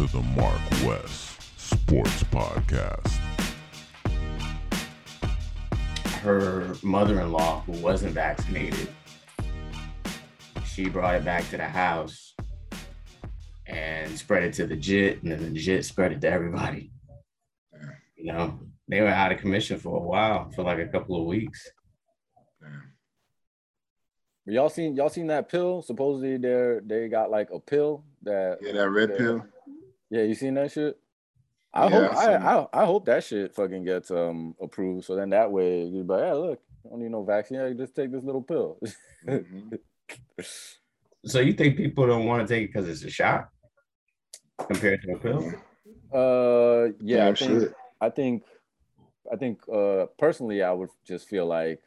to the Mark West Sports Podcast. her mother-in-law who wasn't vaccinated she brought it back to the house and spread it to the jit and then the jit spread it to everybody you know they were out of commission for a while for like a couple of weeks Y'all seen y'all seen that pill? Supposedly they they got like a pill that Yeah, that red pill. Yeah, you seen that shit? I Yeah, hope I I, I I hope that shit fucking gets um approved. So then that way you'd be like, yeah, look, I don't need no vaccine. Yeah, just take this little pill. Mhm. so you think people don't want to take it because it's a shot compared to a pill uh yeah, I think shit. I think I think uh personally I would just feel like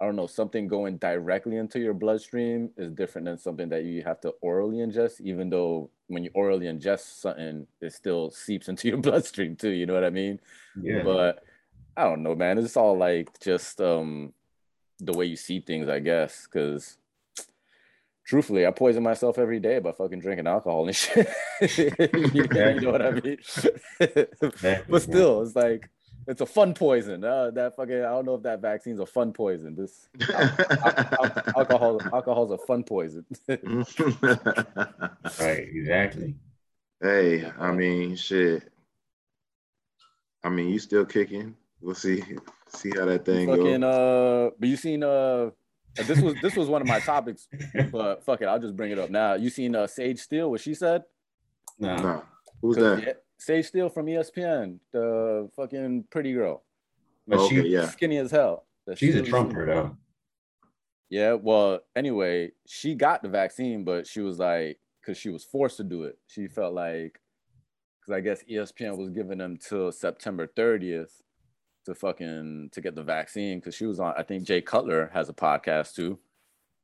I don't know, something going directly into your bloodstream is different than something that you have to orally ingest, even though when you orally ingest something, it still seeps into your bloodstream too. You know what I mean? yeah But I don't know, man. It's all like just um the way you see things, I guess. Cause truthfully, I poison myself every day by fucking drinking alcohol and shit. you, you know what I mean? but still, it's like it's a fun poison. Uh, that fucking I don't know if that vaccine's a fun poison. This al- al- alcohol alcohol's a fun poison. right exactly hey, I mean, shit. I mean, you still kicking. We'll see. See how that thing fucking goes. uh but you seen uh this was this was one of my topics, but fuck it, I'll just bring it up now. You seen uh Sage Steele, what she said? no Nah. Who's 'Cause, that? Yeah, Sage Steele from ESPN, the fucking pretty girl. but Okay, she yeah. Skinny as hell. The she's a shit- trumper though Yeah, well, anyway, she got the vaccine, but she was like, because she was forced to do it. She felt like, because I guess ESPN was giving them till September 30th to fucking to get the vaccine. Because she was on, I think Jay Cutler has a podcast too,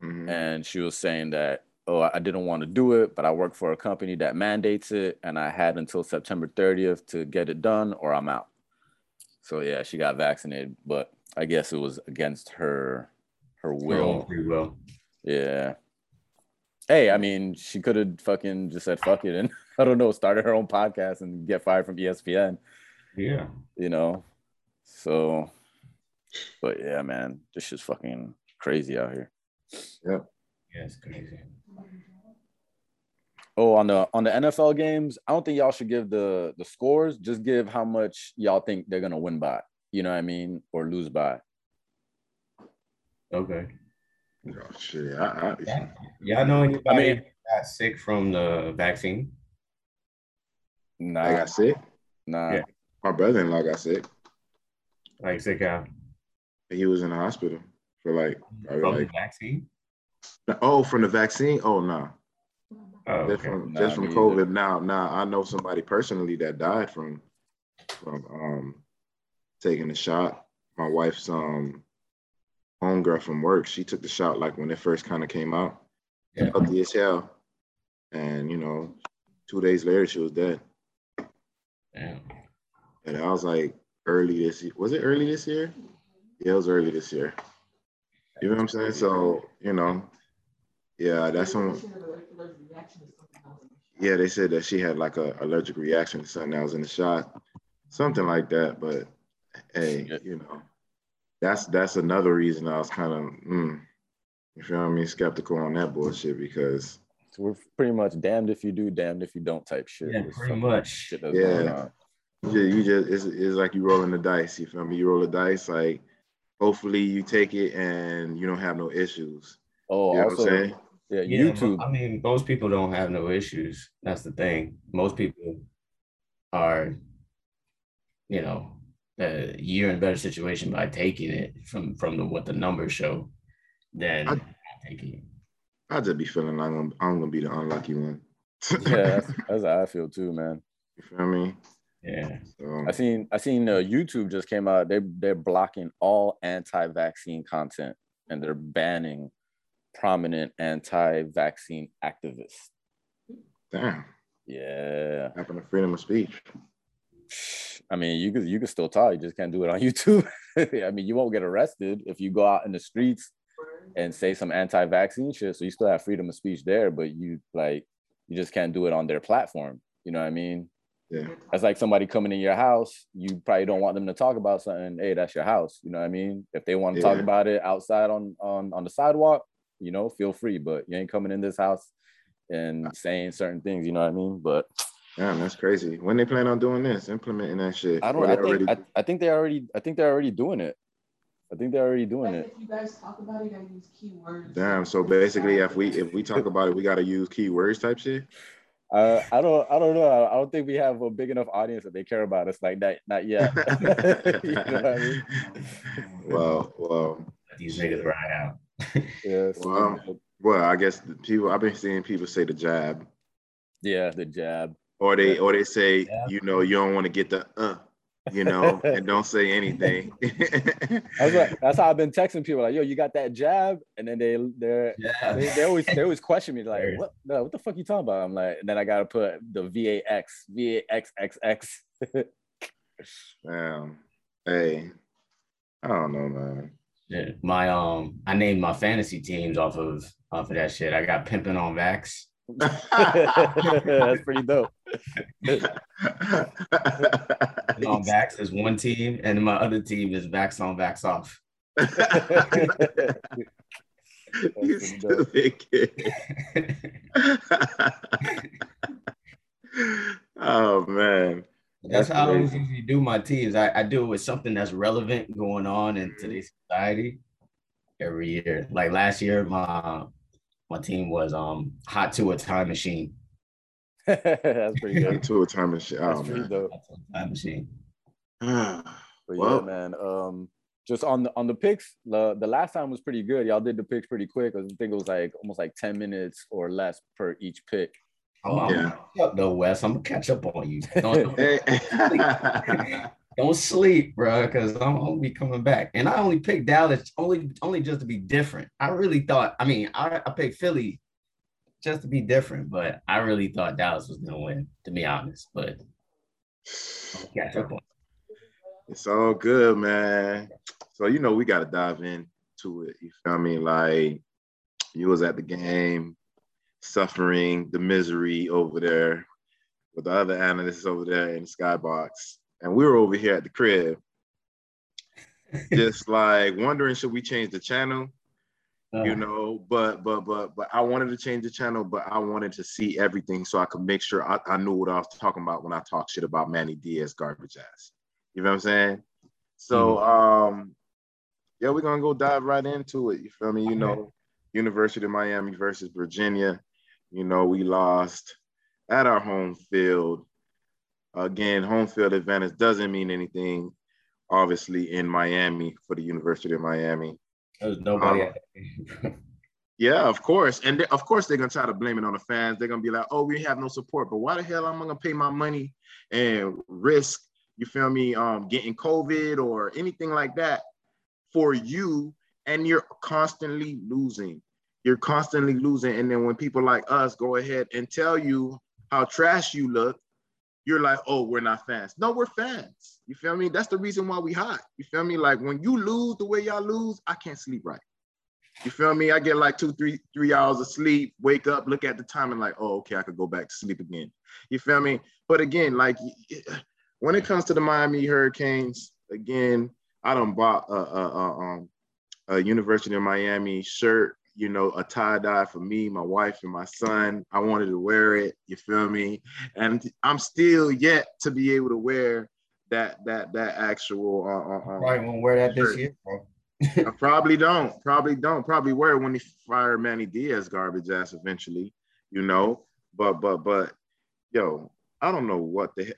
Mhm. and she was saying that, oh, I didn't want to do it, but I work for a company that mandates it, and I had until September 30th to get it done, or I'm out. So yeah, she got vaccinated, but I guess it was against her her Her will. own will Yeah. Hey, I mean, she could have fucking just said fuck it and I don't know, started her own podcast and get fired from ESPN, yeah you know. So, but yeah, man, this shit's fucking crazy out here. Yeah. Yeah it's crazy Oh, on the on the NFL games, I don't think y'all should give the the scores. Just give how much y'all think they're gonna win by. You know what I mean, or lose by. okay Oh, shit. I, I, Yeah. Y'all know anybody I mean- got sick from the vaccine? Nah, I got sick. nah. Yeah. My brother-in-law got sick. Like sick out He was in the hospital for like, from like the vaccine? Oh, from the vaccine. Oh no, Oh, just okay. from Nah, just from COVID. Now, now I know somebody personally that died from from um taking the shot. My wife's um homegirl from work. She took the shot like when it first kind of came out. Yeah. Healthy as hell, and you know, two days later she was dead. Damn. And I was like, early this year. Was it early this year? Yeah, it was early this year. You know what I'm saying? So, you know, yeah, that's some. Yeah, they said that she had like a allergic reaction to something that was in the shot, something like that. But hey, you know, that's that's another reason I was kind of, mm, you feel what I mean, skeptical on that bullshit because So we're pretty much damned if you do, damned if you don't type shit. Yeah, This pretty much. Shit Yeah. you you just it's, it's like you rolling the dice. You feel me? You roll the dice, like hopefully you take it and you don't have no issues. Oh, You know what I'm also, saying? yeah, Yeah, YouTube. I mean, most people don't have no issues. That's the thing. Most people are, you know, uh, you're in a better situation by taking it from from the what the numbers show than I- taking it. I just be feeling like I'm, I'm gonna be the unlucky one. yeah, that's, that's how I feel too, man. you feel me? Yeah. So, I seen I seen uh, YouTube just came out. They they're blocking all anti-vaccine content and they're banning prominent anti-vaccine activists. damn, Yeah, happened to freedom of speech. I mean you could you could still talk. You just can't do it on YouTube. I mean you won't get arrested if you go out in the streets and say some anti-vaccine shit. So you still have freedom of speech there, but you like you just can't do it on their platform. You know what I mean? Yeah. That's like somebody coming in your house. You probably don't want them to talk about something. Hey, that's your house. You know what I mean? If they want to talk about it outside on on on the sidewalk, you know, feel free. But you ain't coming in this house and uh. saying certain things. You know what I mean? But Damn, that's crazy. When they plan on doing this, implementing that shit? I don't. I think. already- I, I think they're already. I think they're already doing it. I think they're already doing it. if you guys talk about it, I use keywords. Damn. So basically, if we if we talk about it, we gotta use keywords type shit. Uh, I don't. I don't know. I don't think we have a big enough audience that they care about us like that. Not yet. you know what I mean? well, well, Let these niggas ride out. Yeah. so- Well, well. I guess the people I've been seeing people say the jab, yeah. The jab. or they or they say Yeah. you know you don't want to get the uh, you know, and don't say anything. That's what, That's how I've been texting people like, "Yo, you got that jab?" And then they they're, Yeah. they, they always they always question me like, "What? No, what the fuck you talking about?" I'm like, and then I gotta put the VAX VAXXX. Damn. Hey, I don't know, man. Shit. My um, I named my fantasy teams off of off of that shit. I got pimping on Vax. That's pretty dope. On Vax is one team, and my other team is Vax on Vax off. you stupid kid. oh man. That's, That's how I usually do my teams. I, I do it with something that's relevant going on in today's society every year. Like last year, my my team was um hot to a time machine. That's pretty good. Into a time and shit. That's Oh pretty man. dope. Hot to a time machine. But Well- yeah, man. Um, just on the on the picks, the the last time was pretty good. Y'all did the picks pretty quick. I think it was like almost like ten minutes or less per each pick. I'm, I'm Yeah. gonna catch up though, Wes. I'm gonna catch up on you. Don't, Hey. don't sleep, bro, because I'm gonna be coming back. And I only picked Dallas only only just to be different. I really thought. I mean, I, I picked Philly just to be different, but I really thought Dallas was gonna win, to be honest. But catch. It's all good, man. So you know we gotta dive into it. You feel me? Like you was at the game, suffering the misery over there with the other analysts over there in the skybox, and we were over here at the crib, just like wondering should we change the channel? Uh, you know but but but but i wanted to change the channel but i wanted to see everything so i could make sure i, I knew what i was talking about when i talk shit about manny diaz garbage ass. You know what i'm saying? So um yeah we're gonna go dive right into it. You feel me? You know university of miami versus virginia. You know we lost at our home field. Again home field advantage doesn't mean anything obviously in miami for the university of miami There's nobody. Yeah, of course. And they- of course they're gonna try to blame it on the fans. They're gonna be like, oh, we have no support. But why the hell am I gonna pay my money and risk, you feel me, um, getting COVID or anything like that for you? And you're constantly losing. You're constantly losing. And then when people like us go ahead and tell you how trash you look, you're like, oh, we're not fans. No, we're fans. You feel me? That's the reason why we hot. You feel me? Like when you lose the way y'all lose, I can't sleep right. You feel me? I get like two, three, three hours of sleep, wake up, look at the time, and like, oh, okay, I could go back to sleep again. You feel me? But again, like when it comes to the Miami Hurricanes, again, I don't bought a, a, a, um, a University of Miami shirt, you know, a tie dye for me, my wife, and my son. I wanted to wear it. You feel me? And I'm still yet to be able to wear that that that actual. Uh, uh, uh, Probably won't wear that this year, bro. I probably don't. Probably don't. Probably wear it when they fire Manny Diaz garbage ass eventually, you know. But but but yo, I don't know what the.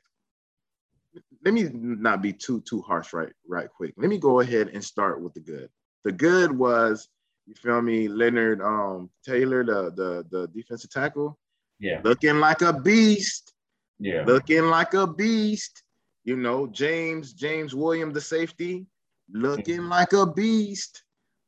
Let me not be too too harsh right right quick. Let me go ahead and start with the good. The good was, you feel me, Leonard um Taylor, the the the defensive tackle, Yeah, looking like a beast yeah. looking like a beast. You know, James, James William, the safety, looking Mhm. like a beast,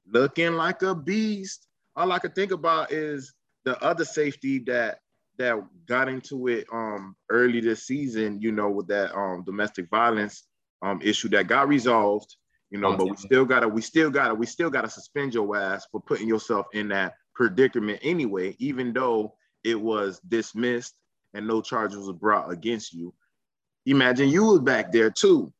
looking like a beast. All I could think about is the other safety that that got into it um early this season, you know, with that um domestic violence um issue that got resolved, you know, but we still gotta, we still gotta, we still gotta suspend your ass for putting yourself in that predicament anyway, even though it was dismissed and no charges were brought against you. imagine you was back there too.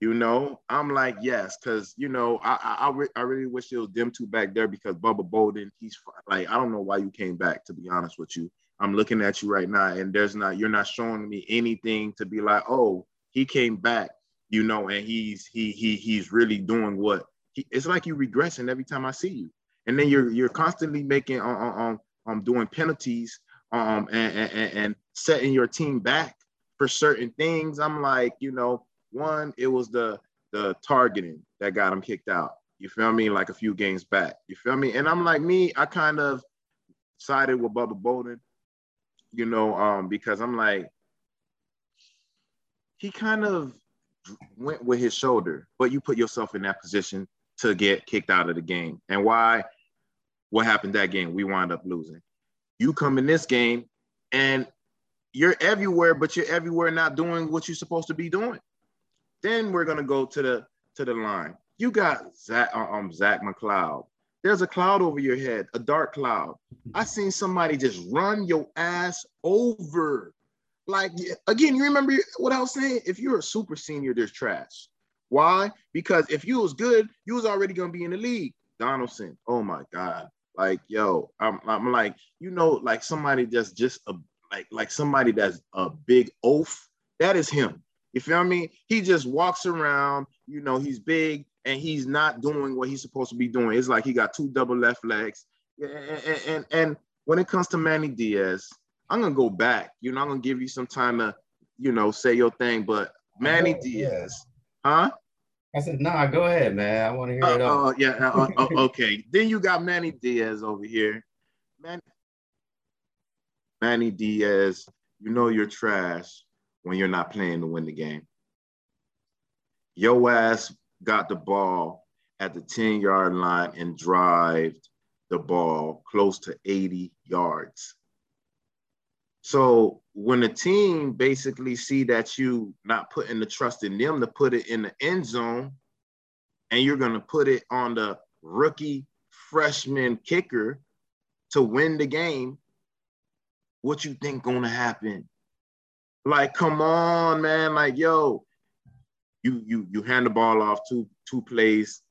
You know, I'm like, yes, because you know, I I, I, re- I really wish it was them two back there because Bubba Bolden, he's like, I don't know why you came back, to be honest with you. I'm looking at you right now, and there's not, you're not showing me anything to be like, oh, he came back, you know, and he's he he he's really doing what he, it's like you regressing every time I see you, and then you're you're constantly making um um um doing penalties um and, and and setting your team back for certain things. I'm like, you know, one, it was the the targeting that got him kicked out. You feel me? Like a few games back. You feel me? And I'm like me, I kind of sided with Bubba Bolden, you know, um, because I'm like, he kind of went with his shoulder, but you put yourself in that position to get kicked out of the game. And why? What happened that game? We wind up losing. You come in this game and you're everywhere, but you're everywhere not doing what you're supposed to be doing. Then we're gonna go to the to the line. You got Zach uh, um Zach McCloud. There's a cloud over your head, a dark cloud. I seen somebody just run your ass over. Like again, you remember what I was saying? If you're a super senior, there's trash. Why? Because if you was good, you was already gonna be in the league. Donaldson, oh my god, like yo, I'm, I'm like you know, like somebody that's just a like like somebody that's a big oaf. That is him. You feel me? He just walks around. You know, he's big and he's not doing what he's supposed to be doing. It's like he got two double left legs. And, and, and, and when it comes to Manny Diaz, I'm gonna go back. You know, I'm gonna give you some time to, you know, say your thing. But Manny Oh, Diaz, huh? I said, nah, go ahead, man. I want to hear Uh, it all. uh, yeah. uh, uh, okay. Then you got Manny Diaz over here. Man, Manny Diaz, you know you're trash when you're not playing to win the game. Your ass got the ball at the 10 yard line and drived the ball close to 80 yards. So when the team basically see that you not putting the trust in them to put it in the end zone, and you're gonna put it on the rookie freshman kicker to win the game, what you think gonna happen? Like, come on, man. Like, yo, you you you hand the ball off two two plays.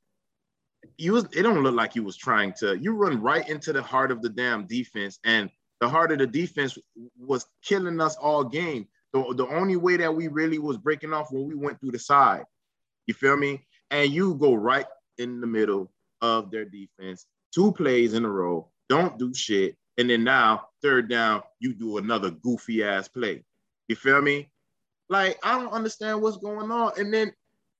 You was it don't look like you was trying to. You run right into the heart of the damn defense, and the heart of the defense was killing us all game. The, the only way that we really was breaking off when we went through the side. You feel me? And you go right in the middle of their defense, two plays in a row, don't do shit. And then now, third down, you do another goofy ass play. You feel me? Like, I don't understand what's going on. And then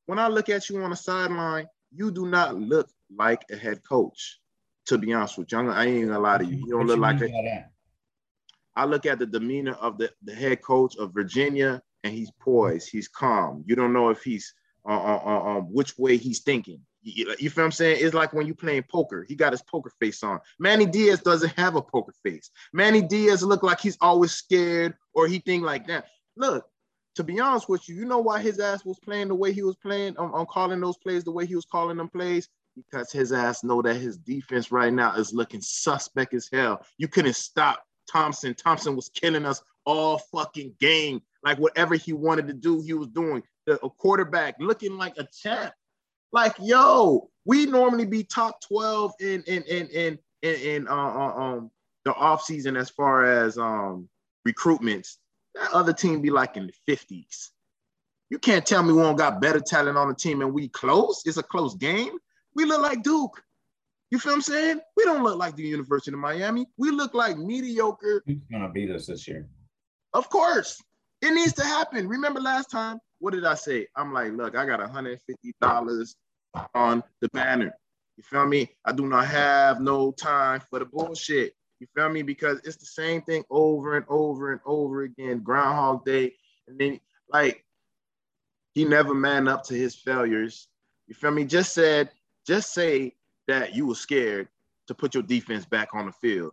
when I look at you on the sideline, you do not look like a head coach. To be honest with you, I ain't gonna lie to you. You don't look like a? I look at the demeanor of the, the head coach of Virginia, and he's poised, he's calm. You don't know if he's uh, uh, uh, um, which way he's thinking. You, you feel what I'm saying? It's like when you playing poker. He got his poker face on. Manny Diaz doesn't have a poker face. Manny Diaz look like he's always scared or he think like that. Look, to be honest with you, you know why his ass was playing the way he was playing on, on calling those plays the way he was calling them plays? Because his ass know that his defense right now is looking suspect as hell. You couldn't stop Thompson. Thompson was killing us all fucking game. Like whatever he wanted to do, he was doing. The a quarterback looking like a champ. Like, yo, we normally be top 12 in in in in in, in uh, uh, um the offseason as far as um recruitments. That other team be like in the 50s. You can't tell me we don't got better talent on the team and we close. It's a close game. We look like Duke. You feel what I'm saying? We don't look like the University of Miami. We look like mediocre. Who's gonna beat us this year? Of course, it needs to happen. Remember last time? What did I say? I'm like, look, I got $150 on the banner. You feel me? I do not have no time for the bullshit. You feel me? Because it's the same thing over and over and over again. Groundhog Day. And then, like, he never man up to his failures. You feel me? Just said, just say that you were scared to put your defense back on the field.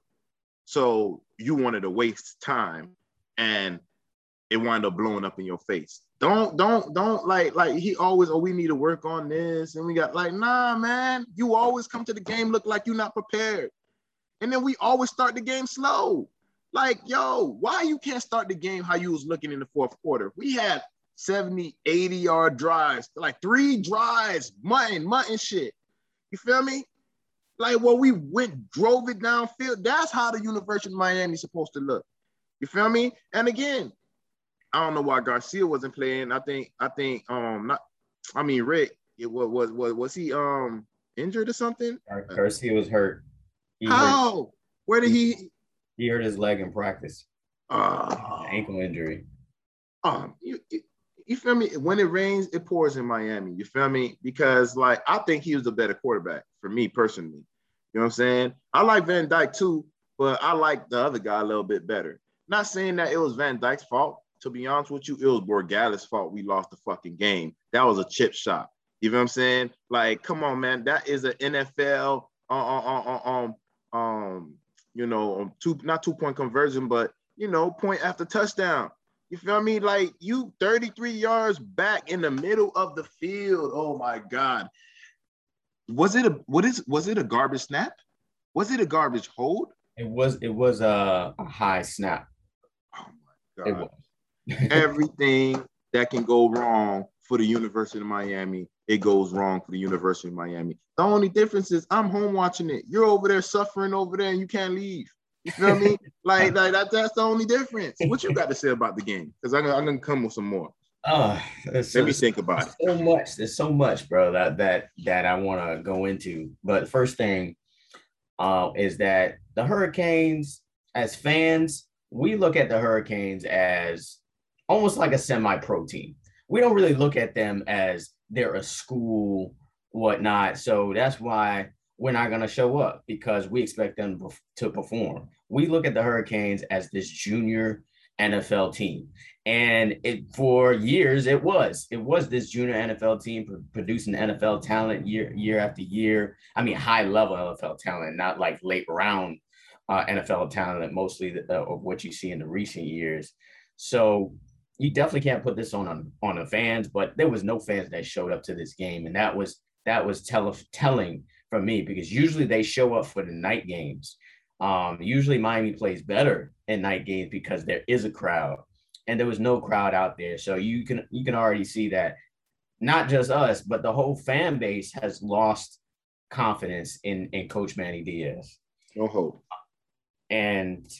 So you wanted to waste time and it wound up blowing up in your face. Don't, don't, don't like, like he always, oh, we need to work on this. And we got like, nah, man, you always come to the game look like you're not prepared. And then we always start the game slow. Like, yo, why you can't start the game how you was looking in the fourth quarter? We had 70, 80 yard drives, like three drives, mutton, mutton shit. You feel me? Like what we went, drove it downfield. That's how the University of Miami is supposed to look. You feel me? And again, I don't know why Garcia wasn't playing. I think, I think, um, not. I mean, Rick. It was was was was he um injured or something? Gar- Garcia was hurt. He hurt, How? Where did he? he hurt his leg in practice. Uh, Ankle injury. um, you, you- you feel me? When it rains, it pours in Miami. You feel me? Because like I think he was a better quarterback for me personally. You know what I'm saying? I like Van Dyke too, but I like the other guy a little bit better. Not saying that it was Van Dyke's fault. To be honest with you, it was Borregales' fault. We lost the fucking game. That was a chip shot. You know what I'm saying? Like, come on, man. That is an NFL um, um, um, um, you know, um, two not two point conversion, but you know, point after touchdown. You feel me? Like you 33 yards back in the middle of the field. Oh my God. Was it a what is was it a garbage snap? Was it a garbage hold? It was it was a, a high snap. Oh my God. Everything that can go wrong for the University of Miami, it goes wrong for the University of Miami. The only difference is I'm home watching it. You're over there suffering over there and you can't leave. You feel me? like, like that, that's the only difference. What you got to say about the game? Because I'm, I'm gonna come with some more. Oh, Let me think about it. so much. There's so much, bro, that that that I want to go into. But first thing uh, is that the Hurricanes, as fans, we look at the Hurricanes as almost like a semi-pro team. We don't really look at them as they're a school, whatnot. So that's why we're not going to show up because we expect them to perform. We look at the Hurricanes as this junior NFL team. And it for years it was it was this junior NFL team pro- producing NFL talent year year after year. I mean high level NFL talent, not like late round uh, NFL talent, mostly the, uh, of what you see in the recent years. So you definitely can't put this on on, on the fans, but there was no fans that showed up to this game, and that was that was tell, telling for me because usually they show up for the night games. Um, usually Miami plays better in night games because there is a crowd, and there was no crowd out there. So you can you can already see that not just us, but the whole fan base has lost confidence in in Coach Manny Diaz. No hope. And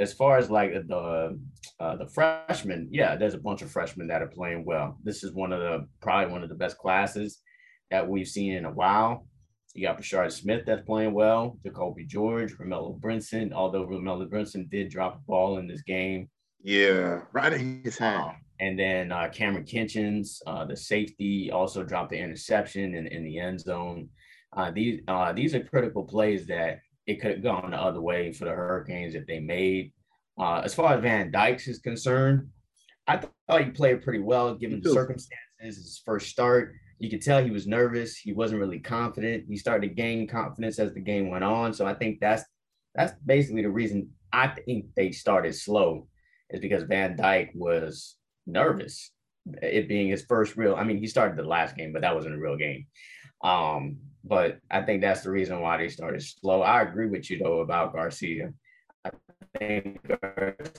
as far as like the uh, the freshmen, yeah, there's a bunch of freshmen that are playing well. This is one of the probably one of the best classes that we've seen in a while. You got Brashard Smith that's playing well, Jacolby George, Romello Brinson, although Romello Brinson did drop a ball in this game. Yeah, right in his hand. And then uh, Kamren Kinchens, uh, the safety, also dropped the interception in, in the end zone. Uh, these uh, these are critical plays that it could have gone the other way for the Hurricanes if they made. Uh, as far as Van Dykes is concerned, I thought he played pretty well given the circumstances. His first start, you could tell he was nervous. He wasn't really confident. He started to gain confidence as the game went on. So I think that's that's basically the reason I think they started slow is because Van Dyke was nervous. It being his first real, I mean, he started the last game, but that wasn't a real game. Um, but I think that's the reason why they started slow. I agree with you though about Garcia. I think Garcia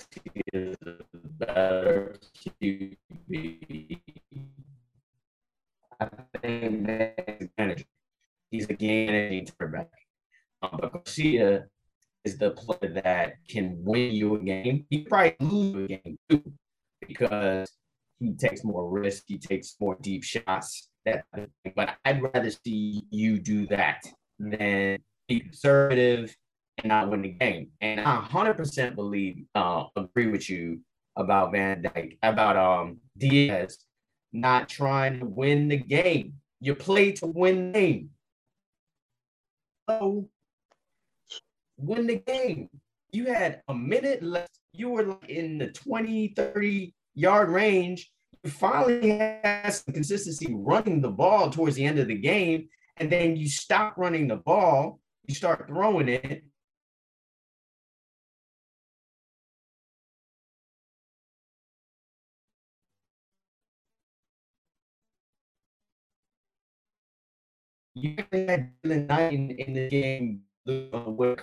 is a better QB. I think. He's a game managing quarterback. Um, but Garcia is the player that can win you a game. He probably lose a game too because he takes more risk, he takes more deep shots. That, but I'd rather see you do that than be conservative and not win the game. And I 100% believe, uh, agree with you about Van Dyke, about um Diaz not trying to win the game. You play to win the game. So win the game. You had a minute left. You were like in the 20, 30 yard range. You finally had some consistency running the ball towards the end of the game. And then you stop running the ball. You start throwing it. You had Dylan Knight in, in the game. uh, where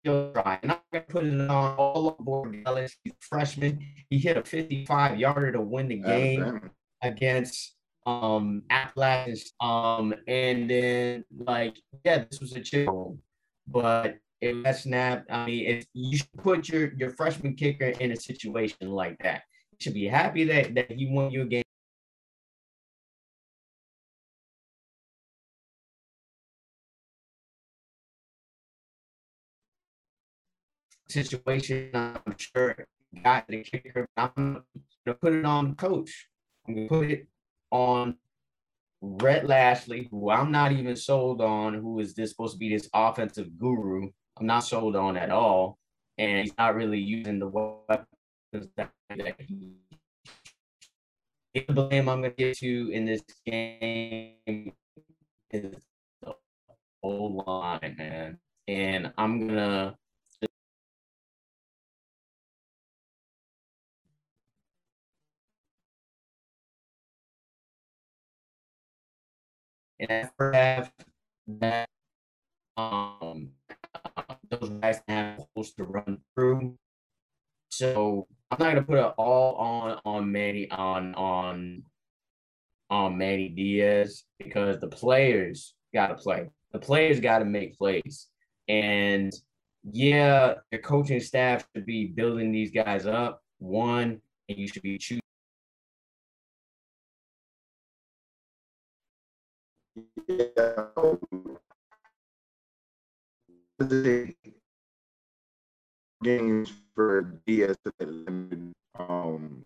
still trying. I'm gonna put it on all aboard. He's freshman. He hit a 55 yarder to win the game Alabama. against um Appalachian. Um, and then like, yeah, this was a chip, but if that snap, I mean, if you should put your your freshman kicker in a situation like that. You should be happy that that he won your game. Situation, I'm sure got the kicker. I'm gonna put it on coach. I'm gonna put it on Rhett Lashlee, who I'm not even sold on, who is this supposed to be this offensive guru. I'm not sold on at all. And he's not really using the weapons that, that he the blame I'm gonna get to in this game is the whole line, man. And I'm gonna and after half that um those guys have holes to run through. So I'm not gonna put it all on on Manny on on on Manny Diaz because the players gotta play. The players gotta make plays. And yeah, the coaching staff should be building these guys up. One, and you should be choosing Games for to um,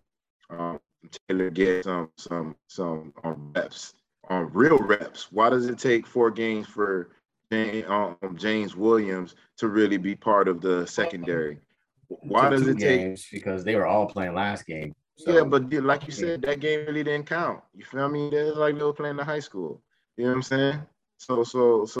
um, Taylor get some some some um, reps, um, real reps. Why does it take four games for James, um, James Williams to really be part of the secondary? Why does it take games because they were all playing last game. So, yeah, but like you said, that game really didn't count. You feel me? It's like they were playing the high school. You know what I'm saying? So, so, so.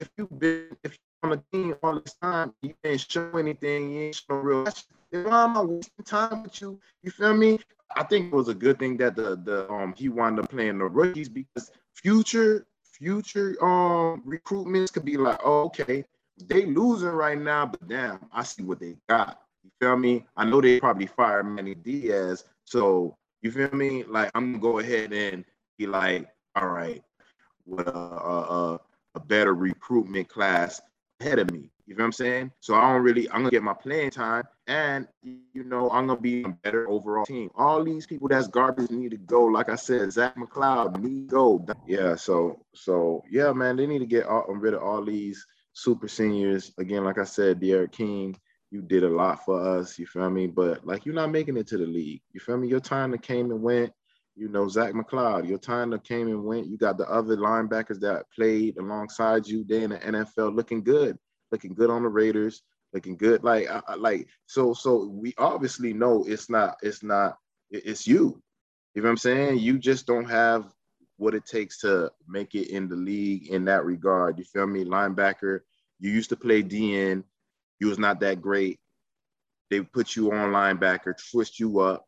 If you've been if you're on a team all this time, you ain't show anything, you ain't show real. Why am I wasting time with you? You feel me? I think it was a good thing that the the um he wound up playing the rookies because future future um recruitments could be like, oh, okay, they losing right now, but damn, I see what they got. You feel me? I know they probably fired Manny Diaz, so you feel me? Like I'm gonna go ahead and be like, all right, with a a, a, better recruitment class ahead of me. You feel what I'm saying? So I don't really, I'm gonna get my playing time, and you know, I'm gonna be a better overall team. All these people that's garbage need to go. Like I said, Zach McCloud need to go. Yeah. So so yeah, man, they need to get all, rid of all these super seniors. Again, like I said, D'Eriq King, you did a lot for us. You feel me? But like you're not making it to the league. You feel me? Your time that came and went. You know, Zach McCloud, your time that came and went. You got the other linebackers that played alongside you. They in the NFL looking good, looking good on the Raiders, looking good. Like, I, like so, so we obviously know it's not, it's not, it's you. You know what I'm saying? You just don't have what it takes to make it in the league in that regard. You feel me? Linebacker, you used to play DN, you was not that great. They put you on linebacker, twist you up.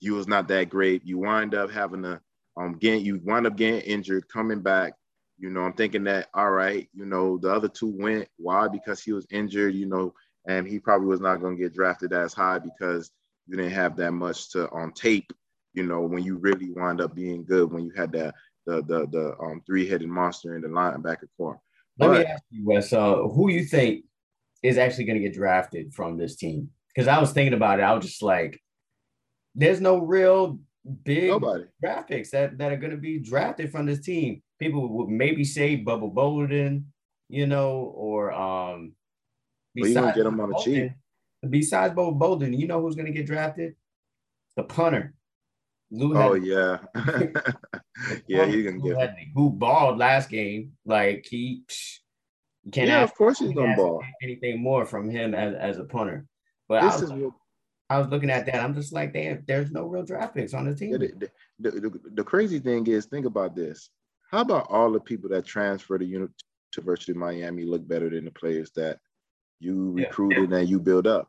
You was not that great. You wind up having to um get you wind up getting injured, coming back. You know, I'm thinking that all right, you know, the other two went. Why? Because he was injured, you know, and he probably was not gonna get drafted as high because you didn't have that much to on tape, you know, when you really wind up being good when you had that the the the um three-headed monster in the linebacker core. Let me ask you, Wes, uh, who you think is actually going to get drafted from this team? Because I was thinking about it. I was just like, there's no real big Nobody. draft picks that, that are going to be drafted from this team. People would maybe say Bubba Bolden, you know, or um, Well, you gonna get him on the cheap. Besides Bubba Bolden, you know who's going to get drafted? The punter. Lou Oh Hedley. yeah. yeah, gonna Lou get Hedley, who balled last game. Like he, psh, you can't Yeah, of course he's gonna ball. anything more from him as, as a punter. But I This was, is what I was looking at that. I'm just like, damn, there's no real draft picks on the team. The, the, the, the crazy thing is, think about this. How about all the people that transfer to Uni- University of Miami look better than the players that you Yeah. recruited and you build up?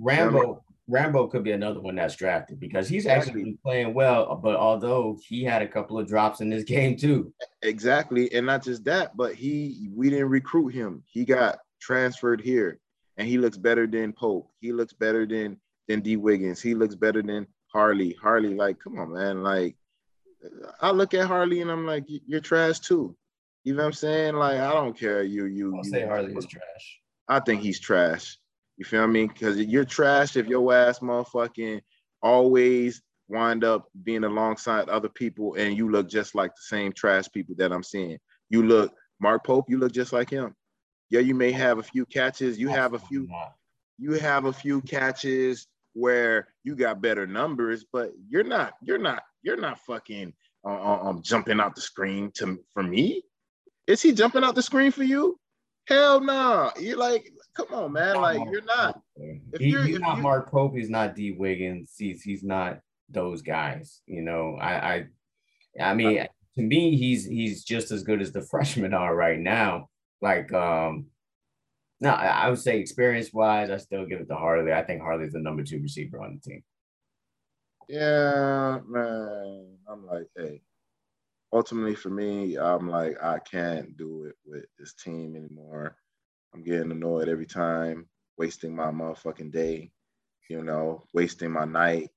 Rambo, Rambo could be another one that's drafted because he's actually Exactly. been playing well. But although he had a couple of drops in this game too, Exactly. And not just that, but he we didn't recruit him. He got transferred here and he looks better than Pope. He looks better than than Dee Wiggins. He looks better than Harley. Harley, like, come on, man. Like I look at Harley and I'm like, "You- you're trash too. You know what I'm saying? Like, I don't care. You you I'll you say Harley is trash. I think he's trash. You feel me? Because you're trash if your ass motherfucking always wind up being alongside other people and you look just like the same trash people that I'm seeing. You look Mark Pope, you look just like him. Yeah, you may have a few catches, you have a few, you have a few catches where you got better numbers, but you're not, you're not, you're not fucking uh, uh, um jumping out the screen to for me. Is he jumping out the screen for you? Hell no. You're like, come on, man. Like you're not. If you're- he's if not you- Mark Pope. He's not Dee Wiggins. He's he's not those guys. You know, I I, I mean, to me, he's he's just as good as the freshmen are right now. Like, um, no, I, would say experience wise, I still give it to Harley. I think Harley's the number two receiver on the team. Yeah, man. I'm like, hey. Ultimately, for me, I'm like, I can't do it with this team anymore. I'm getting annoyed every time, wasting my motherfucking day, you know, wasting my night.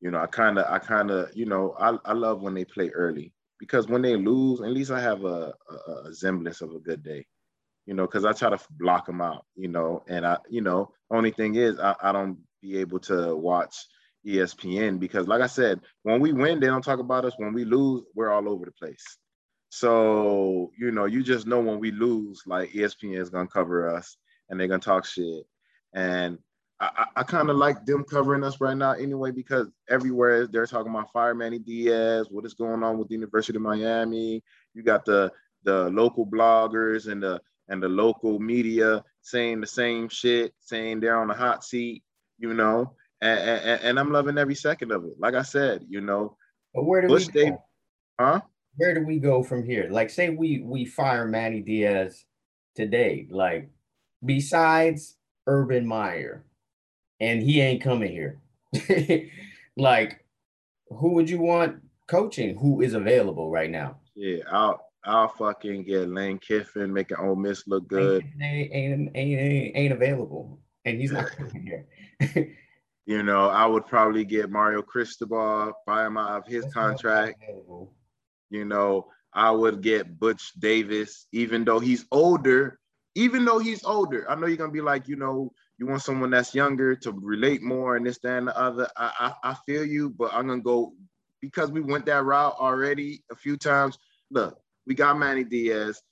You know, I kind of, I kind of, you know, I, I love when they play early because when they lose, at least I have a, a, a semblance of a good day, you know, because I try to block them out, you know, and I, you know, only thing is I, I don't be able to watch ESPN because, like I said, when we win, they don't talk about us. When we lose, we're all over the place. So, you know, you just know when we lose, like ESPN is gonna cover us and they're gonna talk shit. And I, I, I kind of like them covering us right now anyway, because everywhere they're talking about Fire Manny Diaz, what is going on with the University of Miami. You got the the local bloggers and the and the local media saying the same shit, saying they're on the hot seat, you know. And, and, and I'm loving every second of it. Like I said, you know, But where do Bush we go? Huh? Where do we go from here? Like, say we we fire Manny Diaz today. Like, besides Urban Meyer, and he ain't coming here. like, who would you want coaching? Who is available right now? Yeah, I'll I'll fucking get Lane Kiffin making Ole Miss look good. Ain't, ain't, ain't, ain't, available, and he's not coming here. You know, I would probably get Mario Cristobal, buy him out of his That's contract. You know, I would get Butch Davis, even though he's older. Even though he's older, I know you're gonna be like, you know, you want someone that's younger to relate more and this, that, and the other. I, I, I feel you, but I'm gonna go because we went that route already a few times. Look, we got Manny Diaz,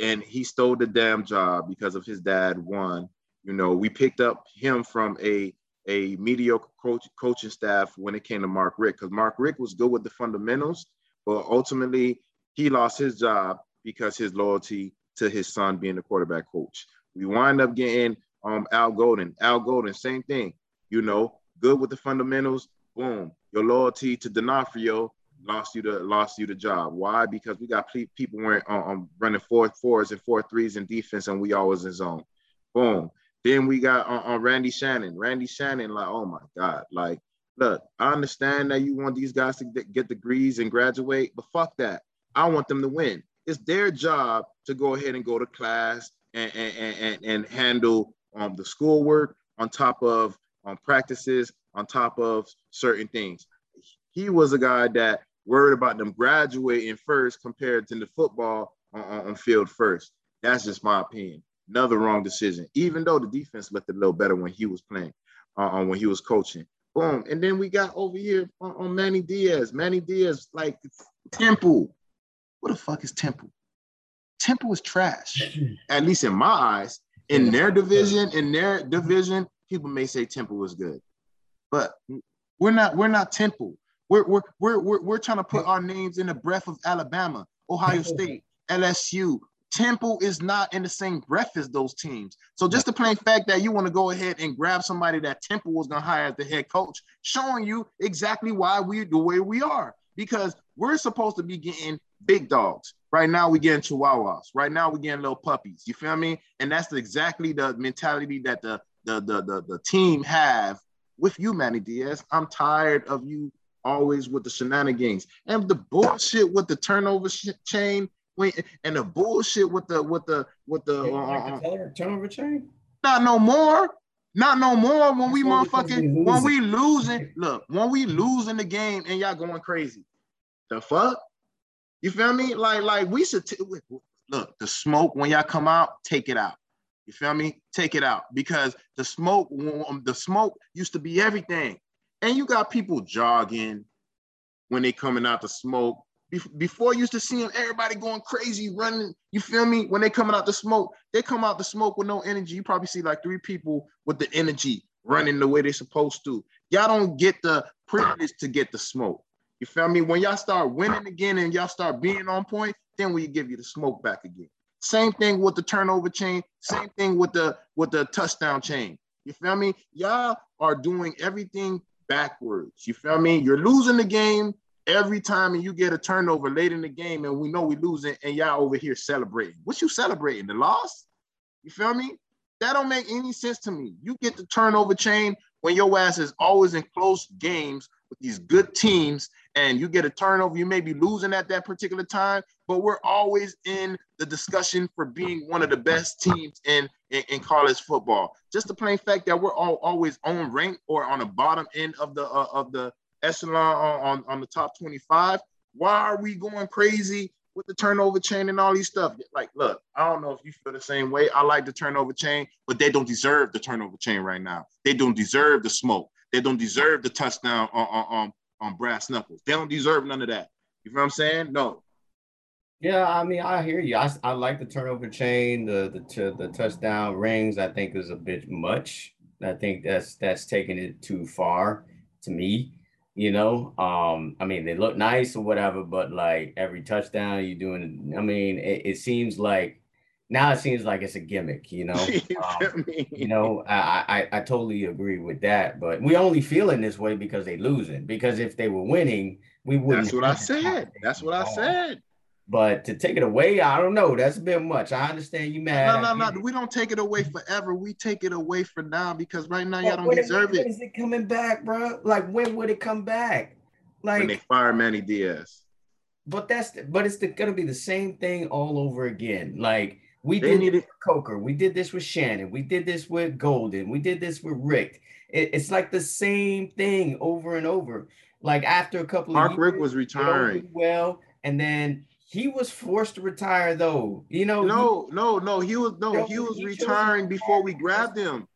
and he stole the damn job because of his dad won. You know, we picked up him from a a mediocre coach, coaching staff when it came to Mark Richt because Mark Richt was good with the fundamentals, but ultimately he lost his job because his loyalty to his son being the quarterback coach. We wind up getting um, Al Golden. Al Golden, same thing. You know, good with the fundamentals. Boom, your loyalty to D'Onofrio lost you the lost you the job. Why? Because we got ple- people wearing um, um, running four fours and four threes in defense, and we always in zone. Boom. Then we got on, on Randy Shannon. Randy Shannon, like, oh my God, like, look, I understand that you want these guys to get- degrees and graduate, but fuck that. I want them to win. It's their job to go ahead and go to class and and, and, and, and handle um, the schoolwork on top of um, practices, on top of certain things. He was a guy that worried about them graduating first compared to the football on, on, on field first. That's just my opinion. Another wrong decision, even though the defense looked a little better when he was playing, uh, uh, when he was coaching. Boom. And then we got over here on, on Manny Diaz. Manny Diaz, like Temple. What the fuck is Temple? Temple is trash, at least in my eyes. In their division, in their division, people may say Temple was good, but we're not. We're not Temple. We're we're we're we're, we're trying to put our names in the breath of Alabama, Ohio State, LSU. Temple is not in the same breath as those teams. So just the plain fact that you want to go ahead and grab somebody that Temple was going to hire as the head coach, showing you exactly why we the way we are. Because we're supposed to be getting big dogs. Right now, we're getting chihuahuas. Right now, we're getting little puppies. You feel me? And that's exactly the mentality that the the the the, the team have with you, Manny Diaz. I'm tired of you always with the shenanigans and the bullshit with the turnover sh- chain. And the bullshit with the with the with the uh, like uh, the turnover chain? not no more. Not no more when we That's only because motherfucking when we losing. Look, when we losing the game and y'all going crazy. The fuck? You feel me? Like like we should t- look the smoke when y'all come out, take it out. You feel me? Take it out because the smoke the smoke used to be everything. And you got people jogging when they coming out the smoke. Bef- Before you used to see them, everybody going crazy, running. You feel me? When they coming out the smoke, they come out the smoke with no energy. You probably see like three people with the energy running the way they're supposed to. Y'all don't get the privilege to get the smoke. You feel me? When y'all start winning again and y'all start being on point, then we give you the smoke back again. Same thing with the turnover chain. Same thing with the with the touchdown chain. You feel me? Y'all are doing everything backwards. You feel me? You're losing the game every time, and you get a turnover late in the game, and we know we losing, and y'all over here celebrating. What you celebrating? The loss? You feel me? That don't make any sense to me. You get the turnover chain when your ass is always in close games with these good teams, and you get a turnover. You may be losing at that particular time, but we're always in the discussion for being one of the best teams in, in, in college football. Just the plain fact that we're all always on rank or on the bottom end of the uh, of the echelon on, on, on the top 25. Why are we going crazy with the turnover chain and all these stuff? Like, look, I don't know if you feel the same way. I like the turnover chain, but they don't deserve the turnover chain right now. They don't deserve the smoke. They don't deserve the touchdown on, on, on, brass knuckles. They don't deserve none of that. You know what I'm saying? No. Yeah, I mean, I hear you. I, I like the turnover chain, the the t- the touchdown rings. I think is a bit much. I think that's that's taking it too far to me. You know, um, I mean, they look nice or whatever, but like every touchdown you're doing, I mean, it, it seems like now it seems like it's a gimmick. You know, you Um, you know, I, I I totally agree with that, but we only feeling this way because they losing. Because if they were winning, we wouldn't. That's what I said. That's what I said. But to take it away, I don't know. That's a bit much. I understand you mad. No, no, no. We don't take it away forever. We take it away for now because right now y'all don't when, deserve when it. is it coming back, bro? Like when would it come back? Like When they fire Manny Diaz, but that's but it's the, gonna be the same thing all over again. Like we they did need it. with Coker, we did this with Shannon, we did this with Golden, we did this with Richt. It- it's like the same thing over and over. Like after a couple Mark of Rick was they retiring. well, and then he was forced to retire though. You know, he- No, no, no. He was no. He was he retiring before we grabbed him.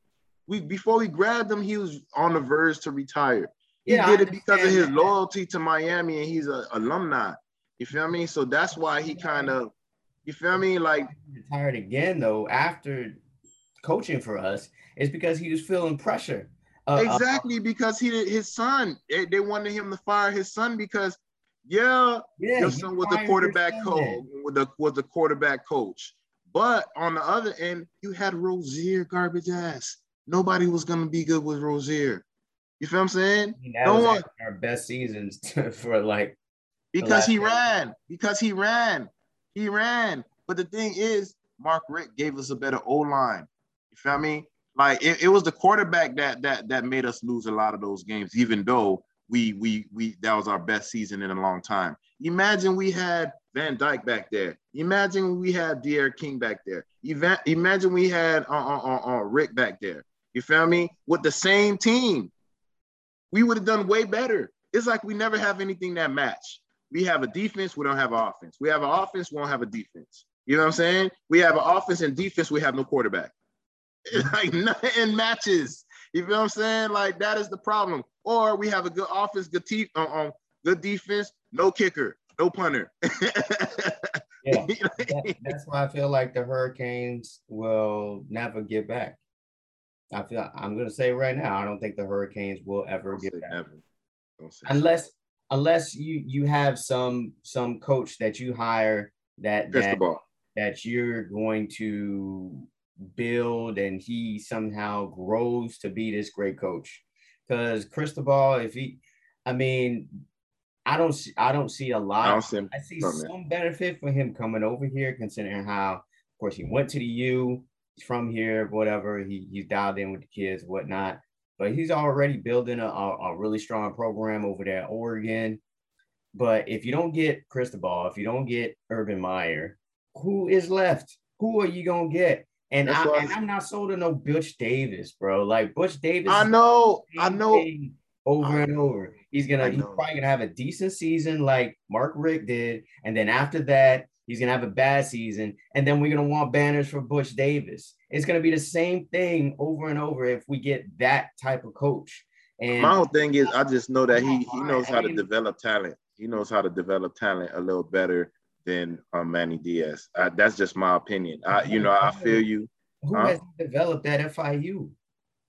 We before we grabbed him, he was on the verge to retire. He Yeah, did it because of his that. loyalty to Miami, and he's an alumni. You feel me? So that's why he kind of, you feel me? Like retired again though after coaching for us is because he was feeling pressure. Uh, uh, exactly because he did his son. They, they wanted him to fire his son because, yeah, yeah, your son was the quarterback coach. Was the was the quarterback coach. But on the other end, you had Rosier garbage ass. Nobody was gonna be good with Rosier. You feel what I'm saying? That No one- our best seasons for like Because he game. ran. Because he ran. He ran. But the thing is, Mark Richt gave us a better O line. You feel me? Like it, it was the quarterback that that that made us lose a lot of those games, even though we we we that was our best season in a long time. Imagine we had Van Dyke back there. Imagine we had D'Eriq King back there. Imagine we had uh, uh, uh, uh, Rick back there. You feel me? With the same team, we would have done way better. It's like we never have anything that match. We have a defense, we don't have an offense. We have an offense, we don't have a defense. You know what I'm saying? We have an offense and defense, we have no quarterback. It's like nothing matches. You feel what I'm saying? Like that is the problem. Or we have a good offense, good te- uh, um, good defense, no kicker, no punter. yeah. That- that's why I feel like the Hurricanes will never get back. I feel I'm gonna say right now, I don't think the Hurricanes will ever Don't get back. never. Don't say Unless unless you you have some some coach that you hire that that that you're going to build and he somehow grows to be this great coach. Because Cristobal, if he, I mean, I don't see, I don't see a lot. I see I see some benefit for him coming over here, considering how, of course, he went to the U. He's from here, whatever. He he's dialed in with the kids, whatnot. but he's already building a, a, a really strong program over there at Oregon. But if you don't get Cristobal, if you don't get Urban Meyer, who is left? Who are you gonna get? And, That's I, and I'm not sold on no Butch Davis, bro. Like Butch Davis, I know, I know. over I and over. He's gonna he's probably gonna have a decent season like Mark Richt did, and then after that, he's gonna have a bad season, and then we're gonna want banners for Butch Davis. It's gonna be the same thing over and over if we get that type of coach. And My whole thing is, I just know that he he knows how to develop talent. He knows how to develop talent a little better than um, Manny Diaz. Uh, that's just my opinion. I, you know, I feel you. who has developed at FIU?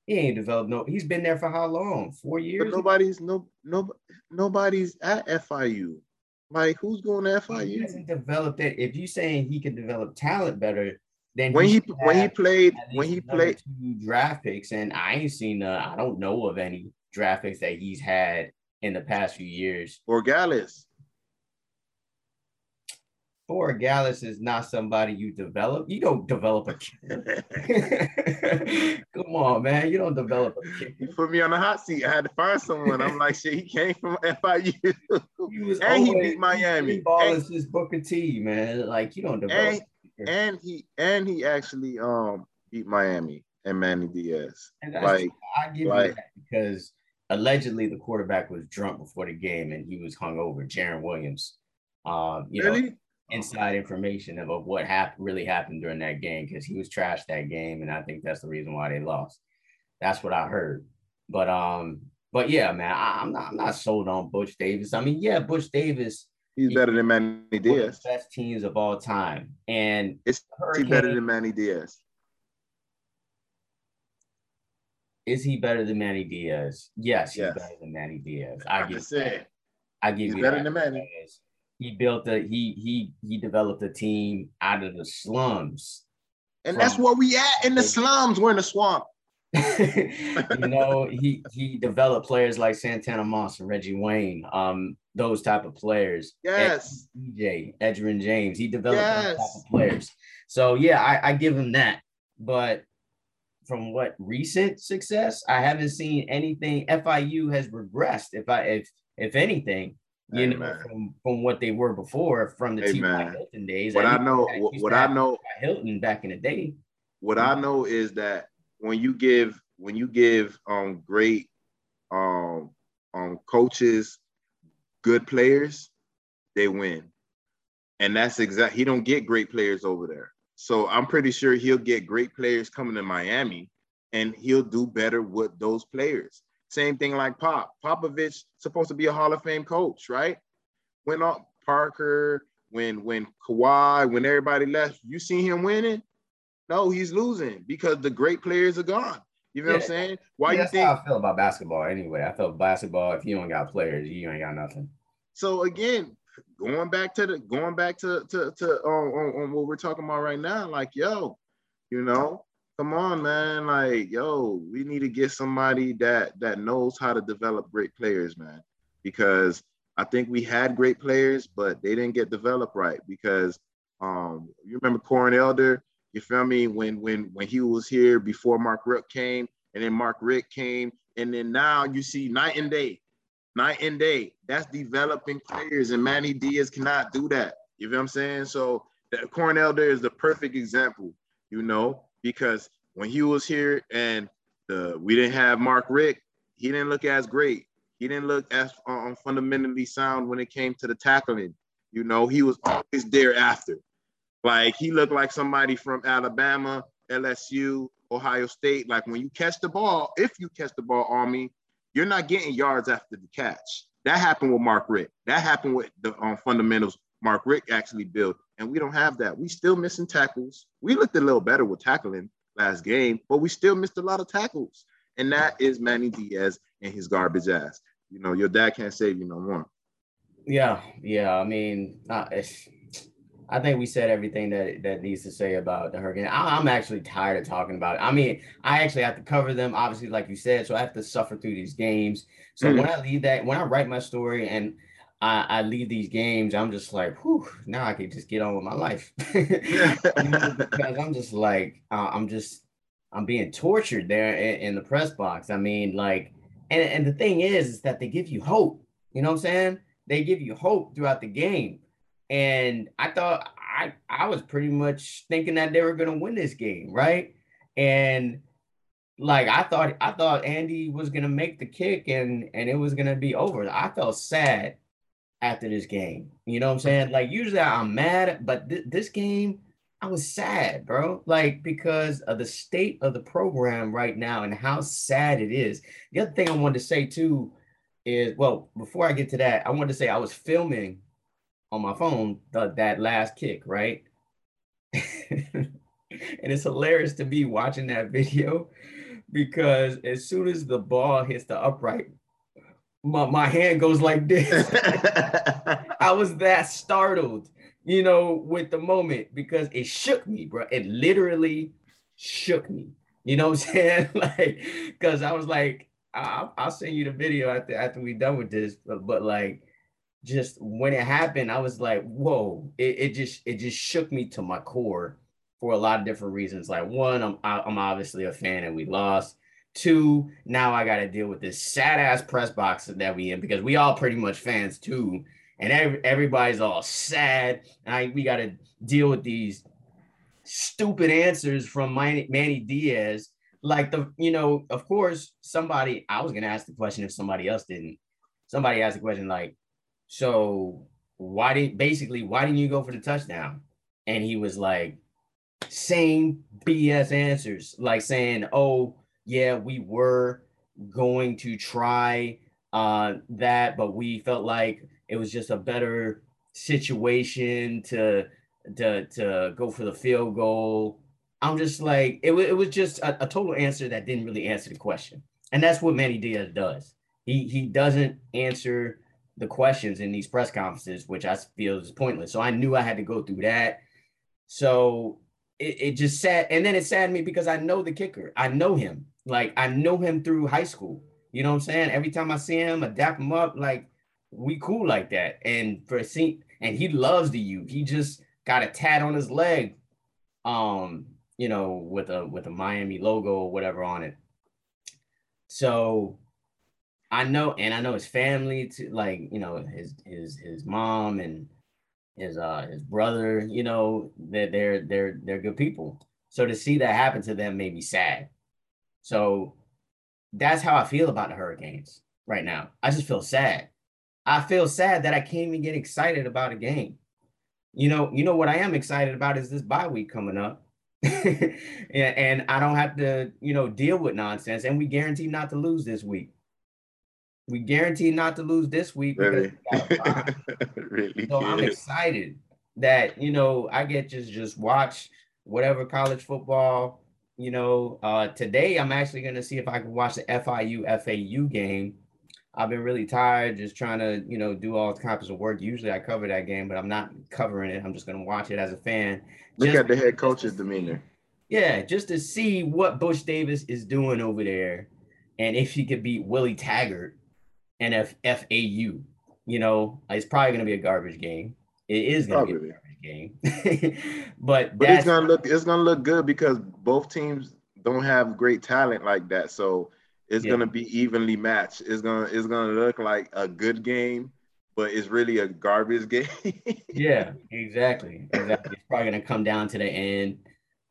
He ain't developed no. He's been there for how long? Four years. nobody's no no nobody's at FIU. Like who's going to He FIU? hasn't developed it. If you're saying he can develop talent better, then When he should when he played when he played two draft picks, and I ain't seen. Uh, I don't know of any draft picks that he's had in the past few years. Borregales. Borregales is not somebody you develop. You don't develop a kid. Come on, man. You don't develop a he kicker. put me on the hot seat. I had to find someone. I'm like, shit, he came from FIU. He was And he beat Miami. he Ball And- is just Booker T, man. Like you don't develop. and and he and he actually um beat Miami and Manny Diaz. And Like I give like- you that because allegedly the quarterback was drunk before the game and he was hung over. Jarren Williams. Um, you know, really? Inside information of, of what happened really happened during that game because he was trashed that game, and I think that's the reason why they lost. That's what I heard. But um, but yeah, man, I, I'm not I'm not sold on Butch Davis. I mean, yeah, Butch Davis He's better than Manny one of Diaz. the best teams of all time, and Is he better than Manny Diaz? is he better than Manny Diaz? Yes, he's Yes. better than Manny Diaz. I give you that. I give He's you better that than Manny. because He built a he he he developed a team out of the slums. And that's where we at in the slums. We're in the swamp. you know, he he developed players like Santana Moss and Reggie Wayne, um, those type of players. Yes. DJ, Edgerrin James, he developed those type of players. So yeah, I, I give him that. But from what recent success, I haven't seen anything. FIU has regressed. If I if if anything, you Hey, know, from from what they were before, from the Hey, T. Hilton days. What at I know, what, what I know, Hilton back in the day. what I know is that when you give when you give um great um um coaches good players, they win. And that's exact he don't get great players over there. So I'm pretty sure he'll get great players coming to Miami and he'll do better with those players. Same thing like Pop. Popovich supposed to be a Hall of Fame coach, right? When uh, Parker, when when Kawhi, when everybody left, you see him winning? No, he's losing because the great players are gone. You know what I'm saying? Why Yeah, you that's think? how I feel about basketball anyway. I feel basketball, if you don't got players, you ain't got nothing. So again, going back to the going back to to to um, on, on what we're talking about right now, like yo, you know, come on, man, like yo, we need to get somebody that that knows how to develop great players, man, because I think we had great players, but they didn't get developed right because um you remember Corn Elder, you feel me when when when he was here before Mark Richt came, and then Mark Richt came, and then now you see night and day night and day. That's developing players, and Manny Diaz cannot do that. You know what I'm saying? So Corn Elder is the perfect example, you know, because when he was here and the we didn't have Mark Richt, he didn't look as great. He didn't look as um, fundamentally sound when it came to the tackling. You know, he was always there after. Like he looked like somebody from Alabama, LSU, Ohio State. Like when you catch the ball, if you catch the ball on me, you're not getting yards after the catch. That happened with Mark Richt. That happened with the um, fundamentals Mark Richt actually built. And we don't have that. We still missing tackles. We looked a little better with tackling last game, but we still missed a lot of tackles. And that is Manny Diaz and his garbage ass. You know, your dad can't save you no more. Yeah, yeah. I mean, uh, I think we said everything that that needs to say about the Hurricane. I, I'm actually tired of talking about it. I mean, I actually have to cover them, obviously, like you said. So I have to suffer through these games. So Mhm. when I leave that, when I write my story and I, I leave these games, I'm just like, whew, now I can just get on with my life. Because I'm just like, uh, I'm just, I'm being tortured there in, in the press box. I mean, like, and, and the thing is, is that they give you hope. You know what I'm saying? They give you hope throughout the game. And I thought I I was pretty much thinking that they were gonna win this game, right? And like I thought I thought Andy was gonna make the kick and and it was gonna be over. I felt sad after this game. You know what I'm saying? Like usually I'm mad, but th- this game I was sad, bro. Like because of the state of the program right now and how sad it is. The other thing I wanted to say too is well, before I get to that, I wanted to say I was filming on my phone the, that last kick, right? and it's hilarious to be watching that video because as soon as the ball hits the upright, my, my hand goes like this. I was that startled, you know, with the moment because it shook me, bro. It literally shook me. You know what I'm saying? like, because I was like, I'll, I'll, send you the video after after we done with this, but, but like, just when it happened, I was like, whoa! It, it just it just shook me to my core for a lot of different reasons. Like one, I'm I'm obviously a fan and we lost. Two, now I got to deal with this sad ass press box that we in because we all pretty much fans too, and every, everybody's all sad. And I, we got to deal with these stupid answers from Manny, Manny Diaz. Like the, you know, of course, somebody. I was gonna ask the question if somebody else didn't. Somebody asked the question like, so why didn't basically why didn't you go for the touchdown? And he was like, same BS answers, like saying, oh yeah, we were going to try uh, that, but we felt like it was just a better situation to to to go for the field goal. I'm just like it, it was just a, a total answer that didn't really answer the question, and that's what Manny Diaz does. He he doesn't answer the questions in these press conferences, which I feel is pointless. So I knew I had to go through that. So it, it just sad, and then it saddened me because I know the kicker. I know him. Like I know him through high school. You know what I'm saying? Every time I see him, I dap him up. Like we cool like that. And for see, and he loves the U. He just got a tat on his leg, um, you know, with a with a Miami logo or whatever on it. So I know, and I know his family to like, you know, his his his mom and his uh his brother, you know, that they're they're they're good people. So to see that happen to them made me sad. So that's how I feel about the Hurricanes right now. I just feel sad. I feel sad that I can't even get excited about a game. You know, you know what I am excited about is this bye week coming up. and I don't have to, you know, deal with nonsense. And we guarantee not to lose this week. We guarantee not to lose this week. Really? really? So I'm excited that, you know, I get to just watch whatever college football you know, uh, today I'm actually going to see if I can watch the FIU FAU game. I've been really tired just trying to, you know, do all kinds of work. Usually I cover that game, but I'm not covering it. I'm just going to watch it as a fan. Look just, at the head coach's demeanor. Yeah, just to see what Butch Davis is doing over there and if he could beat Willie Taggart and F- FAU. You know, it's probably going to be a garbage game. It is going to be a garbage game. but but it's gonna look it's gonna look good because both teams don't have great talent like that. So it's yeah. gonna be evenly matched. It's gonna it's gonna look like a good game, but it's really a garbage game. yeah, exactly. Exactly. It's probably gonna come down to the end.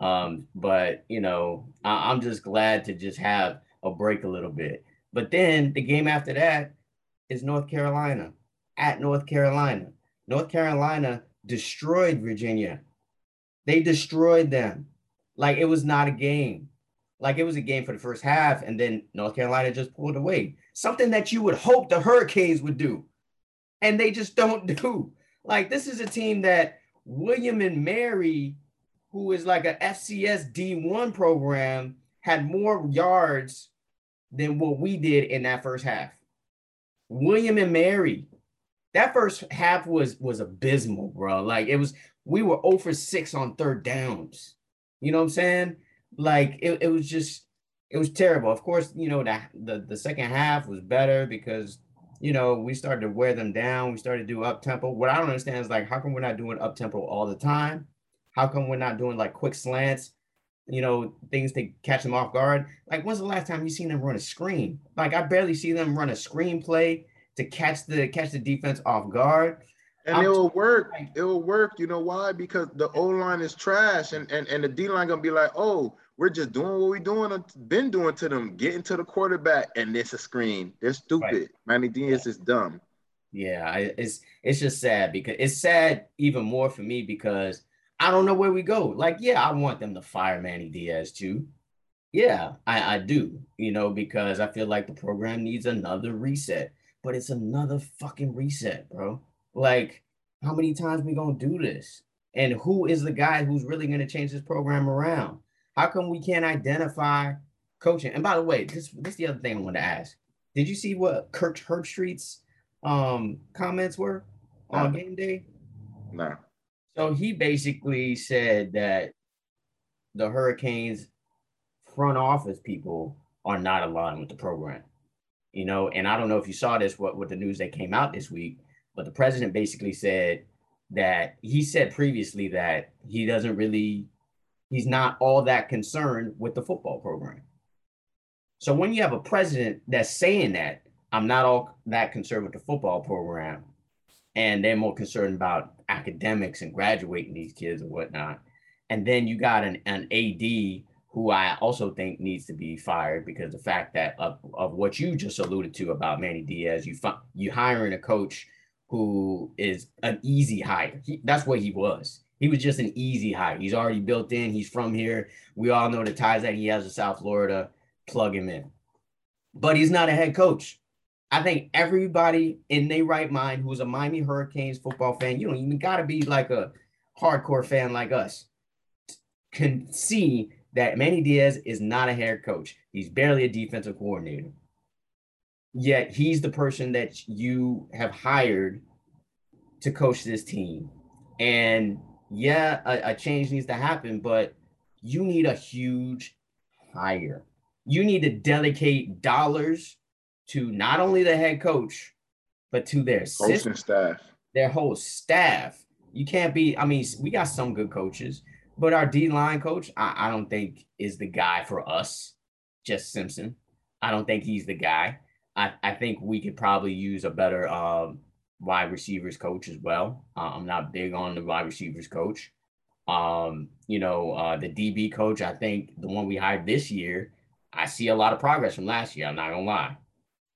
Um, but you know, I, I'm just glad to just have a break a little bit. But then the game after that is North Carolina at North Carolina. North Carolina destroyed Virginia. They destroyed them. Like it was not a game. Like it was a game for the first half, and then North Carolina just pulled away. Something that you would hope the Hurricanes would do. And they just don't do. Like this is a team that William and Mary, who is like a FCS D1 program, had more yards than what we did in that first half. William and Mary, that first half was was abysmal, bro. Like it was, we were 0 for 6 on third downs. You know what I'm saying? Like it, it was just it was terrible. Of course, you know, that the, the second half was better because you know we started to wear them down. We started to do up tempo. What I don't understand is like how come we're not doing up tempo all the time? How come we're not doing like quick slants? You know, things to catch them off guard. Like, when's the last time you seen them run a screen? Like, I barely see them run a screenplay to catch the catch the defense off guard. And I'm it will work. like- It will work. You know why? Because the O line is trash, and and and the D line gonna be like, oh, we're just doing what we doing, been doing to them, getting to the quarterback, and it's a screen. They're stupid. Manny Diaz is dumb. Yeah, I, it's it's just sad because it's sad even more for me because I don't know where we go. Like, yeah, I want them to fire Manny Diaz too. Yeah, I, I do, you know, because I feel like the program needs another reset, but it's another fucking reset, bro. Like, how many times we gonna do this? And who is the guy who's really gonna change this program around? How come we can't identify coaching? And by the way, this this is the other thing I want to ask. Did you see what Kirk Herbstreit's um comments were on No. game day? Nah. So he basically said that the Hurricanes front office people are not aligned with the program. You know, and I don't know if you saw this what with the news that came out this week, but the president basically said that he said previously that he doesn't really he's not all that concerned with the football program. So when you have a president that's saying that I'm not all that concerned with the football program, and they're more concerned about academics and graduating these kids and whatnot. And then you got an, an AD who I also think needs to be fired because the fact that of, of what you just alluded to about Manny Diaz, you fi- you hiring a coach who is an easy hire. He, that's what he was. He was just an easy hire. He's already built in. He's from here. We all know the ties that he has to South Florida. Plug him in. But he's not a head coach. I think everybody in their right mind who's a Miami Hurricanes football fan, you don't even got to be like a hardcore fan like us, can see that Manny Diaz is not a head coach. He's barely a defensive coordinator. Yet he's the person that you have hired to coach this team. And yeah, a, a change needs to happen, but you need a huge hire. You need to dedicate dollars to not only the head coach, but to their Coaching staff. their whole staff. You can't be, I mean, we got some good coaches, but our D line coach, I, I don't think is the guy for us. Jess Simpson. I don't think he's the guy. I, I think we could probably use a better um, wide receivers coach as well. Uh, I'm not big on the wide receivers coach. Um, you know, uh, the DB coach, I think the one we hired this year, I see a lot of progress from last year. I'm not gonna lie,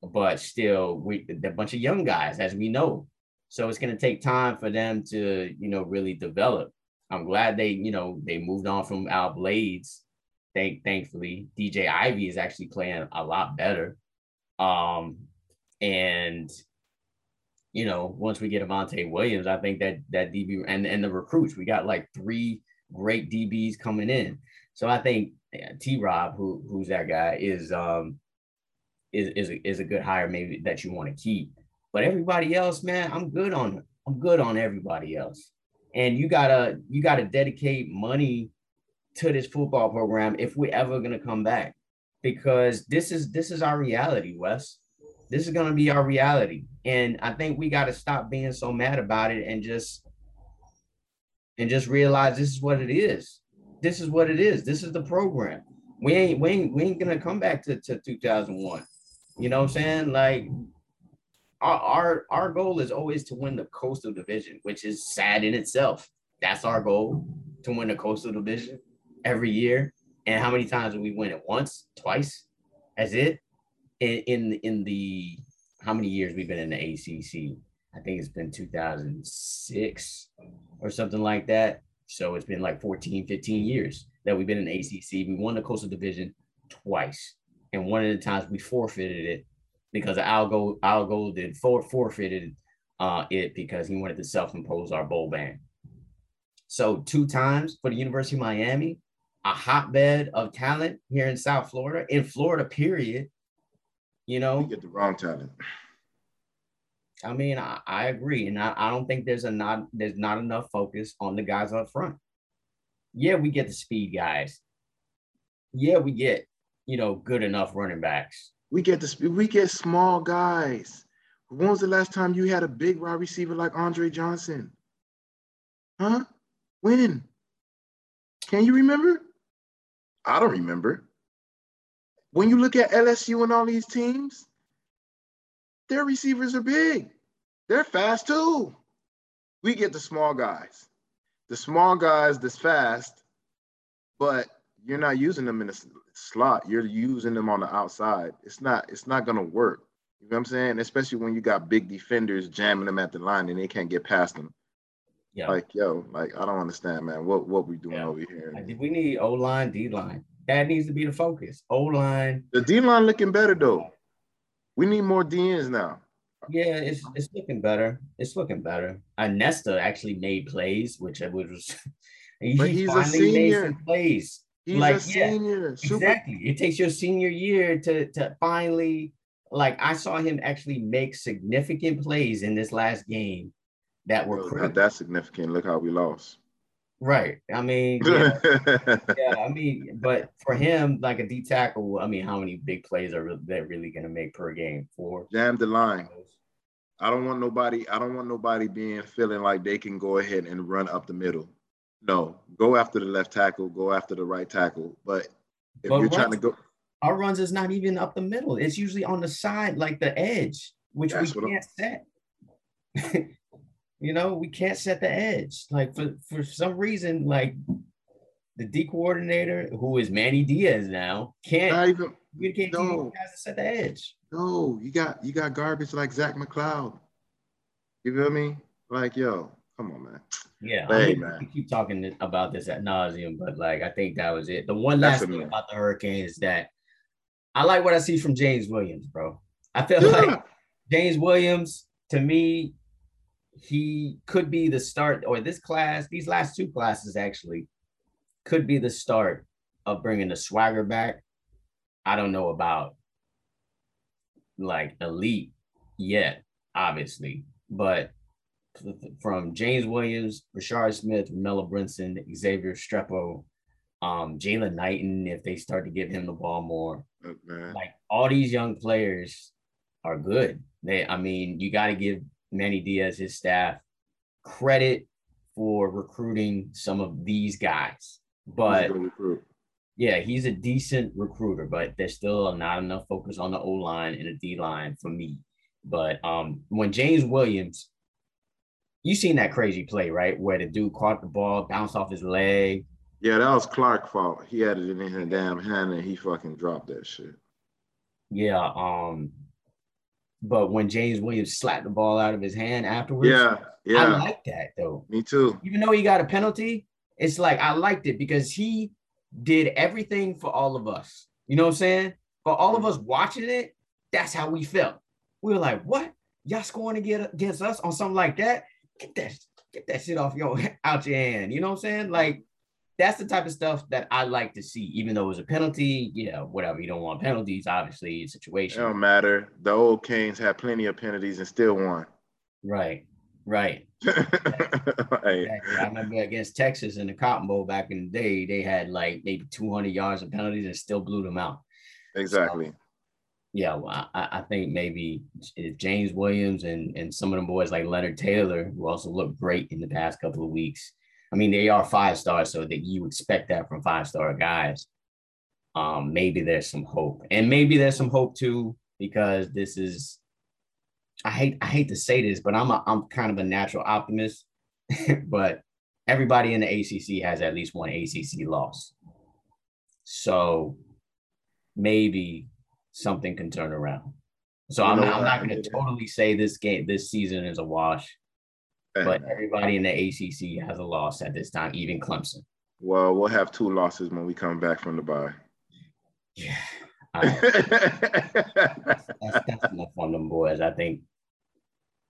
but still, we a bunch of young guys, as we know. So it's gonna take time for them to, you know, really develop. I'm glad they, you know, they moved on from Al Blades. Thank, thankfully, DJ Ivey is actually playing a lot better. Um, and you know, once we get Avantae Williams, I think that that DB and and the recruits, we got like three great DBs coming in. So I think yeah, T Rob, who who's that guy, is um is is a, is a good hire maybe that you want to keep. But everybody else, man, I'm good on I'm good on everybody else. And you gotta you gotta dedicate money to this football program if we're ever gonna come back, because this is this is our reality, Wes. This is gonna be our reality, and I think we got to stop being so mad about it and just and just realize this is what it is. This is what it is. This is the program. We ain't we ain't we ain't gonna come back to, to 2001. You know what I'm saying? Like our, our our goal is always to win the coastal division, which is sad in itself. That's our goal to win the coastal division every year. And how many times do we win it? Once, twice? That's it. In in in the how many years we've been in the ACC? I think it's been 2006 or something like that. So it's been like 14, 15 years that we've been in ACC. We won the coastal division twice. And one of the times we forfeited it because Al Gold, Al Gold did for, forfeited uh, it because he wanted to self-impose our bowl ban. So two times for the University of Miami, a hotbed of talent here in South Florida, in Florida, period. You know, We get the wrong talent. I mean, I, I agree, and I, I don't think there's a not there's not enough focus on the guys up front. Yeah, we get the speed guys. Yeah, we get you know good enough running backs. We get the we get small guys. When was the last time you had a big wide receiver like Andre Johnson? Huh? When? Can you remember? I don't remember. When you look at LSU and all these teams, their receivers are big. They're fast too. We get the small guys. The small guys that's fast, but you're not using them in a slot. You're using them on the outside. It's not, it's not gonna work. You know what I'm saying? Especially when you got big defenders jamming them at the line and they can't get past them. Yeah. Like, yo, like I don't understand, man. What what we doing Yeah. over here? We need O line, D line. That needs to be the focus. O line. The D line looking better though. We need more DNs now. Yeah, it's it's looking better. It's looking better. Uh, Nesta actually made plays, which I was. he But he's a senior. plays. He's Like, a yeah, senior. Super. Exactly. It takes your senior year to to finally like I saw him actually make significant plays in this last game that were Well, not that significant. Look how we lost. Right. I mean, yeah, yeah, I mean, but for him, like a D tackle, I mean, how many big plays are re- they really gonna make per game? Four. Jam the line. I don't want nobody. I don't want nobody being feeling like they can go ahead and run up the middle. No, go after the left tackle. Go after the right tackle. But if But you're trying to go, Our runs is not even up the middle. It's usually on the side, like the edge, which we what I'm- can't set. you know, we can't set the edge. Like for for some reason, like the D coordinator, who is Manny Diaz now, can't not even. you no. guys to set the edge. No, you got you got garbage like Zach McCloud. You feel me? Like yo, come on, man. Yeah, Hey, I mean, keep talking about this at nauseum, but like I think that was it. The one last a thing about the Hurricanes is that I like what I see from James Williams, bro. I feel Yeah. like James Williams, to me, he could be the start, or this class, these last two classes actually could be the start of bringing the swagger back. I don't know about like elite yet, obviously, but from James Williams, Brashard Smith, Melo Brinson, Xavier Restrepo, um, Jaylan Knighton, if they start to give him the ball more, Look, man. like all these young players are good. They, I mean, you got to give Manny Diaz, his staff, credit for recruiting some of these guys. But recruit. yeah, he's a decent recruiter, but there's still not enough focus on the O line and the D line for me. But um, when James Williams, you seen that crazy play, right? Where the dude caught the ball, bounced off his leg. Yeah, that was Clark fault. He had it in his damn hand and he fucking dropped that shit. Yeah. Um, but when James Williams slapped the ball out of his hand afterwards, Yeah, yeah. I like that though. Me too. Even though he got a penalty, it's like I liked it because he did everything for all of us. You know what I'm saying? For all of us watching it, that's how we felt. We were like, "What? Y'all scoring against us on something like that? Get that, get that shit off your out your hand." You know what I'm saying? Like that's the type of stuff that I like to see. Even though it was a penalty, yeah, whatever. You don't want penalties, obviously, It situation. don't matter. The old Canes had plenty of penalties and still won. Right, right. Exactly. I remember against Texas in the Cotton Bowl back in the day, they had like maybe 200 yards of penalties and still blew them out. exactly. Yeah, I, I think maybe if James Williams and, and some of them boys like Leonard Taylor, who also looked great in the past couple of weeks. I mean, they are five stars, so that you expect that from five star guys. Um, maybe there's some hope, and maybe there's some hope too because this is. I hate I hate to say this, but I'm a, I'm kind of a natural optimist, but everybody in the ACC has at least one ACC loss. So maybe something can turn around. So I'm not, I'm not going to totally say this game, this season is a wash, Hey, but everybody in the ACC has a loss at this time, even Clemson. Well, we'll have two losses when we come back from the bye. Yeah. Right. that's, that's enough on them boys. I think,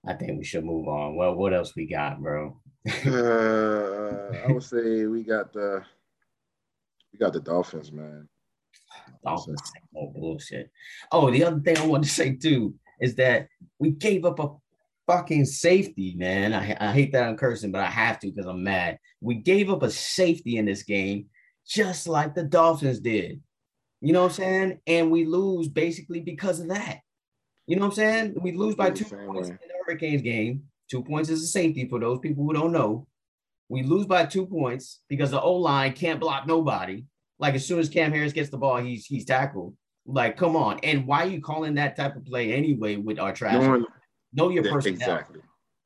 I think we should move on. Well, what else we got, bro? uh, I would say we got the we got the Dolphins, man. Dolphins, oh bullshit. Oh, the other thing I want to say too is that we gave up a fucking safety, man. I, I hate that I'm cursing, but I have to because I'm mad. We gave up a safety in this game, just like the Dolphins did. You know what I'm saying? And we lose basically because of that. You know what I'm saying? We lose by two points way. in the Hurricanes game. Two points is a safety for those people who don't know. We lose by two points because the O line can't block nobody. Like as soon as Cam Harris gets the ball, he's he's tackled. Like, come on. And why are you calling that type of play anyway with our trash? Knowing- know your personnel. exactly.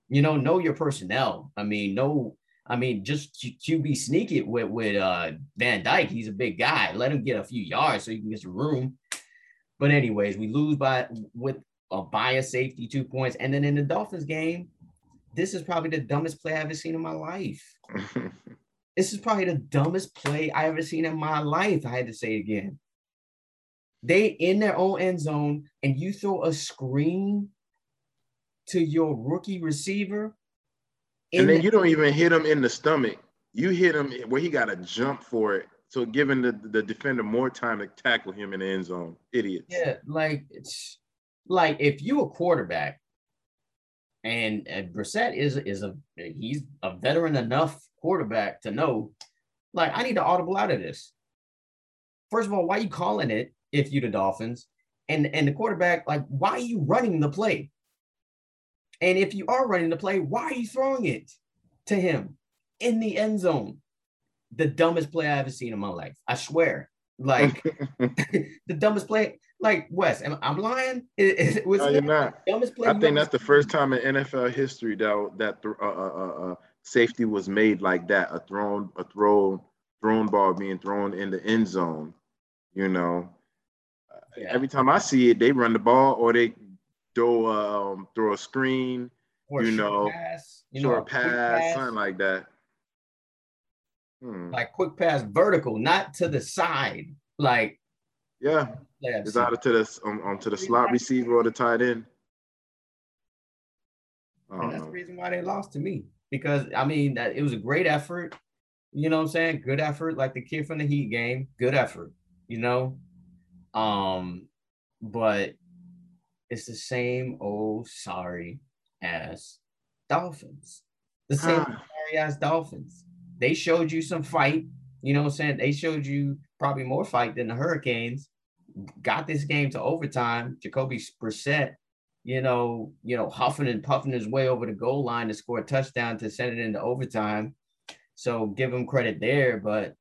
You know, know your personnel. I mean, no, I mean, just QB sneak it with with uh Van Dyke. He's a big guy. Let him get a few yards so you can get some room. But anyways, we lose by with a bias safety two points, and then in the Dolphins game, this is probably the dumbest play I've ever seen in my life. This is probably the dumbest play I ever seen in my life. I had to say it again. They in their own end zone, and you throw a screen to your rookie receiver. and then the- you don't even hit him in the stomach. You hit him where he got to jump for it. So giving the, the defender more time to tackle him in the end zone. Idiots. Yeah, like it's like if you a quarterback, and, and Brissett is is a he's a veteran enough quarterback to know, like I need to audible out of this. First of all, why are you calling it if you the Dolphins, and and the quarterback like why are you running the play? And if you are running the play, why are you throwing it to him in the end zone? The dumbest play I ever seen in my life. I swear. Like the dumbest play. Like Wes, am I'm lying? Is, is, was No, you're not. dumbest play? I think that's the first time in NFL history that that uh, uh, uh, uh, safety was made like that. A thrown, a throw, thrown ball being thrown in the end zone. You know, Yeah. every time I see it, they run the ball or they throw um throw a screen, Or you short know, pass, you know, quick pass, something like that. Hmm. like quick pass vertical, not to the side. Like Yeah, it's either to the um, um to the slot receiver or the tight end. And that's the reason why they lost to me. Because I mean that it was a great effort. You know what I'm saying? Good effort, like the kid from the Heat game. Good effort, you know. Um, but it's the same old sorry ass Dolphins. The same Ah. sorry ass Dolphins. They showed you some fight. You know what I'm saying? They showed you probably more fight than the Hurricanes. Got this game to overtime. Jacoby Brissett, you know, you know, huffing and puffing his way over the goal line to score a touchdown to send it into overtime. So give him credit there, but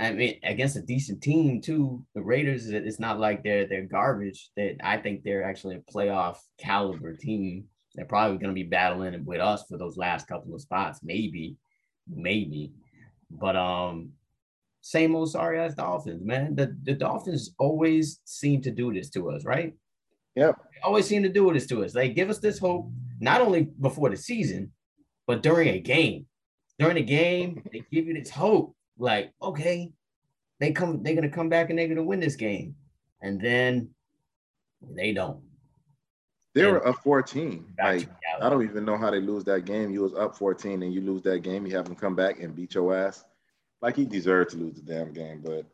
I mean, against a decent team too, the Raiders. It's not like they're they're garbage. That I think they're actually a playoff caliber team. They're probably going to be battling with us for those last couple of spots, maybe, maybe. But um, same old sorry ass Dolphins, man. The the Dolphins always seem to do this to us, right? Yep. They always seem to do this to us. They give us this hope not only before the season, but during a game. During the game, they give you this hope, like, okay, they come, they're gonna come back and they're gonna win this game, and then they don't. They were up 14. Like. I don't even know how they lose that game. You was up 14 and you lose that game. You have them come back and beat your ass. Like he deserved to lose the damn game, but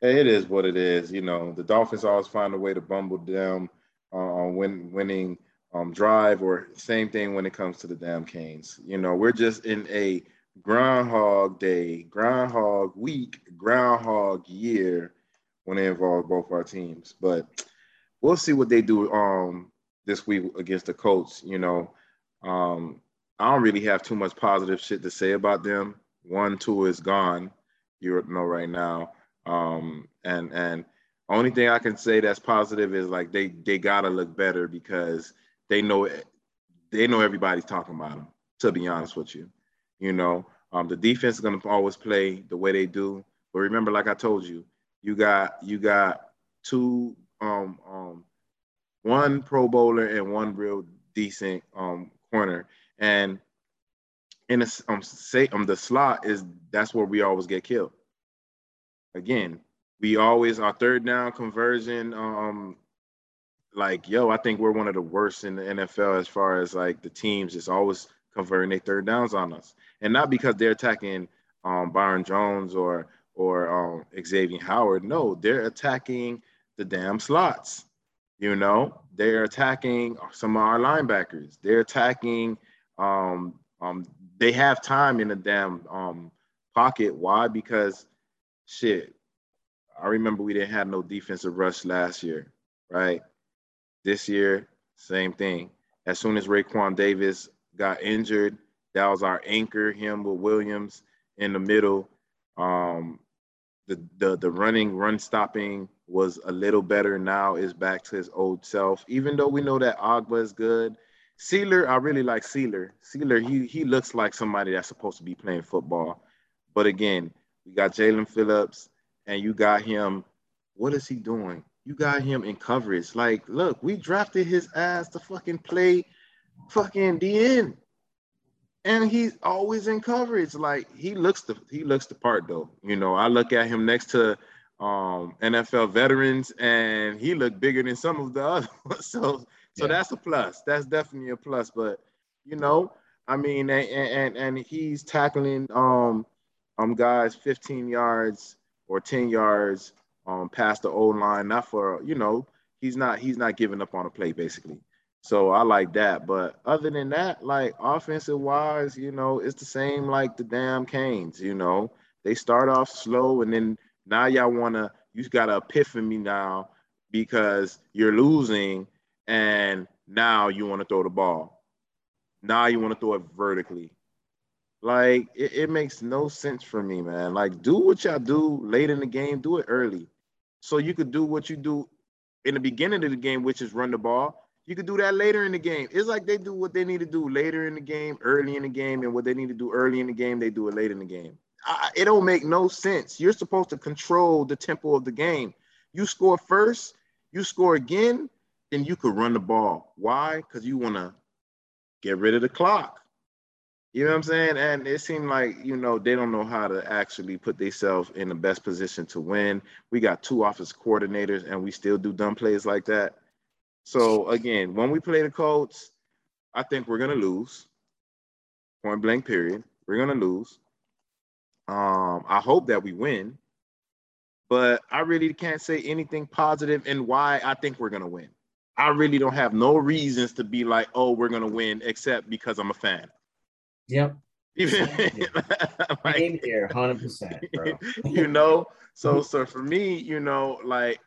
hey, it is what it is. You know, the Dolphins always find a way to bumble them uh, win, winning um, drive, or same thing when it comes to the damn Canes. You know, we're just in a Groundhog Day, Groundhog Week, Groundhog Year when it involves both our teams. But we'll see what they do um, this week against the Colts. You know, um, I don't really have too much positive shit to say about them. One, two is gone. You know right now, um, and and only thing I can say that's positive is like they they gotta look better because they know they know everybody's talking about them. To be honest with you, you know, um, the defense is gonna always play the way they do. But remember, like I told you, you got you got two um um one Pro Bowler and one real decent um corner, and in a um say um the slot is that's where we always get killed. Again, we always our third down conversion um like yo, I think we're one of the worst in the NFL as far as like the teams is always converting their third downs on us, and not because they're attacking um Byron Jones or or um Xavier Howard. No, they're attacking the damn slots. You know, they're attacking some of our linebackers. They're attacking. Um, um, they have time in the damn um, pocket. Why? Because shit. I remember we didn't have no defensive rush last year, right? This year, same thing. As soon as Raekwon Davis got injured, that was our anchor. Him with Williams in the middle. Um, the the the running, run stopping was a little better. Now is back to his old self. Even though we know that Ogbah is good, Sieler, I really like Sieler. Sieler, he he looks like somebody that's supposed to be playing football. But again, we got Jaelan Phillips, and you got him. What is he doing? You got him in coverage. Like, look, we drafted his ass to fucking play fucking DN. And he's always in coverage. Like he looks the he looks the part though. You know, I look at him next to um NFL veterans and he looked bigger than some of the other ones. So so Yeah. that's a plus. That's definitely a plus. But you know, I mean, and and, and he's tackling um um guys 15 yards or 10 yards um past the old line, not for you know, he's not he's not giving up on a play basically. So I like that. But other than that, like offensive wise, you know, it's the same like the damn Canes, you know. They start off slow and then now y'all wanna you got an epiphany now because you're losing and now you want to throw the ball. Now you want to throw it vertically. Like it, it makes no sense for me, man. Like do what y'all do late in the game, do it early. So you could do what you do in the beginning of the game, which is run the ball. You could do that later in the game. It's like they do what they need to do later in the game, early in the game, and what they need to do early in the game, they do it late in the game. I, it don't make no sense. You're supposed to control the tempo of the game. You score first, you score again, then you could run the ball. Why? Because you want to get rid of the clock. You know what I'm saying? And it seemed like, you know, they don't know how to actually put themselves in the best position to win. We got two office coordinators and we still do dumb plays like that. So again, when we play the Colts, I think we're gonna lose. Point blank period. We're gonna lose. Um, I hope that we win, but I really can't say anything positive in why I think we're gonna win. I really don't have no reasons to be like, oh, we're gonna win, except because I'm a fan. Yep. Same here, hundred percent, bro. you know, so so for me, you know, like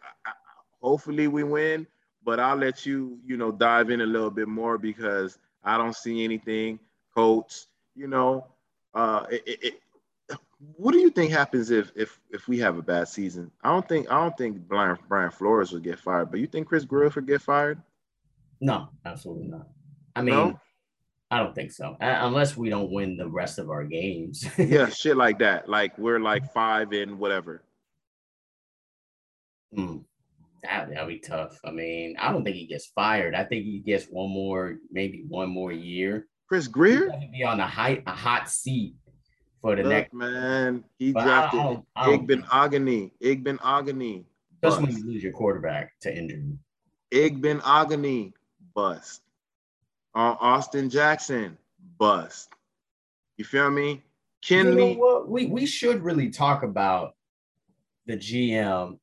hopefully we win, but I'll let you, you know, dive in a little bit more because I don't see anything. Colts, you know, uh, it, it, it, what do you think happens if if if we have a bad season? I don't think I don't think Brian Brian Flores would get fired, but you think Chris Grier would get fired? No, absolutely not. I mean, No? I don't think so, Uh, unless we don't win the rest of our games. Yeah, shit like that. Like we're like five in whatever. Hmm. That that'd be tough. I mean, I don't think he gets fired. I think he gets one more, maybe one more year. Chris Grier, be on a high, a hot seat for the Look, next. man, he But I drafted don't- I don't- Igbinoghene. Igben Agani. Especially when you lose your quarterback to injury. Igbinoghene, bust. Uh, Austin Jackson, bust. You feel me? You know what? We we should really talk about the GM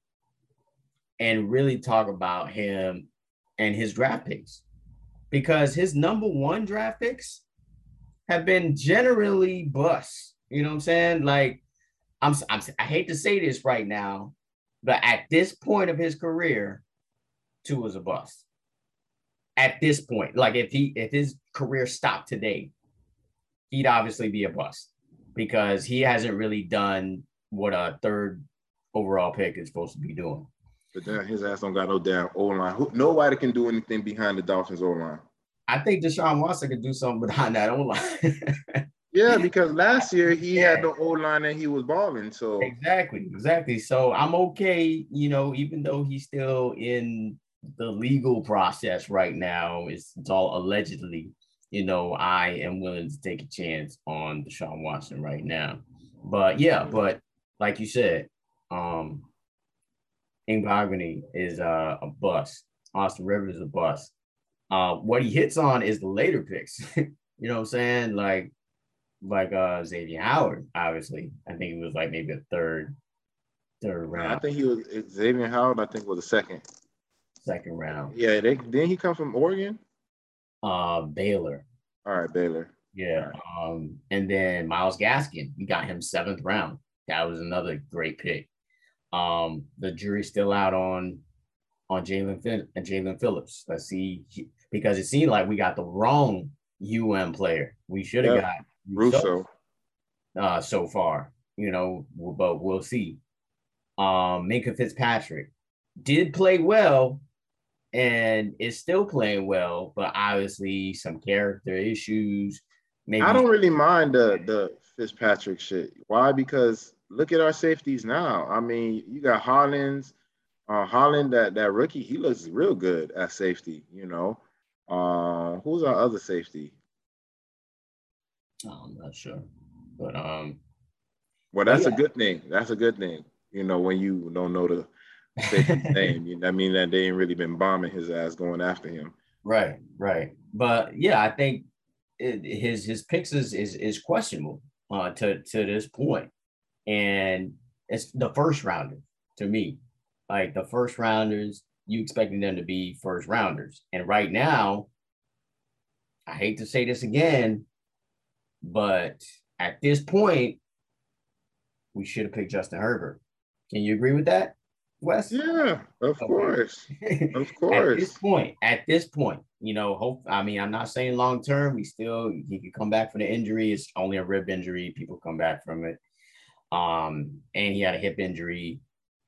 and really talk about him and his draft picks because his number one draft picks have been generally bust. You know what I'm saying? Like, I'm, I'm I hate to say this right now, but at this point of his career, two was a bust. At this point, like if he if his career stopped today, he'd obviously be a bust because he hasn't really done what a third overall pick is supposed to be doing. but damn, his ass don't got no damn O line. Nobody can do anything behind the Dolphins O line. I think Deshaun Watson could do something behind that own line. Yeah, because last year he had the O line and he was balling. So exactly, exactly. So I'm okay, you know, even though he's still in the legal process right now, is it's all allegedly, you know, I am willing to take a chance on Deshaun Watson right now. But yeah, but like you said, um Igbinoghene is uh, a bust. Austin Rivers is a bust. Uh, what he hits on is the later picks. you know what I'm saying? Like, like uh Xavier Howard, obviously. I think it was like maybe a third, third round. I think he was Xavier Howard. I think was the second. Second round. Yeah, they didn't he come from Oregon? Uh Baylor. All right, Baylor. Yeah. Um, and then Myles Gaskin, we got him seventh round. That was another great pick. Um, the jury's still out on on Jaelan Phil- and Jaelan Phillips. Let's see, because it seemed like we got the wrong UM player. We should have got Rousseau. uh, so far, you know, but we'll see. Um, Minkah Fitzpatrick did play well and is still playing well, but obviously some character issues. Maybe I don't really mind the the Fitzpatrick shit. Why? Because look at our safeties now. I mean, you got Hollins, uh, Holland, that that rookie, he looks real good at safety. You know, uh, who's our other safety? I'm not sure, but um, Well, that's yeah. a good thing. That's a good thing. You know, when you don't know the name, you- I mean that they ain't really been bombing his ass going after him. right, right. But yeah, I think it, his his picks is is, is questionable uh, to to this point, and it's the first rounder to me. Like the first rounders, you expecting them to be first rounders, and right now, I hate to say this again, but at this point, we should have picked Justin Herbert. Can you agree with that, Wes? Yeah, of Okay. course, of course. at this point, at this point, you know, hope I mean, I'm not saying long term. We still he could come back from the injury. It's only a rib injury. People come back from it. Um, and he had a hip injury.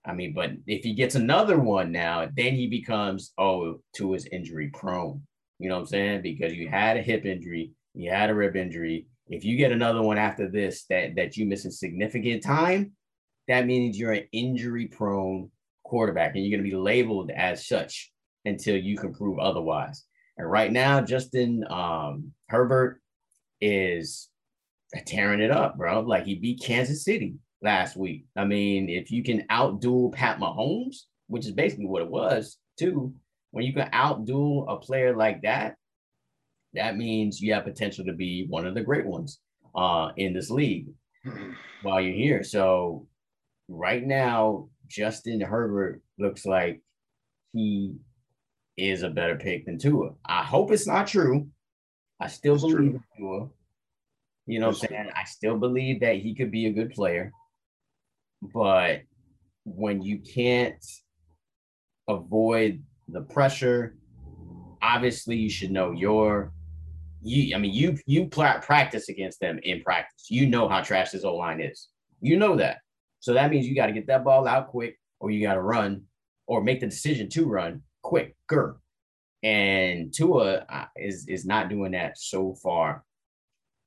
I mean, but if he gets another one now, then he becomes oh to his injury prone. You know what I'm saying? Because you had a hip injury, you had a rib injury. If you get another one after this that that you miss a significant time, that means you're an injury prone quarterback and you're going to be labeled as such until you can prove otherwise. And right now, Justin um, Herbert is tearing it up, bro. Like he beat Kansas City last week. I mean, if you can outduel Pat Mahomes, which is basically what it was, too, when you can outduel a player like that, that means you have potential to be one of the great ones uh, in this league while you're here. So right now, Justin Herbert looks like he is a better pick than Tua. I hope it's not true. I still It's believe true. in Tua. You know what I'm saying? I still believe that he could be a good player. But when you can't avoid the pressure, obviously you should know your you I mean you you practice against them in practice. You know how trash this O line is. You know that. So that means you got to get that ball out quick or you got to run or make the decision to run quicker. And Tua is is not doing that so far.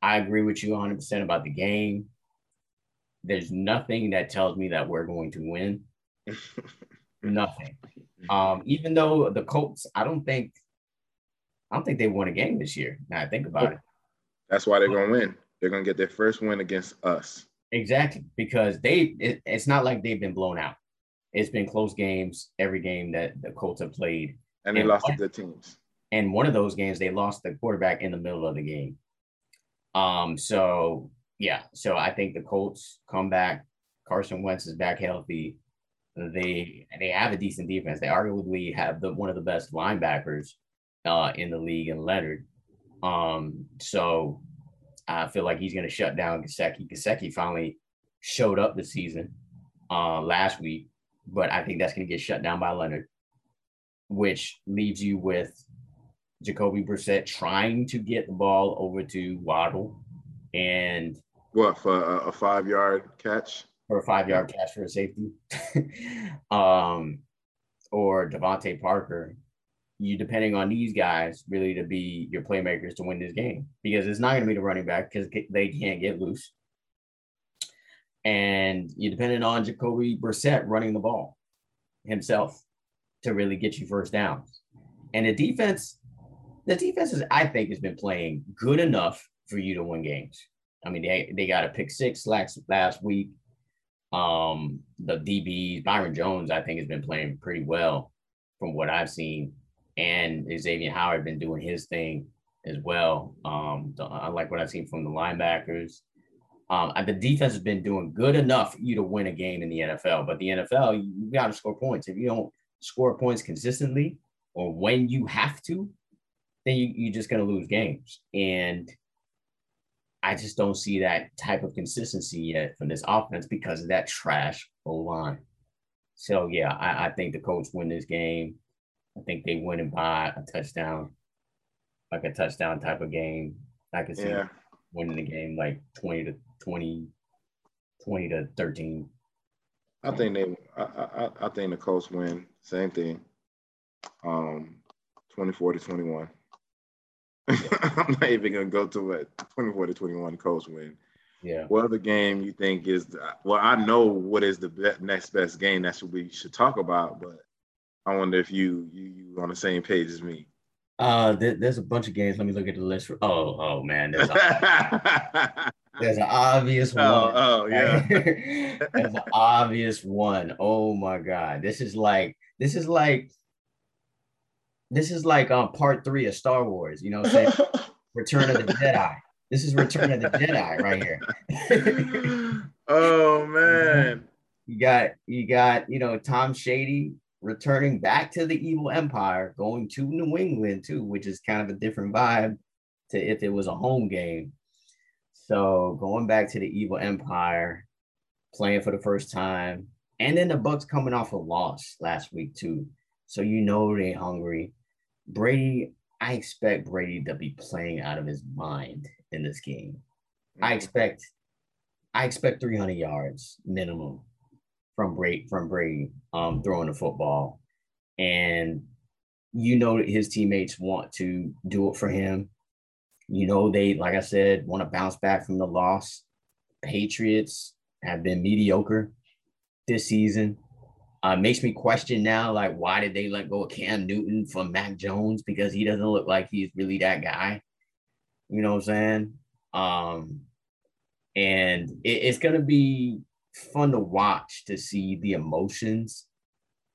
I agree with you 100% about the game. There's nothing that tells me that we're going to win. Nothing. Um, even though the Colts, I don't think, I don't think they won a game this year. Now I think about it. That's why they're gonna win. They're gonna get their first win against us. Exactly, because they, it, it's not like they've been blown out. It's been close games every game that the Colts have played. And they And lost to good teams. And one of those games, they lost the quarterback in the middle of the game. Um, so yeah, so I think the Colts come back. Carson Wentz is back healthy. They they have a decent defense. They arguably have the one of the best linebackers uh, in the league in Leonard. Um, so I feel like he's going to shut down Gesicki. Gesicki finally showed up this season uh, last week, but I think that's going to get shut down by Leonard, which leaves you with Jacoby Brissett trying to get the ball over to Waddle and What for a, a five yard catch? or a five yard catch for a safety, um, or DeVante Parker. You depending on these guys really to be your playmakers to win this game because it's not going to be the running back because they can't get loose, and you're depending on Jacoby Brissett running the ball himself to really get you first downs. And the defense, the defense is, I think, has been playing good enough for you to win games. I mean, they, they got a pick six last last week. Um, the DB Byron Jones, I think, has been playing pretty well from what I've seen, and Xavier Howard been doing his thing as well. Um, I like what I've seen from the linebackers. Um, the defense has been doing good enough for you to win a game in the NFL, but the NFL, you got to score points. If you don't score points consistently or when you have to, then you, you're just going to lose games. And I just don't see that type of consistency yet from this offense because of that trash O line. So yeah, I, I think the Colts win this game. I think they win it by a touchdown, like a touchdown type of game. I can see Yeah. winning the game like 20 to 20, 20 to 13. I think they. I, I, I think the Colts win. Same thing. Um, twenty-four to twenty-one. I'm not even gonna go to it. Twenty-four to twenty-one. Colts win. Yeah. What other game you think is? The, well, I know what is the next best game. That's what we should talk about. But I wonder if you you you on the same page as me. Uh, there, there's a bunch of games. Let me look at the list. Oh, oh man, there's a, there's an obvious one. oh, oh yeah. there's an obvious one. Oh my god, this is like this is like this is like um part three of Star Wars. You know, what I'm saying Return of the Jedi. This is Return of the Jedi right here. oh man. You got you got you know Tom Shady returning back to the evil empire, going to New England too, which is kind of a different vibe to if it was a home game. So going back to the evil empire, playing for the first time, and then the Bucs coming off a loss last week too. So you know they hungry. Brady, I expect Brady to be playing out of his mind in this game. I mm-hmm. expect I expect 300 yards minimum from Brady from Brady um throwing the football. And you know that his teammates want to do it for him. You know, they, like I said, want to bounce back from the loss. Patriots have been mediocre this season. Uh, makes me question now, like, why did they let go of Cam Newton for Mac Jones? Because he doesn't look like he's really that guy. You know what I'm saying? Um, and it, it's gonna be fun to watch to see the emotions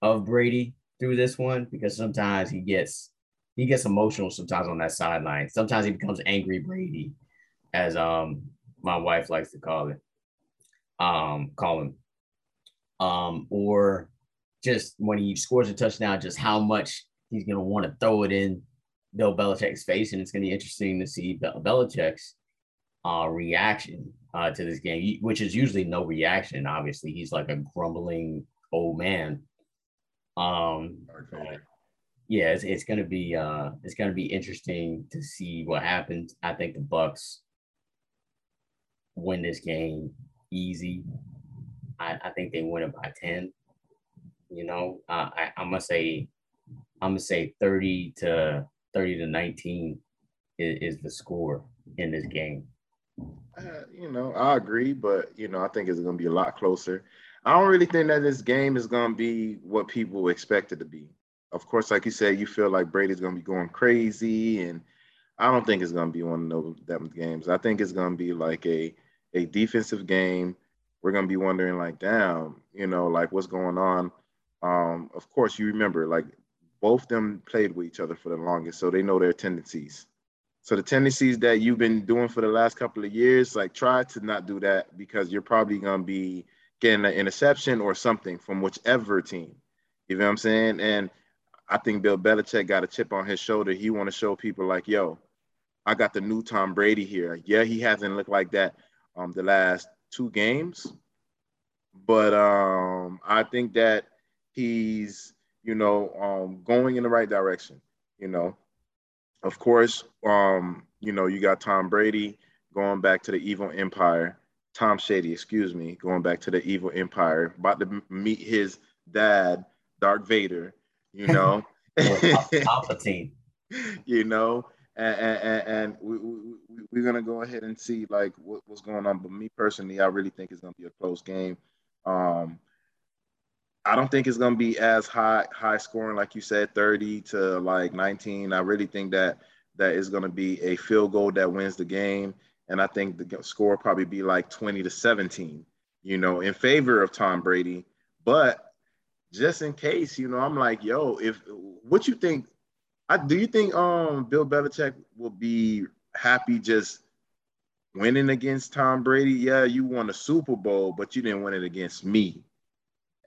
of Brady through this one because sometimes he gets he gets emotional sometimes on that sideline. Sometimes he becomes angry Brady, as um my wife likes to call it. Um, call him. Um, or just when he scores a touchdown, just how much he's gonna want to throw it in Bill Belichick's face, and it's gonna be interesting to see Bel- Belichick's uh reaction uh to this game, which is usually no reaction. Obviously, he's like a grumbling old man. Um, yeah, it's, it's gonna be uh it's gonna be interesting to see what happens. I think the Bucs win this game easy. I, I think they win it by 10. You know, uh, I, I'm gonna say I'm gonna say 30 to 30 to 19 is, is the score in this game. You know, I agree, but you know, I think it's going to be a lot closer. I don't really think that this game is going to be what people expect it to be. Of course, like you said, you feel like Brady's going to be going crazy, and I don't think it's going to be one of those games. I think it's going to be like a a defensive game. We're going to be wondering, like, damn, you know, like what's going on. Um, of course, you remember, like, both them played with each other for the longest, so they know their tendencies. So the tendencies that you've been doing for the last couple of years, like try to not do that because you're probably gonna be getting an interception or something from whichever team. You know what I'm saying? And I think Bill Belichick got a chip on his shoulder. He want to show people like, yo, I got the new Tom Brady here. Yeah, he hasn't looked like that um the last two games, but um I think that he's you know um going in the right direction. You know, of course, um, you know, you got Tom Brady going back to the evil empire. Tom Shady, excuse me, going back to the evil empire, about to meet his dad, Darth Vader, you know. Palpatine. you know, and, and, and we, we, we're going to go ahead and see like what, what's going on. But me personally, I really think it's going to be a close game. Um, I don't think it's going to be as high high scoring like you said 30 to like 19. I really think that that is going to be a field goal that wins the game and I think the score probably be like 20 to 17, you know, in favor of Tom Brady. But just in case, you know, I'm like, yo, if what you think I do you think um Bill Belichick will be happy just winning against Tom Brady? Yeah, you won a Super Bowl, but you didn't win it against me.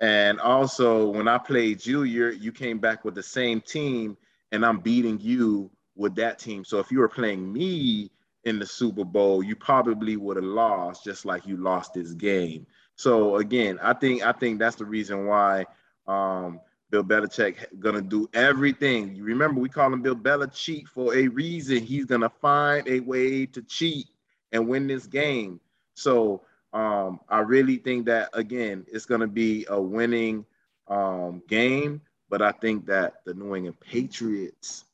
And also, when I played you you came back with the same team, and I'm beating you with that team. So if you were playing me in the Super Bowl, you probably would have lost, just like you lost this game. So again, I think I think that's the reason why um, Bill Belichick gonna do everything. You remember we call him Bill Belichick for a reason. He's gonna find a way to cheat and win this game. So Um, I really think that again, it's gonna be a winning um, game, but I think that the New England Patriots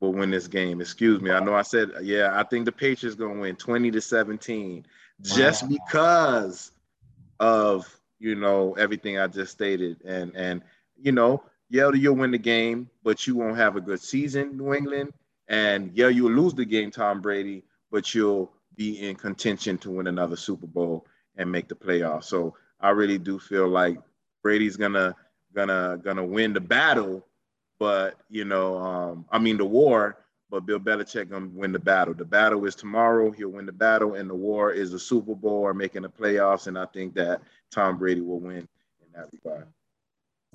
will win this game. Excuse me. I know I said, yeah, I think the Patriots gonna win 20 to 17 just Wow. because of you know everything I just stated. And and you know, yeah, you'll win the game, but you won't have a good season, New England. And yeah, you'll lose the game, Tom Brady, but you'll be in contention to win another Super Bowl and make the playoffs. So I really do feel like Brady's gonna gonna gonna win the battle, but you know, um, I mean the war, but Bill Belichick gonna win the battle. The battle is tomorrow. He'll win the battle, and the war is the Super Bowl or making the playoffs. And I think that Tom Brady will win in that regard.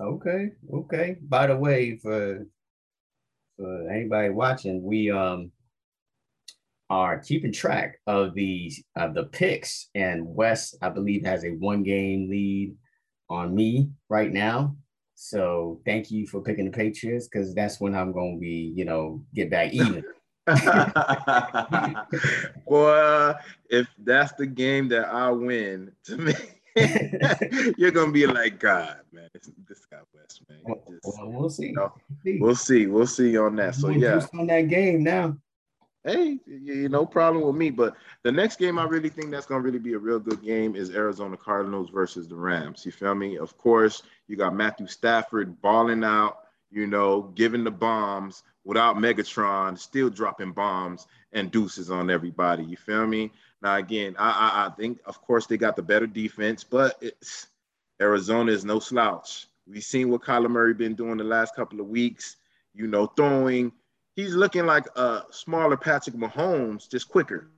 Okay, okay. By the way, for for anybody watching, we um are keeping track of the of the picks, and Wes, I believe, has a one game lead on me right now. So thank you for picking the Patriots because that's when I'm going to be, you know, get back even. Boy, if that's the game that I win, to me, you're gonna be like, God, man, this, this guy West, man. well, just- well, we'll see. No, See. we'll see, we'll see on that. So yeah, on that game now. Hey, you no problem with me. But the next game I really think that's gonna really be a real good game is Arizona Cardinals versus the Rams. You feel me? Of course, you got Matthew Stafford balling out, you know, giving the bombs without Megatron, still dropping bombs and deuces on everybody. You feel me? Now again, I I, I think of course they got the better defense, but it's Arizona is no slouch. We've seen what Kyler Murray been doing the last couple of weeks. You know, throwing. He's looking like a smaller Patrick Mahomes, just quicker.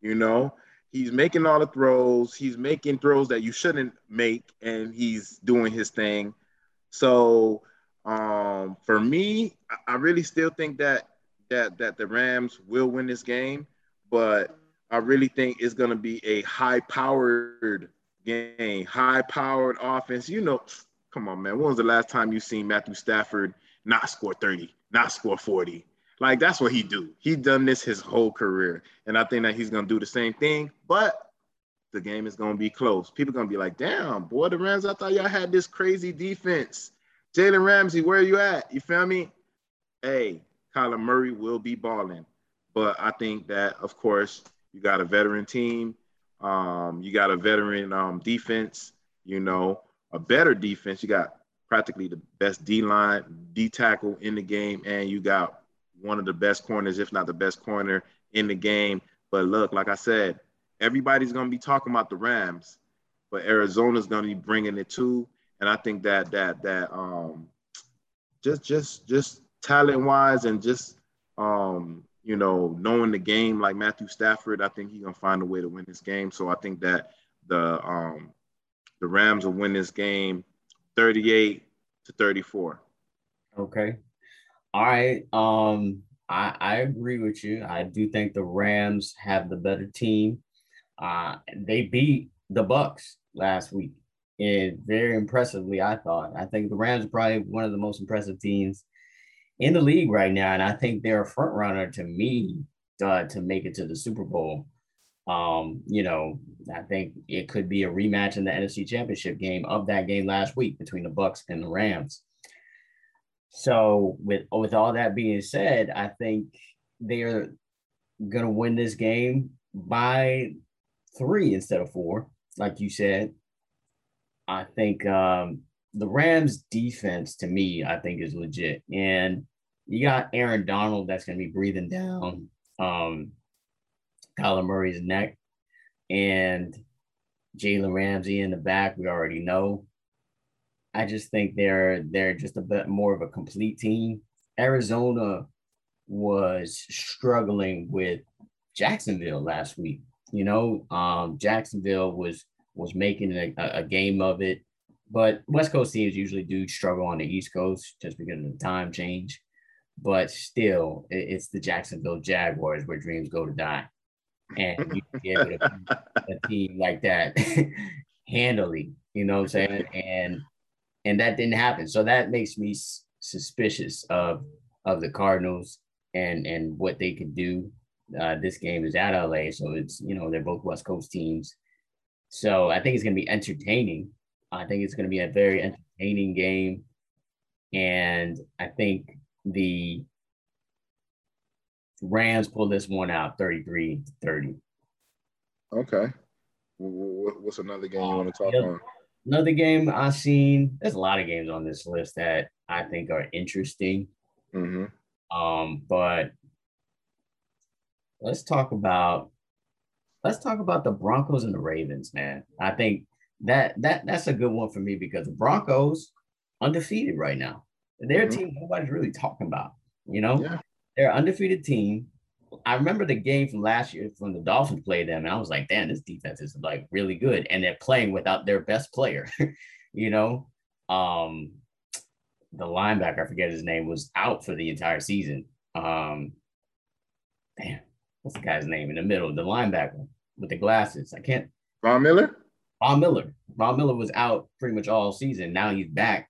You know, he's making all the throws. He's making throws that you shouldn't make, and he's doing his thing. So, um, for me, I, really still think that that that the Rams will win this game, but I really think it's going to be a high-powered game, high-powered offense. You know, come on, man. When was the last time you seen Matthew Stafford not score 30, not score 40? Like that's what he do. He done this his whole career, and I think that he's gonna do the same thing. But the game is gonna be close. People gonna be like, "Damn, boy, the Rams! I thought y'all had this crazy defense." Jalen Ramsey, where you at? You feel me? Hey, Kyler Murray will be balling, but I think that, of course, you got a veteran team. Um, you got a veteran um, defense. You know, a better defense. You got practically the best D line, D tackle in the game, and you got one of the best corners, if not the best corner in the game. But look, like I said, everybody's going to be talking about the Rams, but Arizona's going to be bringing it too. And I think that that that um, just just just talent wise and just um, you know knowing the game like Matthew Stafford, I think he's gonna find a way to win this game. So I think that the um, the Rams will win this game, 38 to 34. Okay. All right. Um, I I agree with you. I do think the Rams have the better team. Uh, they beat the Bucs last week, and very impressively. I thought. I think the Rams are probably one of the most impressive teams in the league right now, and I think they're a front runner to me uh, to make it to the Super Bowl. Um, you know, I think it could be a rematch in the NFC Championship game of that game last week between the Bucs and the Rams. So with with all that being said, I think they're gonna win this game by three instead of four, like you said. I think um, the Rams defense to me, I think is legit. And you got Aaron Donald that's gonna be breathing down um Kyler Murray's neck and Jalen Ramsey in the back, we already know. I just think they're they're just a bit more of a complete team. Arizona was struggling with Jacksonville last week. You know, um, Jacksonville was was making a, a game of it, but West Coast teams usually do struggle on the East Coast just because of the time change. But still, it's the Jacksonville Jaguars where dreams go to die, and you be able to beat a team like that handily. You know what I'm saying? And and that didn't happen. So that makes me s- suspicious of of the Cardinals and and what they could do. Uh, this game is at LA, so it's you know they're both West Coast teams. So I think it's going to be entertaining. I think it's going to be a very entertaining game. And I think the Rams pull this one out 33 30. Okay. Wh- wh- What's another game you want to talk Yep. on? Another game I've seen, there's a lot of games on this list that I think are interesting. Mm-hmm. Um, but let's talk about let's talk about the Broncos and the Ravens, man. I think that that that's a good one for me because the Broncos undefeated right now. They're a Mhm. team nobody's really talking about. You know, Yeah. They're an undefeated team. I remember the game from last year when the Dolphins played them, and I was like, damn, this defense is like really good. And they're playing without their best player, you know. Um the linebacker, I forget his name, was out for the entire season. Um damn, what's the guy's name in the middle? The linebacker with the glasses. I can't Von Miller? Von Miller. Von Miller was out pretty much all season. Now he's back.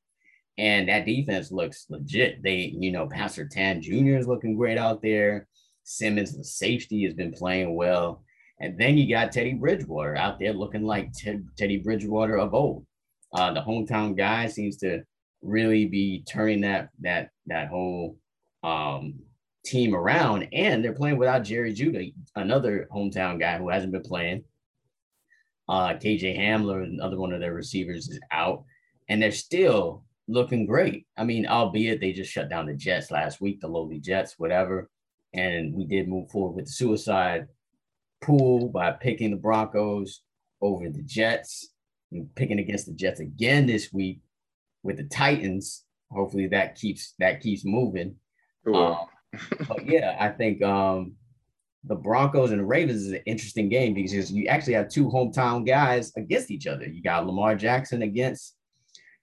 And that defense looks legit. They, you know, Pat Surtain Jr. is looking great out there. Simmons, the safety, has been playing well. And then you got Teddy Bridgewater out there looking like Ted, Teddy Bridgewater of old. Uh, the hometown guy seems to really be turning that that that whole um, team around. And they're playing without Jerry Jeudy, another hometown guy who hasn't been playing. Uh, KJ Hamler, another one of their receivers, is out, and they're still looking great. I mean, albeit they just shut down the Jets last week, the lowly Jets, whatever. And we did move forward with the suicide pool by picking the Broncos over the Jets and picking against the Jets again this week with the Titans. Hopefully that keeps that keeps moving. Cool. Um, but yeah, I think um, the Broncos and the Ravens is an interesting game because you actually have two hometown guys against each other. You got Lamar Jackson against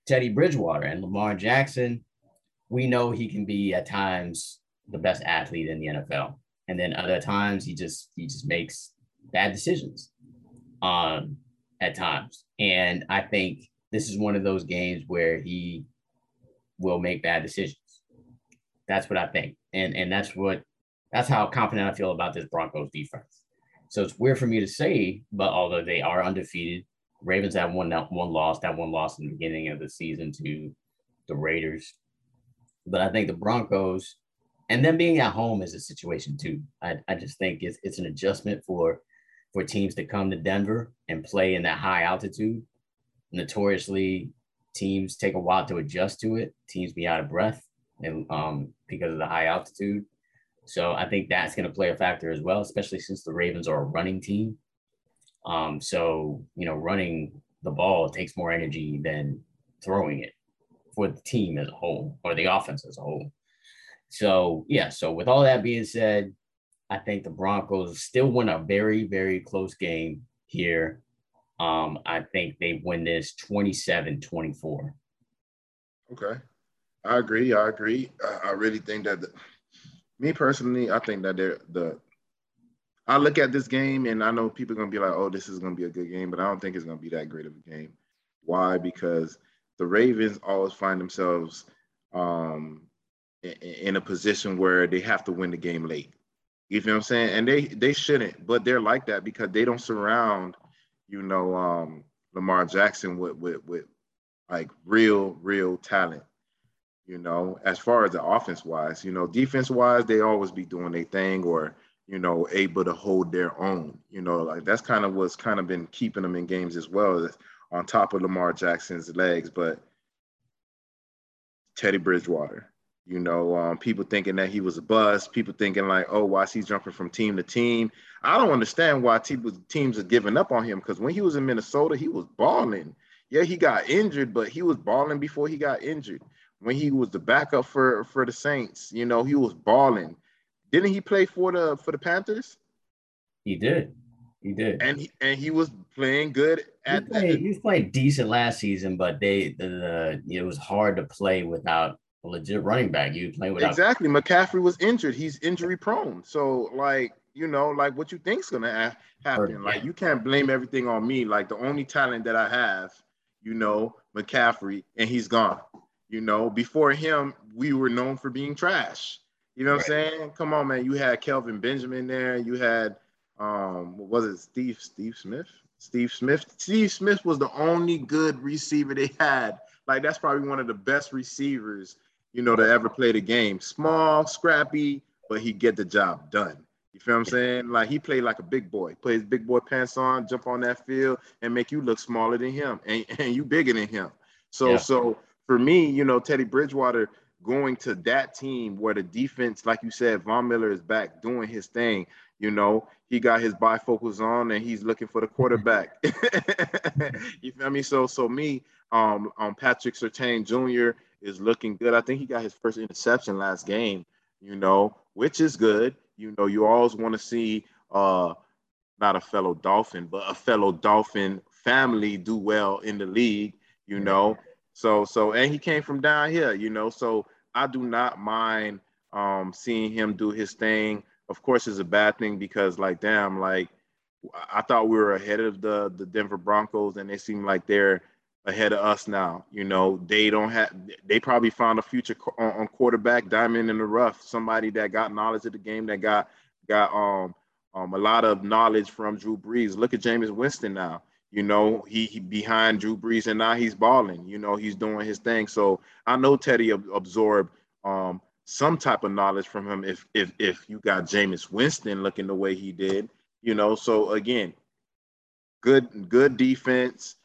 Teddy Bridgewater, and Lamar Jackson, we know he can be at times the best athlete in the NFL, and then other times he just he just makes bad decisions, um, at times. And I think this is one of those games where he will make bad decisions. That's what I think. And and that's what that's how confident I feel about this Broncos defense. So it's weird for me to say, but although they are undefeated, Ravens have one one loss, that one loss in the beginning of the season to the Raiders. But I think the Broncos and them being at home is a situation too. I, I just think it's it's an adjustment for for teams to come to Denver and play in that high altitude. Notoriously, teams take a while to adjust to it. Teams be out of breath and um because of the high altitude. So I think that's going to play a factor as well, especially since the Ravens are a running team. Um, so you know, running the ball takes more energy than throwing it for the team as a whole or the offense as a whole. So yeah, so with all that being said, I think the Broncos still win a very, very close game here. Um, I think they win this 27-24. Okay. I agree. I agree. I, I really think that the, me personally, I think that they're the I look at this game and I know people are gonna be like, oh, this is gonna be a good game, but I don't think it's gonna be that great of a game. Why? Because the Ravens always find themselves um in, a position where they have to win the game late. You feel what I'm saying? And they they shouldn't, but they're like that because they don't surround, you know, um Lamar Jackson with with with like real, real talent you know, as far as the offense wise, you know, defense wise, they always be doing their thing or, you know, able to hold their own. You know, like that's kind of what's kind of been keeping them in games as well, on top of Lamar Jackson's legs. But Teddy Bridgewater, you know, um, people thinking that he was a bust, people thinking like, oh, why is he jumping from team to team? I don't understand why teams are giving up on him because when he was in Minnesota, he was balling. Yeah, he got injured, but he was balling before he got injured when he was the backup for for the Saints. You know, he was balling. Didn't he play for the for the Panthers? He did. He did. And he and he was playing good he, at played, he was playing decent last season, but they the, the it was hard to play without a legit running back. You play without exactly. McCaffrey was injured. He's injury prone. So like you know, like what you think's gonna happen. Like you can't blame everything on me. Like the only talent that I have, you know, McCaffrey, and he's gone. You know, before him, we were known for being trash. You know what right. I'm saying? Come on, man. You had Kelvin Benjamin there. You had um, what was it, Steve Steve Smith? Steve Smith. Steve Smith was the only good receiver they had. Like that's probably one of the best receivers, you know, to ever play the game. Small, scrappy, but he get the job done. You feel what I'm saying? Like he played like a big boy, put his big boy pants on, jump on that field, and make you look smaller than him, and, and you bigger than him. So, Yeah. so for me, you know, Teddy Bridgewater going to that team where the defense, like you said, Von Miller is back doing his thing. You know, he got his bifocals on and he's looking for the quarterback. you feel me? So, so me, um, um, Patrick Surtain Jr. is looking good. I think he got his first interception last game. You know, which is good. You know, you always want to see uh, not a fellow Dolphin, but a fellow Dolphin family do well in the league. You know, so so and he came from down here. You know, so I do not mind um, seeing him do his thing. Of course, it's a bad thing because like damn, like I thought we were ahead of the the Denver Broncos, and they seem like they're ahead of us now. You know, they don't have. They probably found a future on, on quarterback, diamond in the rough, somebody that got knowledge of the game, that got got um um a lot of knowledge from Drew Brees. Look at Jameis Winston now. You know, he, he behind Drew Brees, and now he's balling. You know, he's doing his thing. So I know Teddy ab- absorbed um some type of knowledge from him. If if if you got Jameis Winston looking the way he did, you know. So again, good good defense.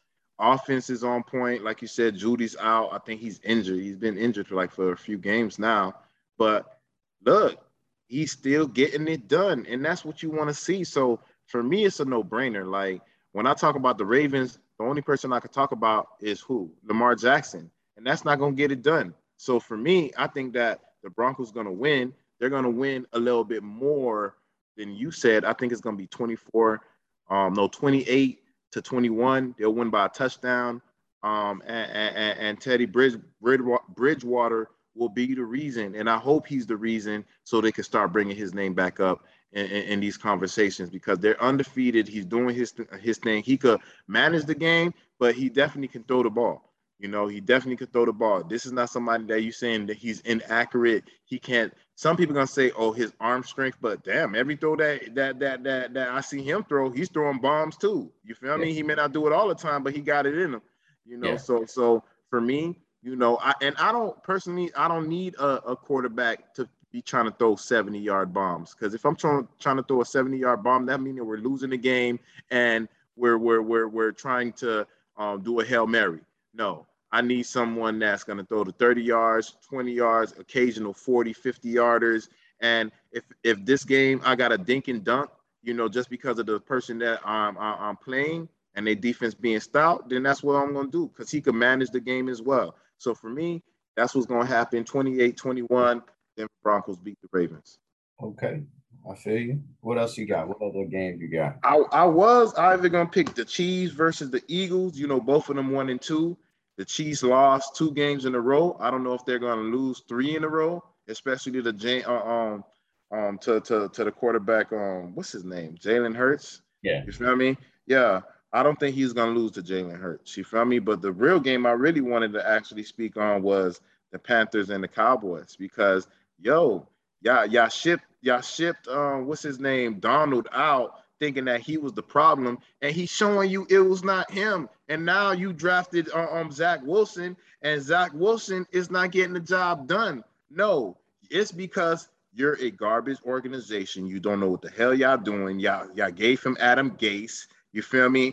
Offense is on point. Like you said, Jeudy's out. I think he's injured. He's been injured for like for a few games now. But look, he's still getting it done. And that's what you want to see. So for me, it's a no-brainer. Like when I talk about the Ravens, the only person I could talk about is who? Lamar Jackson. And that's not gonna get it done. So for me, I think that the Broncos gonna win. They're gonna win a little bit more than you said. I think it's gonna be 24, um, no, 28 to 21. They'll win by a touchdown. Um, and, and, and Teddy Bridge, Bridgewa- Bridgewater will be the reason, and I hope he's the reason, so they can start bringing his name back up in, in, in these conversations because they're undefeated. He's doing his his thing. He could manage the game, but he definitely can throw the ball. You know, he definitely could throw the ball. This is not somebody that you saying that he's inaccurate. He can't. Some people gonna say, "Oh, his arm strength," but damn, every throw that that that that that I see him throw, he's throwing bombs too. You feel me? He may not do it all the time, but he got it in him. You know, Yeah. so so for me, you know, I and I don't personally, I don't need a, a quarterback to be trying to throw 70 yard bombs because if I'm trying trying to throw a 70 yard bomb, that means we're losing the game and we're we're we're we're trying to um, do a hail mary. No, I need someone that's going to throw the 30 yards, 20 yards, occasional 40, 50 yarders. And if if this game I got a dink and dunk, you know, just because of the person that I'm I'm playing and their defense being stout, then that's what I'm going to do because he could manage the game as well. So for me, that's what's going to happen 28 21. Then Broncos beat the Ravens. Okay, I feel you. What else you got? What other games you got? I, I was either going to pick the Chiefs versus the Eagles. You know, both of them one and two. The Chiefs lost two games in a row. I don't know if they're going to lose three in a row, especially to the J- uh, um um to, to to the quarterback. Um, what's his name? Jalen Hurts. Yeah. You feel me? Yeah. I don't think he's gonna lose to Jalen Hurts. You feel me? But the real game I really wanted to actually speak on was the Panthers and the Cowboys because yo, y'all y'all shipped y'all shipped um what's his name Darnold out thinking that he was the problem, and he's showing you it was not him. And now you drafted uh, um Zach Wilson, and Zach Wilson is not getting the job done. No, it's because you're a garbage organization. You don't know what the hell y'all doing. Y'all y'all gave him Adam Gase. You feel me?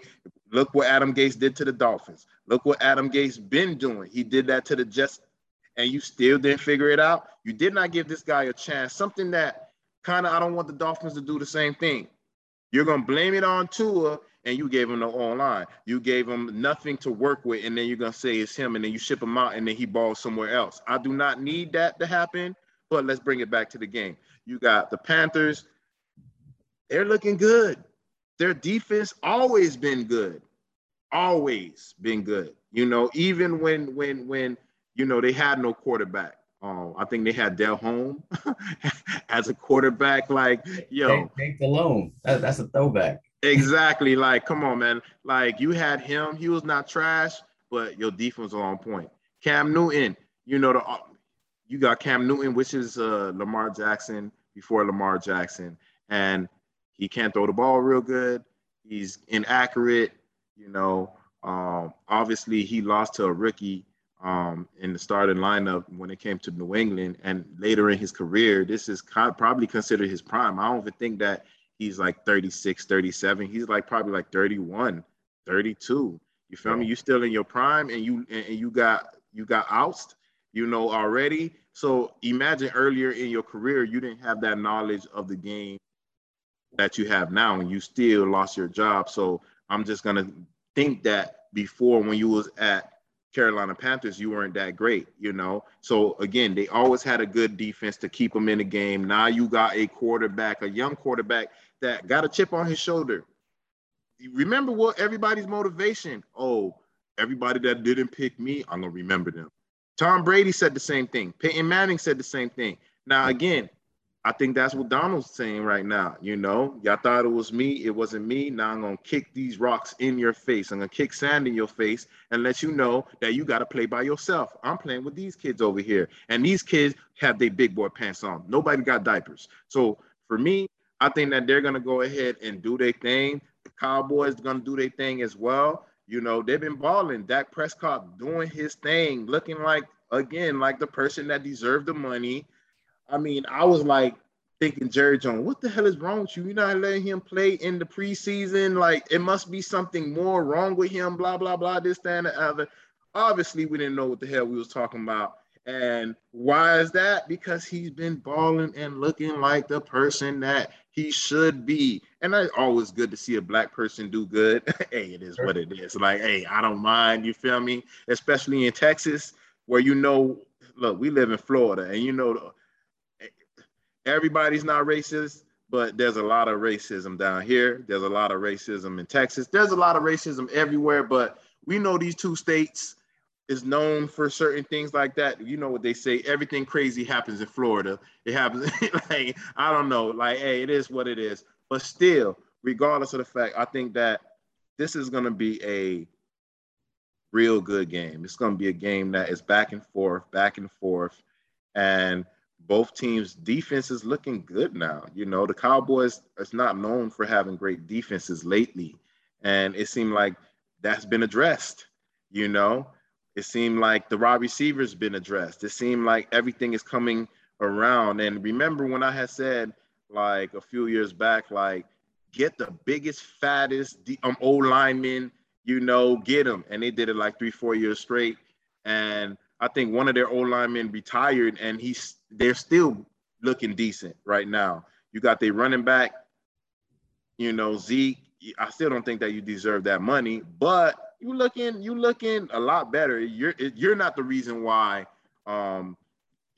Look what Adam Gase did to the Dolphins. Look what Adam Gase been doing. He did that to the Jets, and you still didn't figure it out. You did not give this guy a chance. Something that kind of I don't want the Dolphins to do the same thing. You're gonna blame it on Tua, and you gave him the online. You gave him nothing to work with, and then you're gonna say it's him, and then you ship him out, and then he balls somewhere else. I do not need that to happen, but let's bring it back to the game. You got the Panthers. They're looking good. Their defense always been good. Always been good. You know, even when when when you know they had no quarterback. Um, I think they had Delhomme as a quarterback. Like, yo, Take, take the loan. That, that's a throwback. Exactly. Like, come on, man. Like, you had him. He was not trash, but your defense was on point. Cam Newton, you know, the uh, you got Cam Newton, which is uh, Lamar Jackson before Lamar Jackson, and he can't throw the ball real good. He's inaccurate. You know, um, obviously he lost to a rookie um, in the starting lineup when it came to New England, and later in his career, this is of probably considered his prime. I don't even think that he's like 36, 37. He's like probably like 31, 32. You feel me? You still in your prime, and you and you got you got oust, you know already. So imagine earlier in your career, you didn't have that knowledge of the game that you have now, and you still lost your job. So I'm just gonna think that before when you was at Carolina Panthers, you weren't that great, you know. So again, they always had a good defense to keep them in the game. Now you got a quarterback, a young quarterback that got a chip on his shoulder. Remember what everybody's motivation? Oh, everybody that didn't pick me, I'm gonna remember them. Tom Brady said the same thing. Peyton Manning said the same thing. Now again, I think that's what Darnold's saying right now. You know, y'all thought it was me, it wasn't me. Now I'm gonna kick these rocks in your face. I'm gonna kick sand in your face and let you know that you gotta play by yourself. I'm playing with these kids over here, and these kids have their big boy pants on. Nobody got diapers. So for me, I think that they're gonna go ahead and do their thing. The Cowboys gonna do their thing as well. You know, they've been balling. Dak Prescott doing his thing, looking like again like the person that deserved the money I mean, I was like thinking Jerry Jones, what the hell is wrong with you? You're not letting him play in the preseason. Like it must be something more wrong with him, blah, blah, blah, this, that, and the other. Obviously, we didn't know what the hell we was talking about. And why is that? Because he's been balling and looking like the person that he should be. And it's always good to see a black person do good. hey, it is what it is. Like, hey, I don't mind. You feel me? Especially in Texas, where you know, look, we live in Florida, and you know everybody's not racist, but there's a lot of racism down here. There's a lot of racism in Texas. There's a lot of racism everywhere, but we know these two states is known for certain things like that. You know what they say, everything crazy happens in Florida. It happens like I don't know, like hey, it is what it is. But still, regardless of the fact, I think that this is going to be a real good game. It's going to be a game that is back and forth, back and forth. And both teams' defense is looking good now. You know, the Cowboys is not known for having great defenses lately. And it seemed like that's been addressed. You know, it seemed like the wide receivers been addressed. It seemed like everything is coming around. And remember when I had said like a few years back, like get the biggest, fattest um, old linemen, you know, get them. And they did it like three, four years straight. And I think one of their old linemen retired, and he's they're still looking decent right now. You got the running back, you know, Zeke. I still don't think that you deserve that money, but you looking you looking a lot better. You're you're not the reason why um,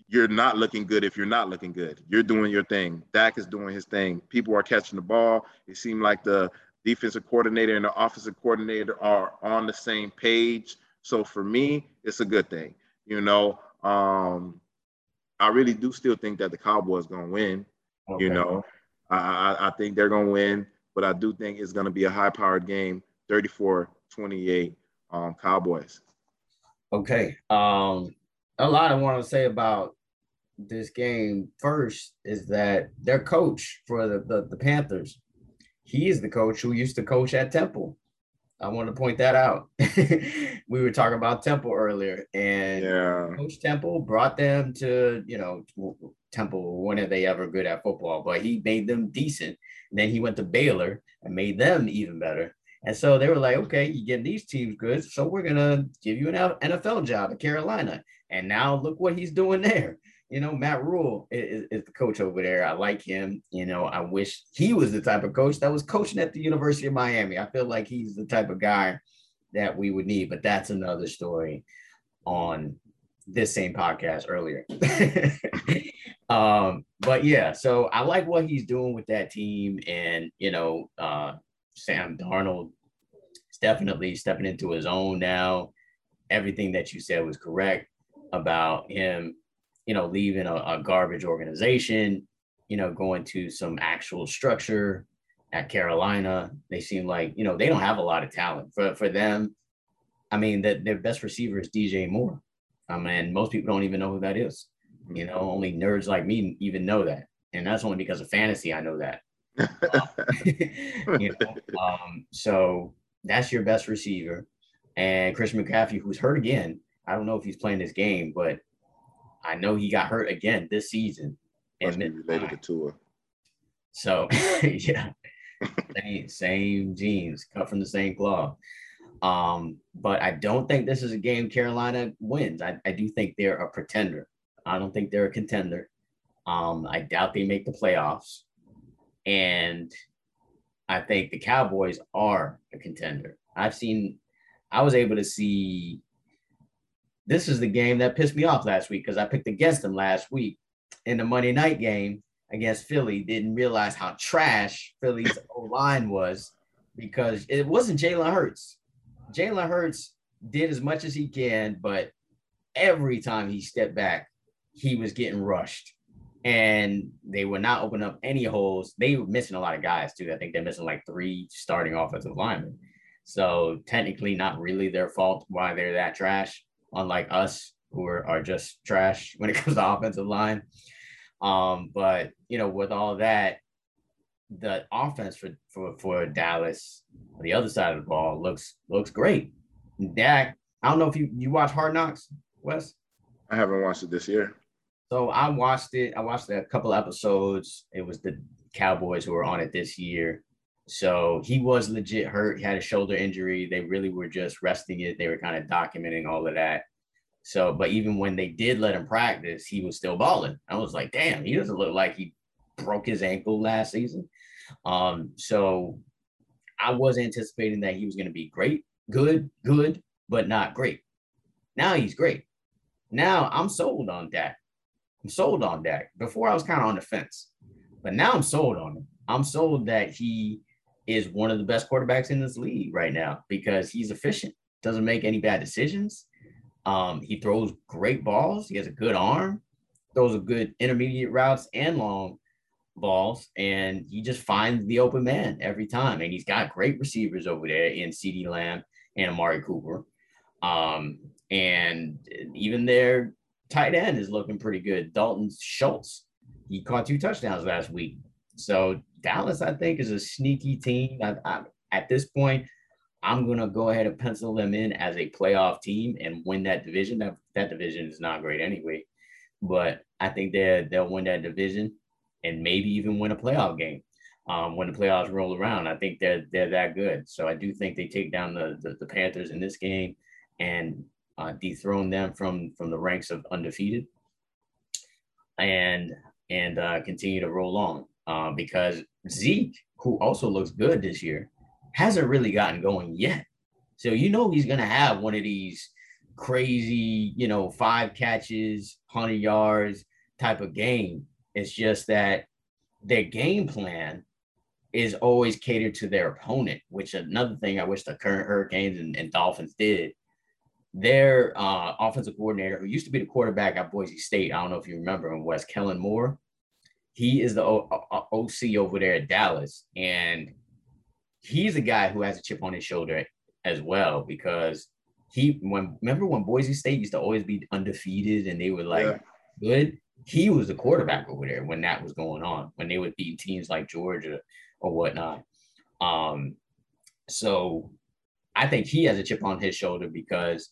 you're not looking good if you're not looking good. You're doing your thing. Dak is doing his thing. People are catching the ball. It seemed like the defensive coordinator and the offensive coordinator are on the same page. So for me, it's a good thing. You know, um, I really do still think that the Cowboys going to win. Okay. You know, I, I, I think they're going to win, but I do think it's going to be a high powered game 34 28 um, Cowboys. Okay. Um, a lot I want to say about this game first is that their coach for the, the, the Panthers, he is the coach who used to coach at Temple. I want to point that out. we were talking about Temple earlier, and yeah. Coach Temple brought them to, you know, Temple. When are they ever good at football? But he made them decent. And then he went to Baylor and made them even better. And so they were like, okay, you're getting these teams good, so we're gonna give you an NFL job at Carolina. And now look what he's doing there you know, Matt Rhule is, is, the coach over there. I like him. You know, I wish he was the type of coach that was coaching at the University of Miami. I feel like he's the type of guy that we would need, but that's another story on this same podcast earlier. um, but yeah, so I like what he's doing with that team, and you know, uh, Sam Darnold is definitely stepping into his own now. Everything that you said was correct about him you know, leaving a, a garbage organization, you know, going to some actual structure at Carolina. They seem like, you know, they don't have a lot of talent for, for them. I mean, that their best receiver is DJ Moore. I mean, most people don't even know who that is. You know, only nerds like me even know that. And that's only because of fantasy, I know that. you know, um, so that's your best receiver. And Chris McCaffrey, who's hurt again. I don't know if he's playing this game, but I know he got hurt again this season. Must And related to Tua. so yeah, same, same genes, cut from the same cloth. Um, but I don't think this is a game Carolina wins. I, I do think they're a pretender. I don't think they're a contender. Um, I doubt they make the playoffs. And I think the Cowboys are a contender. I've seen, I was able to see. This is the game that pissed me off last week because I picked against them last week in the Monday night game against Philly. Didn't realize how trash Philly's line was because it wasn't Jalen Hurts. Jalen Hurts did as much as he can, but every time he stepped back, he was getting rushed. And they were not opening up any holes. They were missing a lot of guys too. I think they're missing like three starting offensive linemen. So technically not really their fault why they're that trash, unlike us who are, are just trash when it comes to offensive line. Um, but you know, with all that, the offense for, for for Dallas, the other side of the ball looks looks great. Dak, I don't know if you you watch Hard Knocks, Wes. I haven't watched it this year. So I watched it. I watched a couple episodes. It was the Cowboys who were on it this year. So he was legit hurt. He had a shoulder injury. They really were just resting it. They were kind of documenting all of that. So, but even when they did let him practice, he was still balling. I was like, damn, he doesn't look like he broke his ankle last season. Um, so I was anticipating that he was going to be great, good, good, but not great. Now he's great. Now I'm sold on Dak. I'm sold on Dak. Before I was kind of on the fence, but now I'm sold on him. I'm sold that he is one of the best quarterbacks in this league right now because he's efficient, doesn't make any bad decisions. Um, he throws great balls. He has a good arm, throws a good intermediate routes and long balls, and he just finds the open man every time. And he's got great receivers over there in CeeDee Lamb and Amari Cooper. Um, and even their tight end is looking pretty good. Dalton Schultz, he caught two touchdowns last week. So Dallas, I think, is a sneaky team. I, I, at this point, I'm gonna go ahead and pencil them in as a playoff team and win that division. That that division is not great anyway, but I think they they'll win that division and maybe even win a playoff game um, when the playoffs roll around. I think they're they're that good. So I do think they take down the the, the Panthers in this game and uh, dethrone them from from the ranks of undefeated and and uh, continue to roll on uh, because Zeke, who also looks good this year, hasn't really gotten going yet. So you know he's gonna have one of these crazy, you know, five catches, hundred yards type of game. It's just that their game plan is always catered to their opponent, which another thing I wish the current Hurricanes and, and Dolphins did. Their uh, offensive coordinator, who used to be the quarterback at Boise State, I don't know if you remember him, was Kellen Moore. He is the o- o- OC over there at Dallas, and he's a guy who has a chip on his shoulder as well because he when remember when Boise State used to always be undefeated and they were like Yeah. good. He was the quarterback over there when that was going on when they would beat teams like Georgia or whatnot. Um, so I think he has a chip on his shoulder because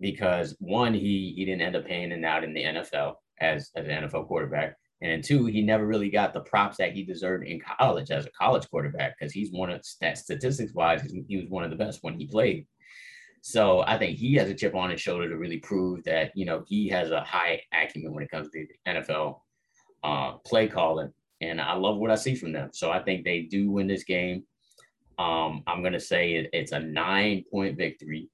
because one he he didn't end up panning out in the NFL as as an NFL quarterback. And then two, he never really got the props that he deserved in college as a college quarterback because he's one of that statistics wise, he was one of the best when he played. So I think he has a chip on his shoulder to really prove that you know he has a high acumen when it comes to NFL uh, play calling, and I love what I see from them. So I think they do win this game. Um, I'm gonna say it, it's a nine point victory.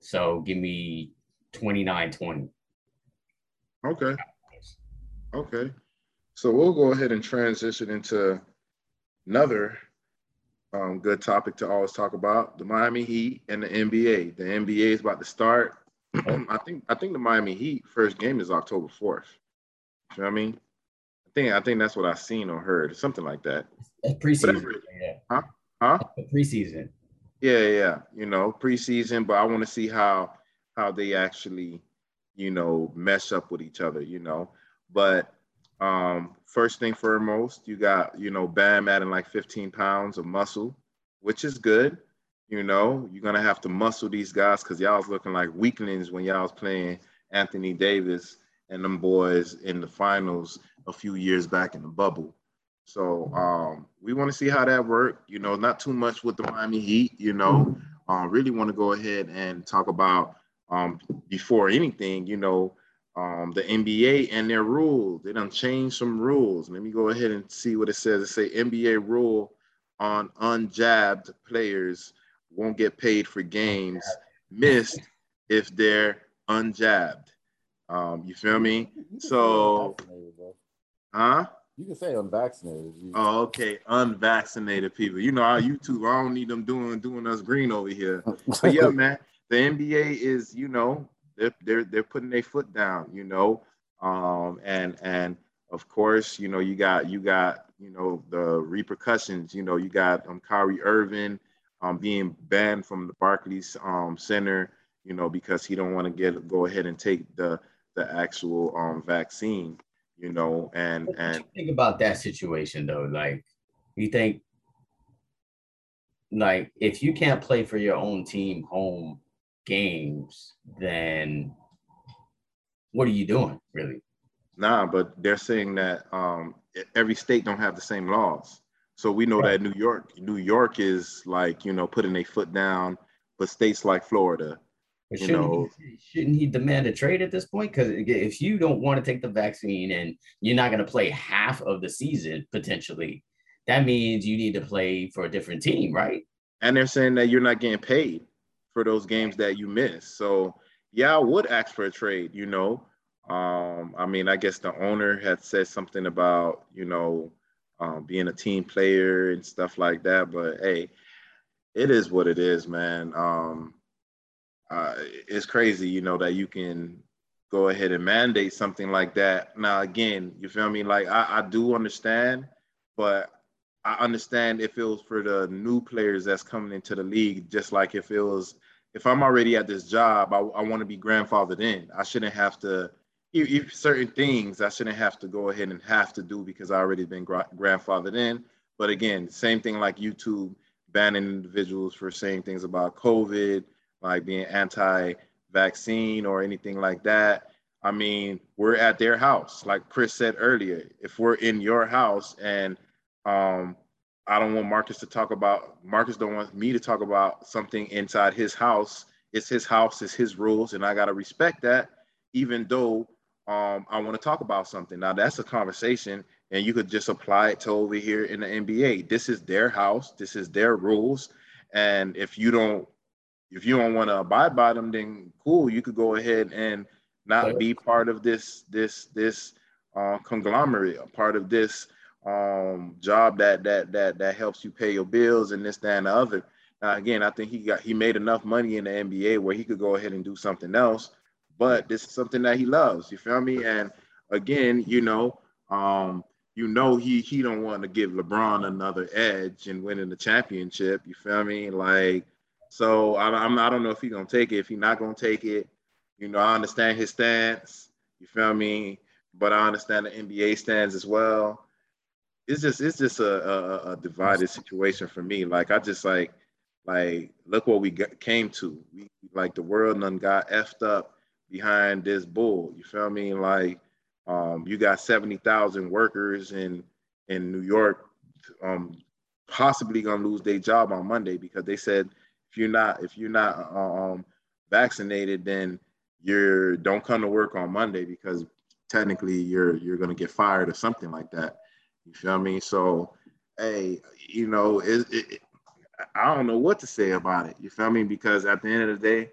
So give me 29-20. Okay. Okay. So we'll go ahead and transition into another um, good topic to always talk about: the Miami Heat and the NBA. The NBA is about to start. I think I think the Miami Heat first game is October fourth. You know what I mean? I think I think that's what I've seen or heard, something like that. That's preseason. Whatever. Yeah. Huh? Huh? Preseason. Yeah, yeah, you know, preseason, but I want to see how how they actually, you know, mesh up with each other, you know. But Um, first thing foremost, you got, you know, Bam adding like 15 pounds of muscle, which is good. You know, you're gonna have to muscle these guys because y'all was looking like weaklings when y'all was playing Anthony Davis and them boys in the finals a few years back in the bubble. So um, we want to see how that worked. You know, not too much with the Miami Heat. You know, uh, really want to go ahead and talk about um, before anything. You know, um, the NBA and their rules. They done changed some rules. Let me go ahead and see what it says. It say NBA rule on unjabbed players won't get paid for games missed if they're unjabbed. Um, you feel me? So, huh? You can say unvaccinated. You- Oh, okay. Unvaccinated people. You know, our YouTube, I don't need them doing doing us green over here. But yeah, man, the NBA is, you know, they're they're they're putting their foot down, you know. Um, and and of course, you know, you got you got, you know, the repercussions, you know, you got um Kyrie Irving um being banned from the Barclays um center, you know, because he don't want to get go ahead and take the the actual um vaccine, you know, and and think about that situation though? Like, you think, like, if you can't play for your own team home games, then what are you doing, really? Nah, but they're saying that um, every state don't have the same laws. So we know that New York, New York is like you know putting a foot down, but states like Florida, But You shouldn't, know- he, shouldn't he demand a trade at this point? Because if you don't want to take the vaccine and you're not going to play half of the season potentially, that means you need to play for a different team, right? and they're saying that you're not getting paid for those games that you miss. So yeah, I would ask for a trade. You know, um, I mean, I guess the owner had said something about you know um, being a team player and stuff like that. But hey, it is what it is, man. Um, uh, it's crazy, you know, that you can go ahead and mandate something like that. Now, again, you feel me? Like I, I do understand, but I understand if it was for the new players that's coming into the league, just like if it was, if I'm already at this job, I, I want to be grandfathered in. I shouldn't have to, if, if certain things I shouldn't have to go ahead and have to do because I already been gra- grandfathered in. But again, same thing like YouTube banning individuals for saying things about COVID, like being anti-vaccine or anything like that. I mean, we're at their house, like Chris said earlier. If we're in your house and um, I don't want Marcus to talk about Marcus don't want me to talk about something inside his house. It's his house, it's his rules, and I gotta respect that, even though um, I want to talk about something. Now that's a conversation, and you could just apply it to over here in the NBA. This is their house, this is their rules, and if you don't if you don't want to abide by them, then cool, you could go ahead and not be part of this this this uh, conglomerate, a part of this um job that that that that helps you pay your bills and this that and the other. Now again i think he got he made enough money in the nba where he could go ahead and do something else but this is something that he loves you feel me? And again you know um you know he he don't want to give lebron another edge in winning the championship you feel me? Like so I, i'm i don't know if he's gonna take it if he's not gonna take it. You know i understand his stance you feel me? But i understand the nba stance as well it's just it's just a, a, a divided situation for me. Like I just like like look what we got, came to. We like the world done got effed up behind this bull. You feel me? Like um, you got seventy thousand workers in in New York, um, possibly gonna lose their job on Monday because they said if you're not if you're not um, vaccinated, then you're don't come to work on Monday because technically you're you're gonna get fired or something like that. You feel me? So, hey, you know, it, it, I don't know what to say about it. You feel me? Because at the end of the day,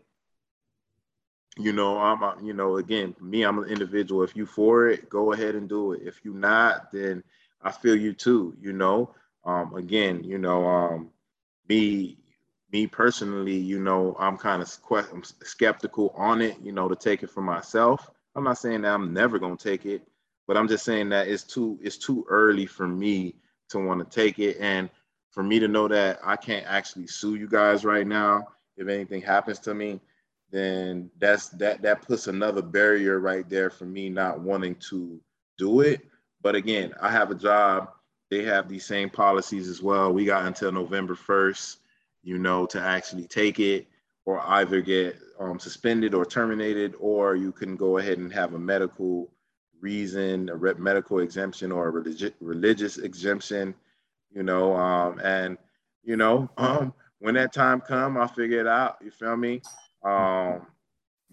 you know, I'm, you know, again, me, I'm an individual. If you for it, go ahead and do it. If you not, then I feel you too. You know, um, again, you know, um, me, me personally, you know, I'm kind of skeptical on it. You know, to take it for myself. I'm not saying that I'm never gonna take it but I'm just saying that it's too it's too early for me to want to take it and for me to know that I can't actually sue you guys right now if anything happens to me then that's that that puts another barrier right there for me not wanting to do it but again, I have a job. They have these same policies as well. We got until November 1st, you know, to actually take it or either get um, suspended or terminated, or you can go ahead and have a medical reason, a medical exemption or a religi- religious exemption, you know, um, and, you know, um, when that time come, I'll figure it out. You feel me? Um,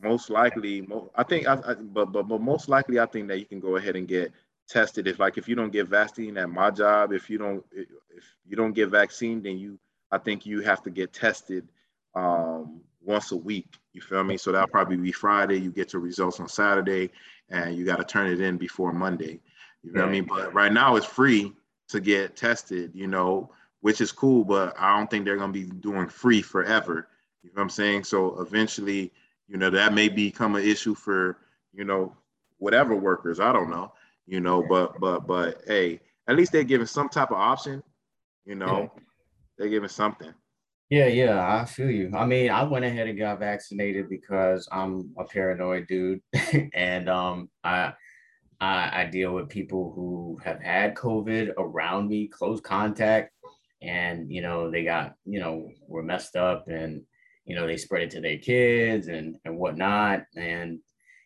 most likely, mo- I think, I, I, but, but, but most likely, I think that you can go ahead and get tested. If like, if you don't get vaccine at my job, if you don't, if you don't get vaccine, then you, I think you have to get tested um, once a week. You feel me? So that'll probably be Friday. You get your results on Saturday, and you got to turn it in before Monday. You know what I mean? But right now it's free to get tested. You know, which is cool. But I don't think they're gonna be doing free forever. You know what I'm saying? So eventually, you know, that may become an issue for you know whatever workers. I don't know. You know, but but but hey, at least they're giving some type of option. You know, they're giving something. Yeah, yeah, I feel you. I mean, I went ahead and got vaccinated because I'm a paranoid dude, and um, I, I I deal with people who have had COVID around me, close contact, and you know they got you know were messed up, and you know they spread it to their kids and and whatnot, and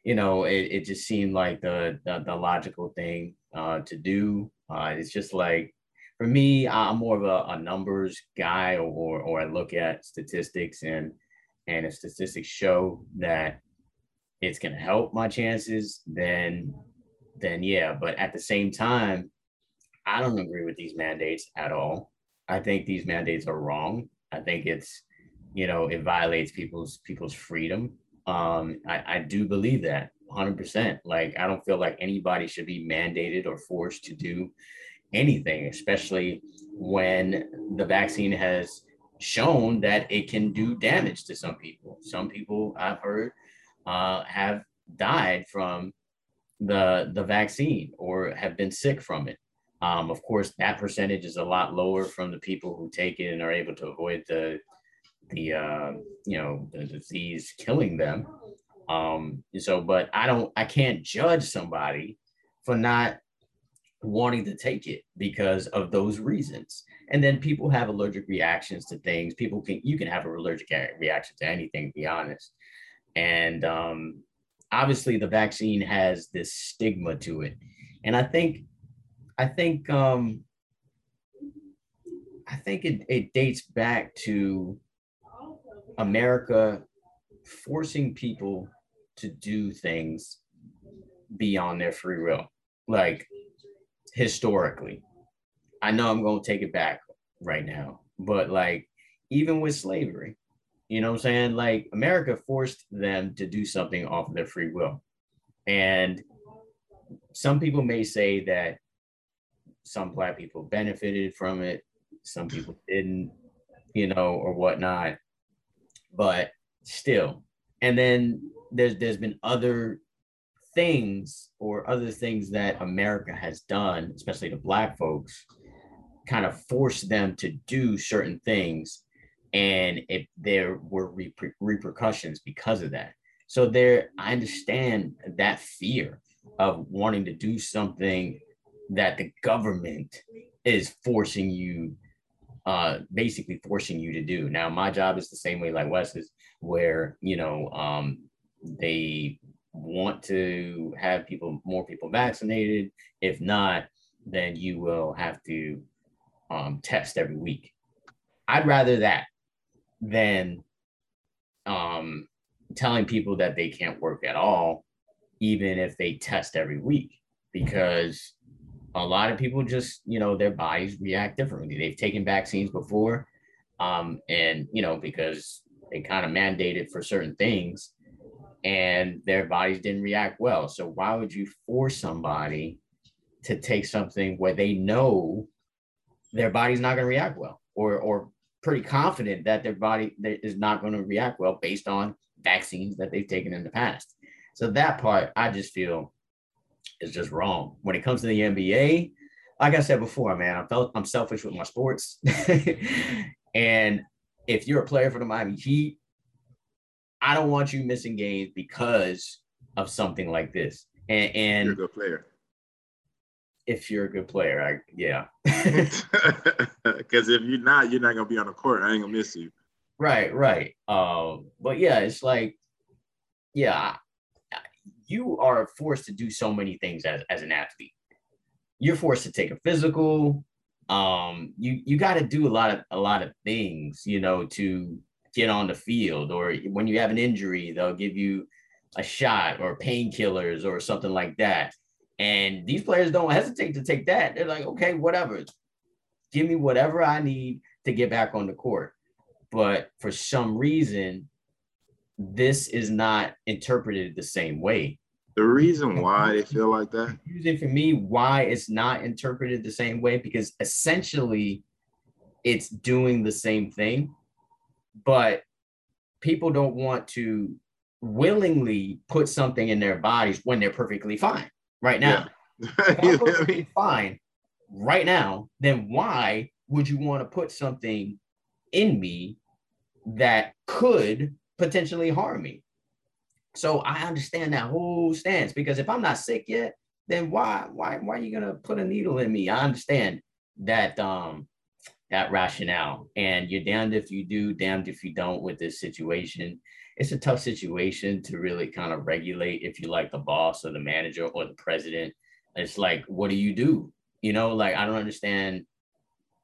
you know it, it just seemed like the the, the logical thing uh, to do. Uh, it's just like for me, I'm more of a, a numbers guy, or or I look at statistics, and and if statistics show that it's going to help my chances, then then yeah. But at the same time, I don't agree with these mandates at all. I think these mandates are wrong. I think it's you know it violates people's people's freedom. Um, I, I do believe that 100%. Like I don't feel like anybody should be mandated or forced to do anything, especially when the vaccine has shown that it can do damage to some people. Some people I've heard uh, have died from the the vaccine or have been sick from it. Um, of course, that percentage is a lot lower from the people who take it and are able to avoid the the uh, you know the disease killing them. Um, so, but I don't, I can't judge somebody for not wanting to take it because of those reasons. And then people have allergic reactions to things. People can, you can have a allergic reaction to anything, to be honest. And um, obviously, the vaccine has this stigma to it. And I think, I think, um, I think it, it dates back to America forcing people to do things beyond their free will. Like historically, I know I'm going to take it back right now, but like even with slavery, you know what I'm saying? Like America forced them to do something off of their free will. And some people may say that some black people benefited from it, some people didn't, you know, or whatnot. But still, and then there's there's been other things or other things that America has done, especially to black folks, kind of force them to do certain things, and if there were reper- repercussions because of that. So there, I understand that fear of wanting to do something that the government is forcing you, uh, basically forcing you to do. Now, my job is the same way like Wes's, where you know um, they want to have people more people vaccinated. If not, then you will have to um, test every week. I'd rather that than um, telling people that they can't work at all, even if they test every week, because a lot of people just, you know, their bodies react differently. They've taken vaccines before, um, and you know, because they kind of mandated for certain things, and their bodies didn't react well. So why would you force somebody to take something where they know their body's not going to react well, or or pretty confident that their body is not going to react well based on vaccines that they've taken in the past. So that part, I just feel is just wrong. When it comes to the NBA, like I said before, man, I felt I'm selfish with my sports. and if you're a player for the Miami Heat, I don't want you missing games because of something like this. And, You're a good player. if you're a good player, I yeah. Because if you're not, you're not gonna be on the court. I ain't gonna miss you. Right, right. Um, but yeah, it's like, yeah, you are forced to do so many things as, as an athlete. You're forced to take a physical. Um, you you got to do a lot of a lot of things, you know, to get on the field. Or when you have an injury, they'll give you a shot or painkillers or something like that. And these players don't hesitate to take that. They're like, okay, whatever. Give me whatever I need to get back on the court. But for some reason, this is not interpreted the same way. The reason why they feel like that confusing for me why it's not interpreted the same way because essentially it's doing the same thing, but people don't want to willingly put something in their bodies when they're perfectly fine right now. Yeah. If I'm perfectly fine right now, then why would you want to put something in me that could potentially harm me? So I understand that whole stance because if I'm not sick yet, then why why why are you gonna put a needle in me? I understand that um that rationale, and you're damned if you do, damned if you don't with this situation. It's a tough situation to really kind of regulate if you like the boss or the manager or the president. It's like, what do you do? You know, like I don't understand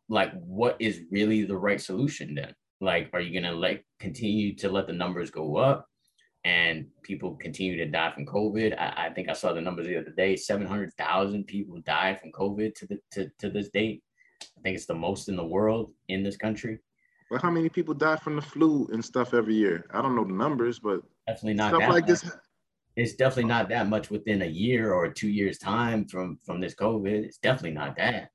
like what is really the right solution then? Like, are you gonna like continue to let the numbers go up and people continue to die from COVID? I, I think I saw the numbers the other day: seven hundred thousand people died from COVID to the to, to this date. I think it's the most in the world in this country. But how many people die from the flu and stuff every year? I don't know the numbers, but Definitely not stuff like much. this. It's definitely not that much within a year or two years time from from this COVID. It's definitely not that.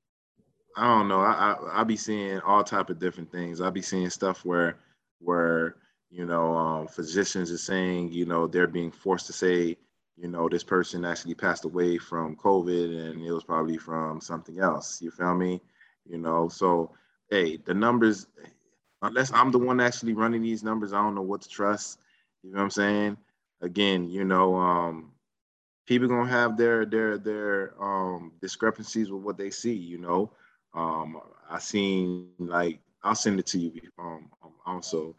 I don't know. I, I I be seeing all type of different things. I be seeing stuff where where you know um, physicians are saying you know they're being forced to say you know this person actually passed away from COVID and it was probably from something else. You feel me? You know. So hey, the numbers. Unless I'm the one actually running these numbers, I don't know what to trust. You know what I'm saying? Again, you know, um, people gonna have their their their um discrepancies with what they see you know um i seen like i'll send it to you um um, also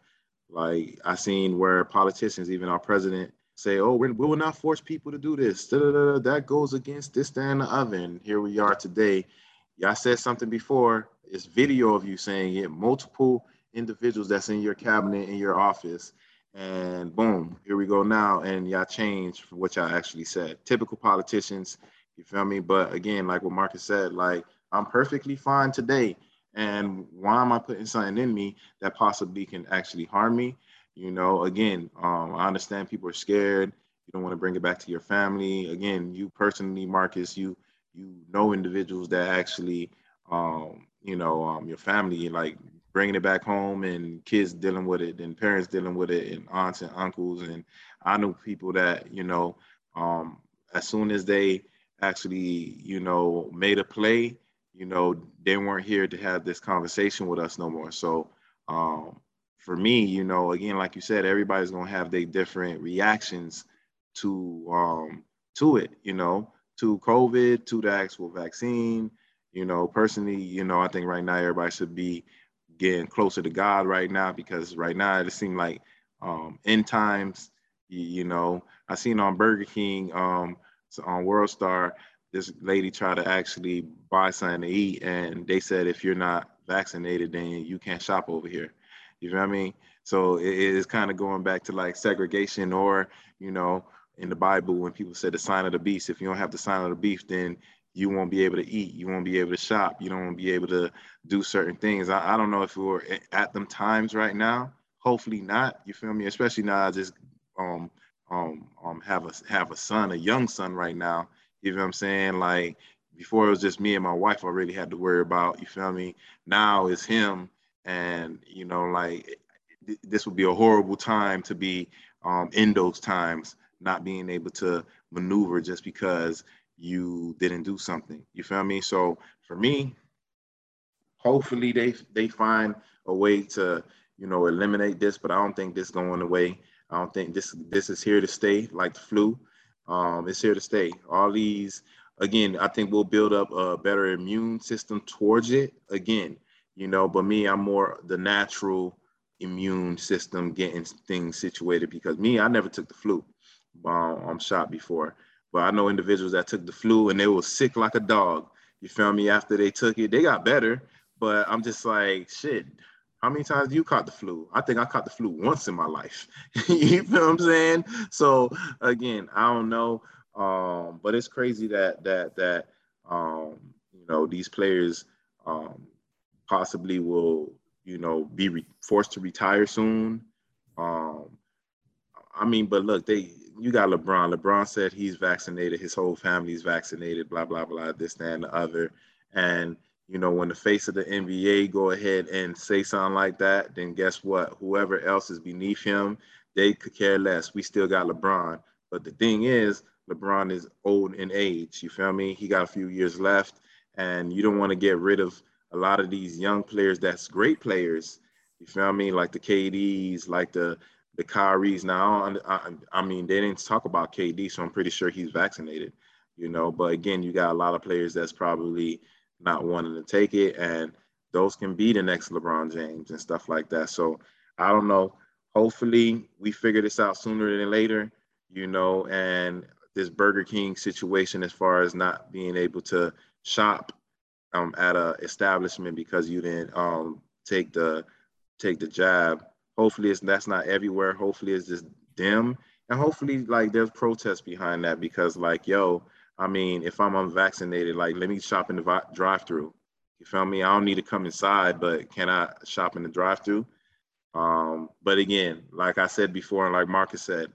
like i seen where politicians even our president say oh we will not force people to do this Da-da-da-da. that goes against this that, and the other and here we are today y'all said something before it's video of you saying it multiple individuals that's in your cabinet in your office and boom, here we go now. And y'all changed from what y'all actually said. Typical politicians, you feel me? But again, like what Marcus said, like I'm perfectly fine today. And why am I putting something in me that possibly can actually harm me? You know, again, um, I understand people are scared. You don't want to bring it back to your family. Again, you personally, Marcus, you you know individuals that actually, um, you know, um, your family like bringing it back home and kids dealing with it and parents dealing with it and aunts and uncles. And i know people that you know um, as soon as they actually you know made a play you know they weren't here to have this conversation with us no more. So um, for me you know again like you said everybody's to have their different reactions to um, to it you know to covid to the actual vaccine you know personally you know i think right now everybody should be getting closer to God right now because right now it seems like um, end times. You, know, I seen on Burger King um, on World Star, this lady tried to actually buy something to eat, and they said if you're not vaccinated, then you can't shop over here. You know what I mean? So it is kind of going back to like segregation, or you know, in the Bible when people said the sign of the beast. If you don't have the sign of the beast, then you won't be able to eat. You won't be able to shop. You don't be able to do certain things. I, I don't know if we're at them times right now. Hopefully not. You feel me? Especially now, I just um um um have a have a son, a young son right now. You know what I'm saying? Like before, it was just me and my wife. I really had to worry about. You feel me? Now it's him, and you know, like th- this would be a horrible time to be um in those times, not being able to maneuver just because you didn't do something. You feel me? So for me, hopefully they they find a way to you know eliminate this, but I don't think this going away. I don't think this this is here to stay like the flu. Um, it's here to stay. All these again, I think we'll build up a better immune system towards it. Again, you know, but me, I'm more the natural immune system getting things situated because me, I never took the flu. Um, I'm shot before, but I know individuals that took the flu and they were sick like a dog. You feel me? After they took it, they got better. But I'm just like, shit. How many times do you caught the flu? I think I caught the flu once in my life. you feel what I'm saying? So again, I don't know. Um, but it's crazy that that that um, you know these players um, possibly will you know be re- forced to retire soon. Um, I mean, but look, they you got LeBron. LeBron said he's vaccinated. His whole family's vaccinated. Blah blah blah. This that, and the other. And you know, when the face of the NBA go ahead and say something like that, then guess what? Whoever else is beneath him, they could care less. We still got LeBron. But the thing is, LeBron is old in age. You feel me? He got a few years left, and you don't want to get rid of a lot of these young players. That's great players. You feel me? Like the KDs, like the the Kyries. Now, I, I mean, they didn't talk about KD, so I'm pretty sure he's vaccinated. You know, but again, you got a lot of players that's probably not wanting to take it, and those can be the next LeBron James and stuff like that. So I don't know. Hopefully, we figure this out sooner than later. You know, and this Burger King situation as far as not being able to shop um, at a establishment because you didn't um, take the take the jab. Hopefully, it's that's not everywhere. Hopefully, it's just them, and hopefully, like there's protests behind that because, like, yo, I mean, if I'm unvaccinated, like, let me shop in the drive-through. You feel me? I don't need to come inside, but can I shop in the drive-through? Um, but again, like I said before, and like Marcus said,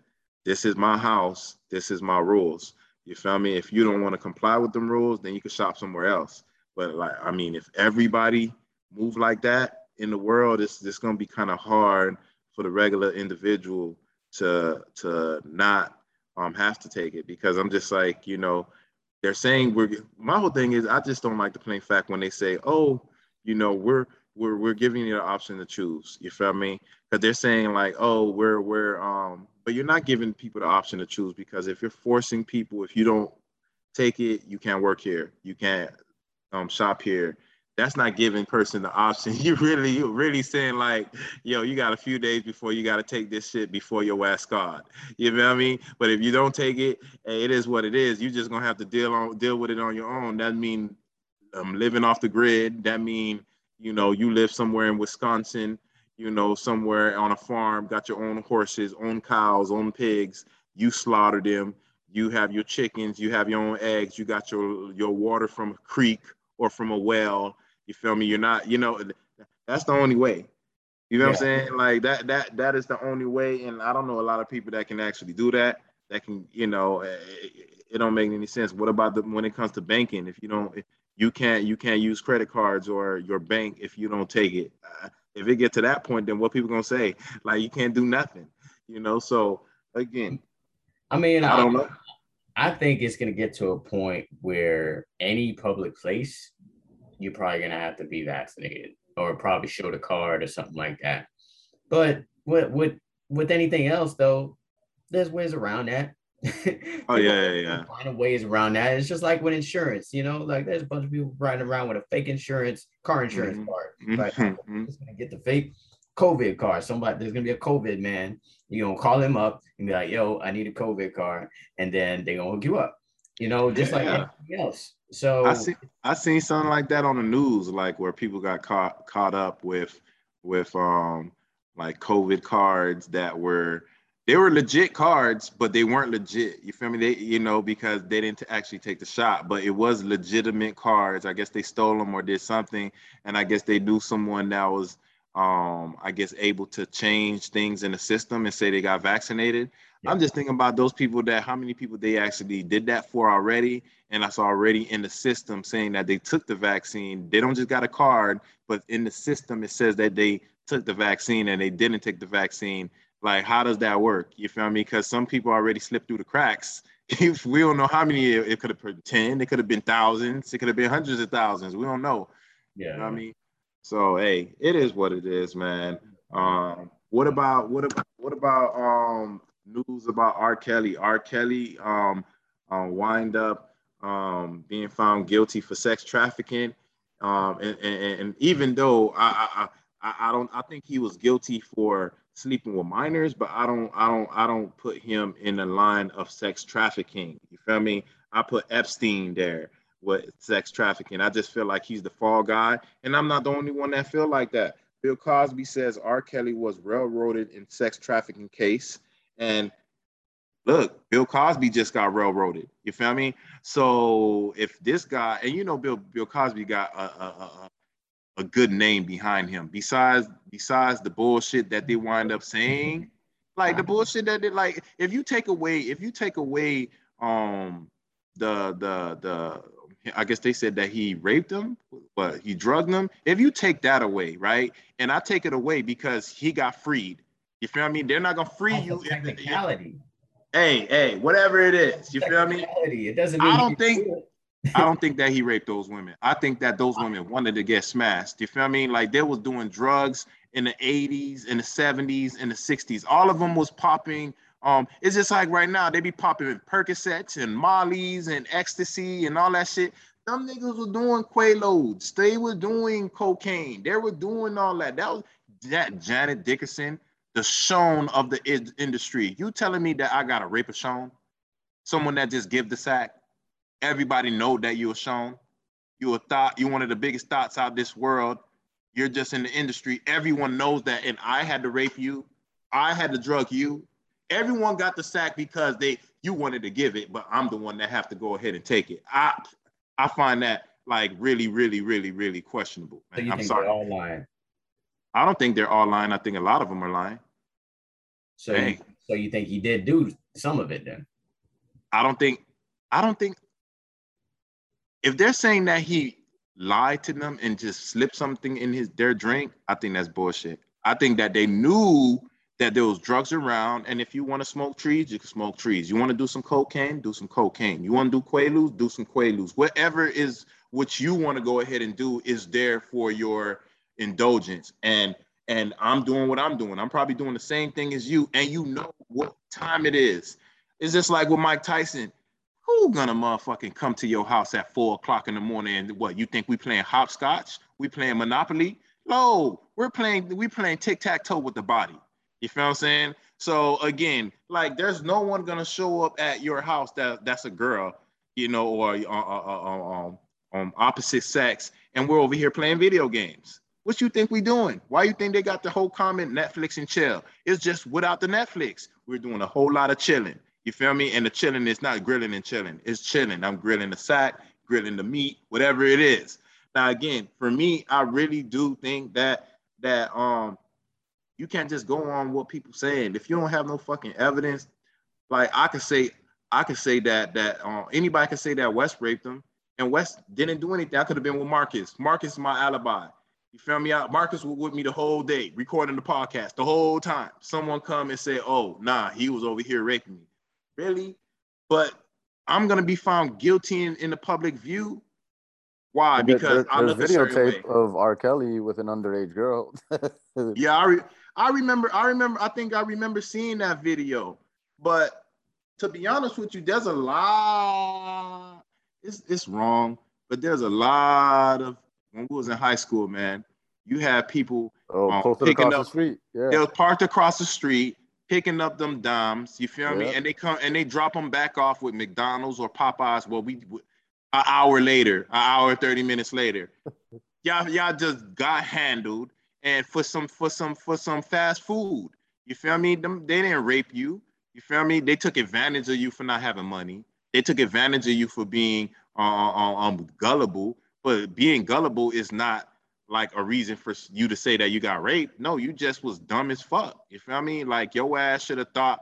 this is my house, this is my rules. You feel me? If you don't want to comply with them rules, then you can shop somewhere else. But like, I mean, if everybody move like that in the world, it's just gonna be kind of hard for the regular individual to to not um have to take it because I'm just like, you know, they're saying we're my whole thing is I just don't like the plain fact when they say, oh, you know, we're we're we're giving you the option to choose. You feel me? Because they're saying like, oh, we're we're um but you're not giving people the option to choose because if you're forcing people, if you don't take it, you can't work here, you can't um, shop here. That's not giving person the option. You really, you really saying like, yo, you got a few days before you got to take this shit before your ass God. You know what I mean? But if you don't take it, it is what it is. You just gonna have to deal on deal with it on your own. That mean um, living off the grid. That mean you know you live somewhere in Wisconsin you know, somewhere on a farm, got your own horses, own cows, own pigs, you slaughter them, you have your chickens, you have your own eggs, you got your your water from a creek or from a well. You feel me? You're not, you know, that's the only way. You know yeah. what I'm saying? Like that that that is the only way. And I don't know a lot of people that can actually do that. That can, you know, it, it don't make any sense. What about the when it comes to banking? If you don't, eh, you can't you can't use credit cards or your bank if you don't take it. Uh, if it get to that point, then what people gonna say? Like you can't do nothing, you know. So again, I mean, I don't know. I think it's gonna get to a point where any public place, you're probably gonna have to be vaccinated or probably show the card or something like that. But with with with anything else though, there's ways around that. oh yeah, yeah, yeah. Finding ways around that. It's just like with insurance, you know, like there's a bunch of people riding around with a fake insurance, car insurance Mhm. card. Mhm. Like, Mhm. just gonna get the fake COVID card. Somebody there's gonna be a COVID man. You're gonna call him up and be like, yo, I need a COVID card, and then they're gonna hook you up. You know, just like Yeah. anything else. So I see I seen something like that on the news, like where people got caught caught up with with um like COVID cards that were they were legit cards, but they weren't legit. You feel me? They you know because they didn't actually take the shot, but it was legitimate cards. I guess they stole them or did something, and I guess they knew someone that was um I guess able to change things in the system and say they got vaccinated. I'm just thinking about those people that how many people they actually did that for already, and that's already in the system saying that they took the vaccine. They don't just got a card, but in the system it says that they took the vaccine and they didn't take the vaccine. Like, how does that work? You feel me? Because some people already slipped through the cracks. If we don't know how many, it, it could have been 10, it could have been thousands, it could have been hundreds of thousands. We don't know. yeah, You know what I mean? So hey, it is what it is, man. Um, what about what about what about um news about R. Kelly? R. Kelly um uh, wind up um, being found guilty for sex trafficking. Um, and, and, and even though I, I, I, I don't, I think he was guilty for sleeping with minors, but I don't, I don't, I don't put him in the line of sex trafficking. You feel me? I put Epstein there with sex trafficking. I just feel like he's the fall guy, and I'm not the only one that feel like that. Bill Cosby says R. Kelly was railroaded in sex trafficking case, and look, Bill Cosby just got railroaded. You feel me? So if this guy, and you know, Bill Bill Cosby got a, a, a, a good name behind him. Besides besides the bullshit that they wind up saying, like the bullshit that they like. If you take away, if you take away, um, the the the. I guess they said that he raped them, but he drugged them. If you take that away, right, and I take it away because he got freed, you feel I me? They're not gonna free That's you. a if- hey, hey, whatever it is, you feel me? Technicality. It doesn't I don't think- do. I don't think that he raped those women. I think that those women wanted to get smashed. You feel me? Like they was doing drugs in the 80s, in the 70s, in the 60s. All of them was popping. Um, it's just like right now, they be popping in Percocets and Molly's and ecstasy and all that shit. Them niggas were doing Quaaludes. They were doing cocaine. They were doing all that. That was that Janet Dickinson, the Sean of the in- industry. You telling me that I got a rape a Sean? Someone that just give the sack? everybody know that you're Sean. You're a thought, you're one of the biggest thoughts out this world. You're just in the industry. Everyone knows that. And I had to rape you. I had to drug you. Everyone got the sack because they you wanted to give it, but I'm the one that have to go ahead and take it. I I find that like really, really, really, really questionable. So you I'm think sorry. all lying. I don't think they're all lying. I think a lot of them are lying. So, so you think he did do some of it then? I don't think, I don't think, if they're saying that he lied to them and just slipped something in his their drink, I think that's bullshit. I think that they knew that there was drugs around, and if you want to smoke trees, you can smoke trees. You want to do some cocaine, do some cocaine. You want to do quaaludes, do some quaaludes. Whatever is what you want to go ahead and do is there for your indulgence. And and I'm doing what I'm doing. I'm probably doing the same thing as you, and you know what time it is. It's just like with Mike Tyson. Who gonna motherfucking come to your house at four o'clock in the morning and what? You think we playing hopscotch? We playing Monopoly? No, we're playing we playing tic tac toe with the body. You feel what I'm saying? So again, like there's no one gonna show up at your house that that's a girl, you know, or uh, uh, uh, um, um opposite sex, and we're over here playing video games. What you think we doing? Why you think they got the whole comment Netflix and chill? It's just without the Netflix. We're doing a whole lot of chilling. You feel me? And the chilling is not grilling and chilling. It's chilling. I'm grilling the sack, grilling the meat, whatever it is. Now again, for me, I really do think that that um you can't just go on what people saying. If you don't have no fucking evidence, like I could say, I could say that that uh, anybody could say that West raped him, and West didn't do anything. I could have been with Marcus. Marcus is my alibi. You feel me out? Marcus was with me the whole day, recording the podcast the whole time. Someone come and say, "Oh, nah, he was over here raping me." Really? But I'm gonna be found guilty in, in the public view. Why? Because there- I there's look a way. videotape of R. Kelly with an underage girl. Yeah, I, re- I remember. I remember. I think I remember seeing that video. But to be honest with you, there's a lot. It's it's wrong, but there's a lot of when we was in high school, man. You had people Oh, Um, picking up- the street. Yeah. they was parked across the street picking up them dimes. You feel me? And they come and they drop them back off with McDonald's or Popeyes. Well, we an hour later, an hour thirty minutes later, y'all y'all just got handled and for some for some for some fast food. You feel me? Them they didn't rape you. You feel me? They took advantage of you for not having money. They took advantage of you for being uh, um, um, gullible. But being gullible is not like a reason for you to say that you got raped. No, you just was dumb as fuck. You feel I me? Mean? Like your ass should have thought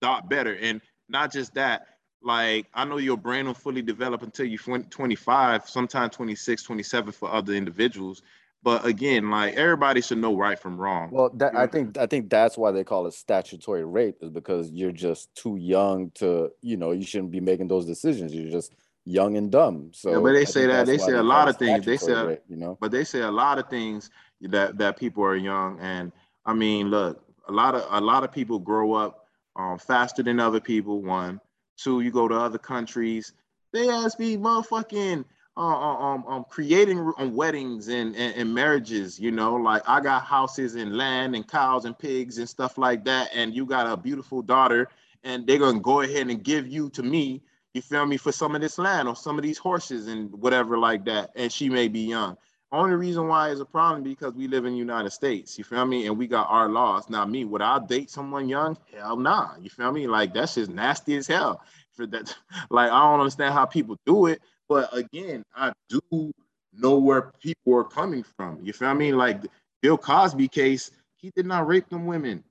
thought better. And not just that, like I know your brain will fully develop until you 25, sometime 26, 27 for other individuals. But again, like everybody should know right from wrong. Well, that, I think I think that's why they call it statutory rape is because you're just too young to, you know, you shouldn't be making those decisions. You're just young and dumb. So Yeah, but they I say that- they say a lot of things. They say- rape, you know. but they say a lot of things that that people are young and i mean look a lot of a lot of people grow up um, faster than other people one two you go to other countries They ask me, motherfucking uh, um, um, creating um, weddings and, and, and marriages, you know, like I got houses and land and cows and pigs and stuff like that, and you got a beautiful daughter, and they're gonna go ahead and give you to me, you feel me, for some of this land or some of these horses and whatever like that, and she may be young. Only reason why is a problem because we live in the United States, you feel me, and we got our laws. Now, me, would I date someone young? Hell nah, you feel me? Like that's just nasty as hell. For that, like I don't understand how people do it but again, I do know where people are coming from. You feel me? Like Bill Cosby case, he did not rape them women.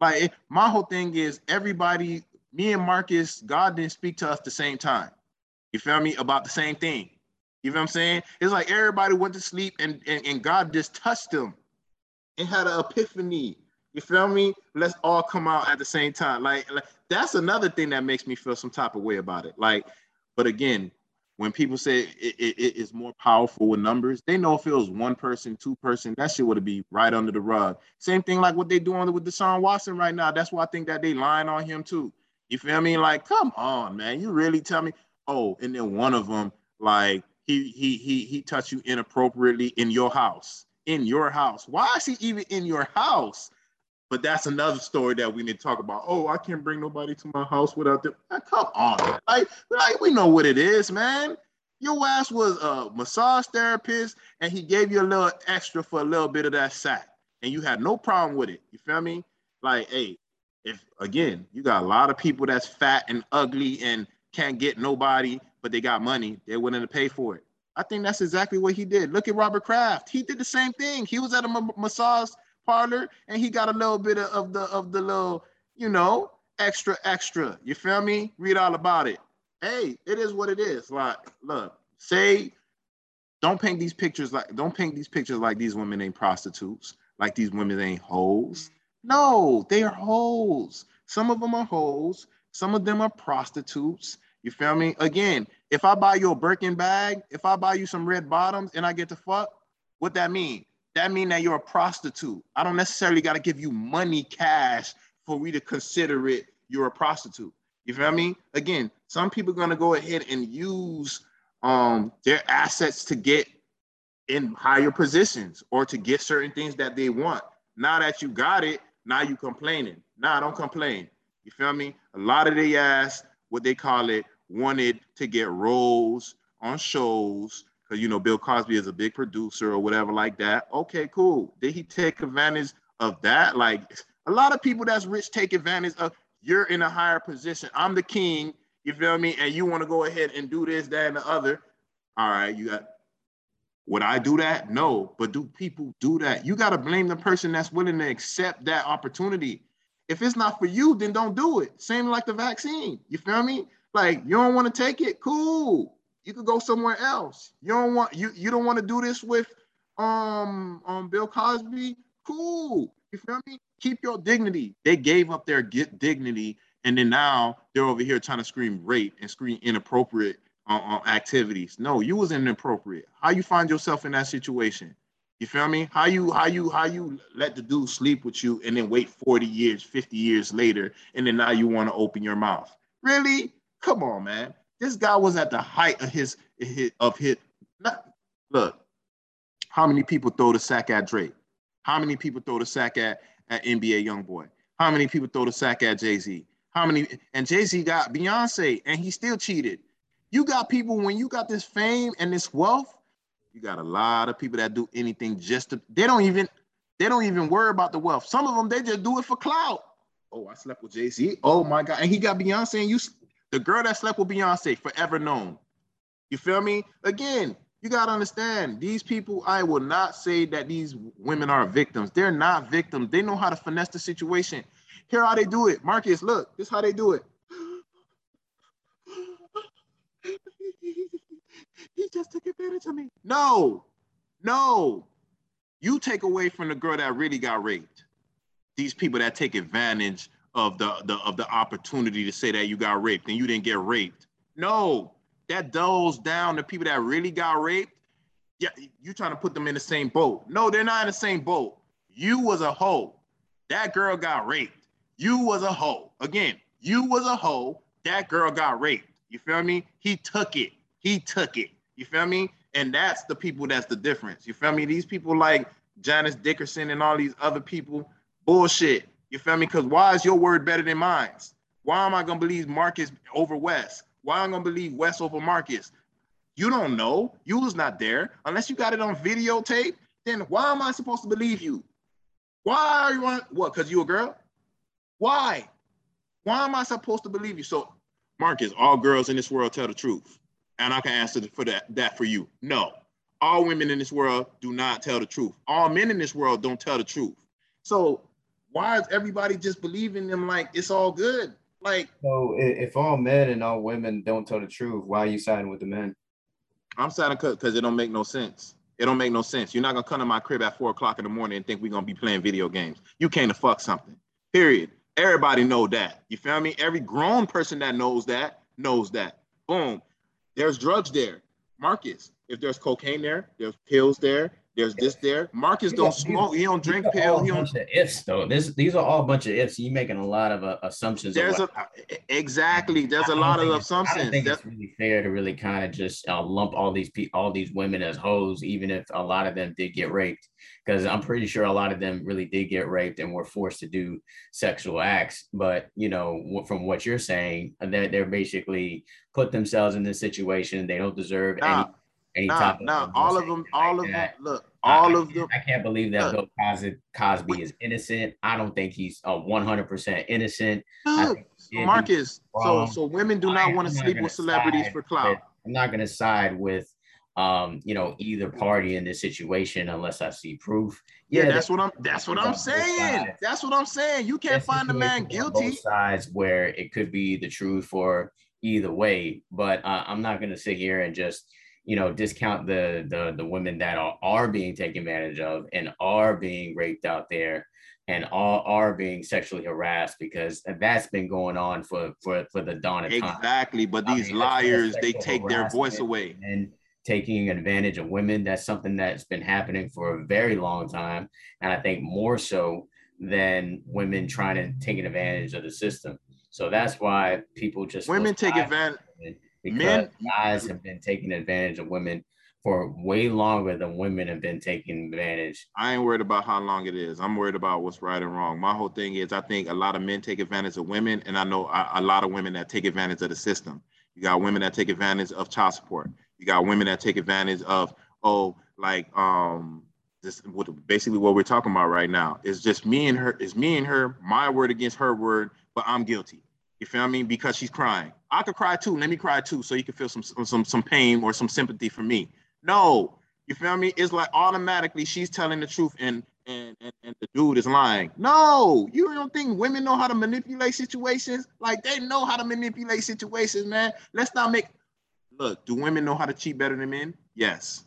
Like my whole thing is everybody, me and Marcus, God didn't speak to us the same time. You feel me? About the same thing. You feel what I'm saying? It's like everybody went to sleep and, and, and God just touched them and had an epiphany. You feel me? Let's all come out at the same time. Like, like that's another thing that makes me feel some type of way about it. Like, but again, when people say it, it, it is more powerful with numbers, they know if it was one person, two person, that shit would be right under the rug. Same thing like what they doing with Deshaun Watson right now. That's why I think that they lying on him too. You feel me? Like, come on, man. You really tell me? Oh, and then one of them, like, he he he he touched you inappropriately in your house. In your house. Why is he even in your house? But that's another story that we need to talk about. Oh, I can't bring nobody to my house without them. Man, come on. Like, like we know what it is, man. Your ass was a massage therapist, and he gave you a little extra for a little bit of that sack, and you had no problem with it. You feel me? Like, hey, if again, you got a lot of people that's fat and ugly and can't get nobody, but they got money, they're willing to pay for it. I think that's exactly what he did. Look at Robert Kraft. He did the same thing. He was at a massage parlor and he got a little bit of, of the of the little, you know, extra extra. You feel me? Read all about it. Hey, it is what it is. Like, look, say don't paint these pictures like don't paint these pictures like these women ain't prostitutes, like these women ain't hoes. No, they are hoes. Some of them are hoes, some of them are prostitutes. You feel me? Again, if I buy you a Birkin bag, if I buy you some red bottoms and I get to fuck, what that mean? that mean that you're a prostitute. I don't necessarily got to give you money cash for me to consider it you're a prostitute. You feel me? Again, some people are gonna go ahead and use um, their assets to get in higher positions or to get certain things that they want. Now that you got it, now you complaining. Nah, don't complain. You feel me? A lot of the ass, what they call it, wanted to get roles on shows because you know Bill Cosby is a big producer or whatever like that. Okay, cool. Did he take advantage of that? Like a lot of people that's rich take advantage of you're in a higher position. I'm the king, you feel me? And you want to go ahead and do this, that, and the other. All right, you got would I do that? No, but do people do that? You got to blame the person that's willing to accept that opportunity. If it's not for you, then don't do it. Same like the vaccine. You feel me? Like you don't want to take it, cool you could go somewhere else. You don't want you you don't want to do this with um um Bill Cosby. Cool. You feel me? Keep your dignity. They gave up their get dignity, and then now they're over here trying to scream rape and scream inappropriate uh, uh, activities. No, you was inappropriate. How you find yourself in that situation? You feel me? How you how you how you let the dude sleep with you and then wait 40 years, 50 years later, and then now you want to open your mouth? Really? Come on, man. This guy was at the height of his, his of his. Not, look, how many people throw the sack at Drake? How many people throw the sack at, at NBA YoungBoy? How many people throw the sack at Jay Z? How many? And Jay Z got Beyonce, and he still cheated. You got people when you got this fame and this wealth. You got a lot of people that do anything just to. They don't even. They don't even worry about the wealth. Some of them they just do it for clout. Oh, I slept with Jay Z. Oh my God, and he got Beyonce, and you the girl that slept with Beyonce, forever known. You feel me? Again, you gotta understand these people. I will not say that these women are victims. They're not victims. They know how to finesse the situation. Here how they do it. Marcus, look, this how they do it. he just took advantage of me. No, no. You take away from the girl that really got raped. These people that take advantage of the, the of the opportunity to say that you got raped and you didn't get raped. No, that dulls down the people that really got raped. Yeah, you trying to put them in the same boat. No, they're not in the same boat. You was a hoe. That girl got raped. You was a hoe. Again, you was a hoe. That girl got raped. You feel me? He took it. He took it. You feel me? And that's the people that's the difference. You feel me? These people like Janice Dickinson and all these other people, bullshit. You feel me? Because why is your word better than mine? Why am I gonna believe Marcus over West? Why am I gonna believe West over Marcus? You don't know. You was not there. Unless you got it on videotape, then why am I supposed to believe you? Why are you on what? Because you a girl? Why? Why am I supposed to believe you? So, Marcus, all girls in this world tell the truth. And I can answer for that, that for you. No. All women in this world do not tell the truth. All men in this world don't tell the truth. So why is everybody just believing them like it's all good? Like So if all men and all women don't tell the truth, why are you siding with the men? I'm siding because it don't make no sense. It don't make no sense. You're not gonna come to my crib at four o'clock in the morning and think we're gonna be playing video games. You came to fuck something. Period. Everybody know that. You feel me? Every grown person that knows that knows that. Boom. There's drugs there. Marcus, if there's cocaine there, there's pills there, there's this there. Marcus don't smoke. He don't drink pills. He don't. bunch of ifs though. This these are all a bunch of ifs. You're making a lot of uh, assumptions. of There's what- a exactly. There's I a lot of it's- I don't assumptions. think That- it's really fair to really kind of just uh, lump all these pe- all these women as hoes, even if a lot of them did get raped. Because I'm pretty sure a lot of them really did get raped and were forced to do sexual acts. But you know, from what you're saying, that they're they're basically put themselves in this situation. They don't deserve Nah, any any Nah, type nah, of all of them, all like of them. that. Look, all I of can't- them. I can't believe that Look. Bill Cosby, Cosby is innocent. I don't think he's a 100% innocent. I Look, think so he did Marcus. So, so women do not want to sleep with celebrities for clout. I'm not going to side with, um, you know, either party in this situation unless I see proof. Yeah, there- that's what I'm. That's what I'm saying. That's what I'm saying. You can't find the man guilty. Both sides where it could be the truth for either way, but uh, I'm not going to sit here and just you know discount the the the women that are, are being taken advantage of and are being raped out there and all are being sexually harassed because that's been going on for for for the dawn of time Exactly. But I these mean, far as liars, they take their voice away. and taking advantage of women. That's something that's been happening for a very long time. And I think more so than women trying to take advantage of the system. So that's why people just Women take advantage. Because men- guys have been taking advantage of women for way longer than women have been taking advantage. I ain't worried about how long it is. I'm worried about what's right and wrong. My whole thing is I think a lot of men take advantage of women, and I know a, a lot of women that take advantage of the system. You got women that take advantage of child support. You got women that take advantage of oh, like um, this what basically what we're talking about right now is just me and her. Is me and her. My word against her word, but I'm guilty. You feel me? Because she's crying. I could cry too. Let me cry too, so you can feel some some some pain or some sympathy for me. No, you feel me? It's like automatically she's telling the truth and and and, and the dude is lying. No, you don't think women know how to manipulate situations? Like they know how to manipulate situations, man. Let's not make look, do women know how to cheat better than men? Yes.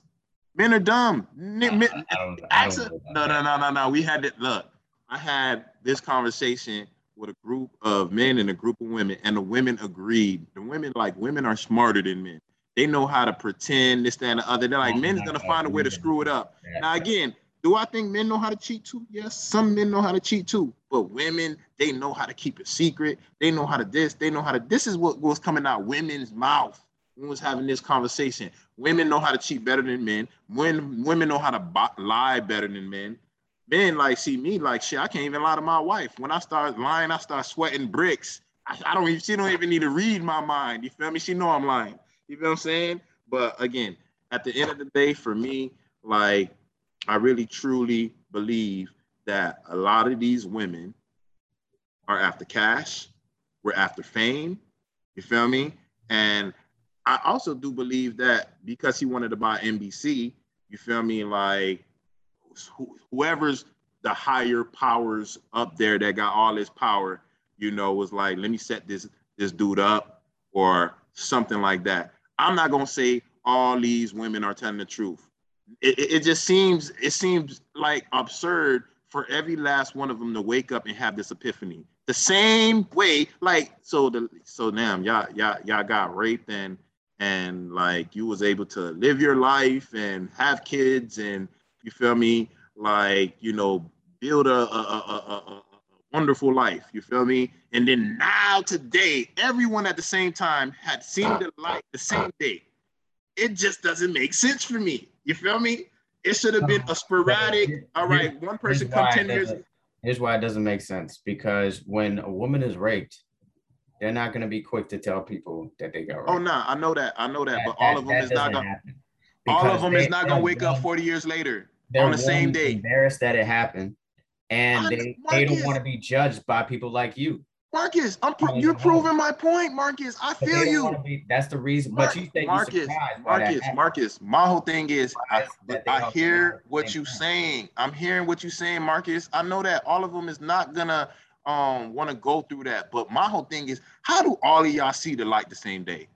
Men are dumb. Ni- men- I don't, I don't it- know about no, no, no, no, no. We had it. Look, I had this conversation with a group of men and a group of women, and the women agreed. The women, like, women are smarter than men. They know how to pretend this, that, and the other. They're like, I'm men's gonna find a way to screw it up. Now, again, do I think men know how to cheat too? Yes, some men know how to cheat too. But women, they know how to keep it secret. They know how to this. They know how to. This is what was coming out women's mouth. We was having this conversation. Women know how to cheat better than men. When women know how to lie better than men. Men like see me like shit. I can't even lie to my wife. When I start lying, I start sweating bricks. I, I don't even. She don't even need to read my mind. You feel me? She know I'm lying. You feel what I'm saying? But again, at the end of the day, for me, like I really truly believe that a lot of these women are after cash. We're after fame. You feel me? And I also do believe that because he wanted to buy NBC, you feel me? Like whoever's the higher powers up there that got all this power, you know, was like, let me set this this dude up or something like that. I'm not gonna say all these women are telling the truth. It, it, it just seems it seems like absurd for every last one of them to wake up and have this epiphany. The same way, like so the so damn y'all y'all y'all got raped and and like you was able to live your life and have kids and you feel me like you know build a, a, a, a, wonderful life. You feel me? And then now today, everyone at the same time had seen the light the same day. It just doesn't make sense for me. You feel me? It should have been a sporadic. All right, one person come ten years. Here's why it doesn't make sense because when a woman is raped, they're not going to be quick to tell people that they got oh, raped. Oh no, I know that. I know that, That- but all that- of them is not gonna. All of them they- is not gonna wake up 40 years later. They're on the same day. Embarrassed that it happened, and Marcus- they they don't want to be judged by people like you. Marcus, I'm pro- you're proving my point, Marcus. I feel you. Be, that's the reason. Mar- but you say Marcus, Marcus. Marcus. My whole thing is, I, Surprised that they I hear what you're saying. I'm hearing what you're saying, Marcus. I know that all of them is not gonna um want to go through that. But my whole thing is, how do all of y'all see the light the same day?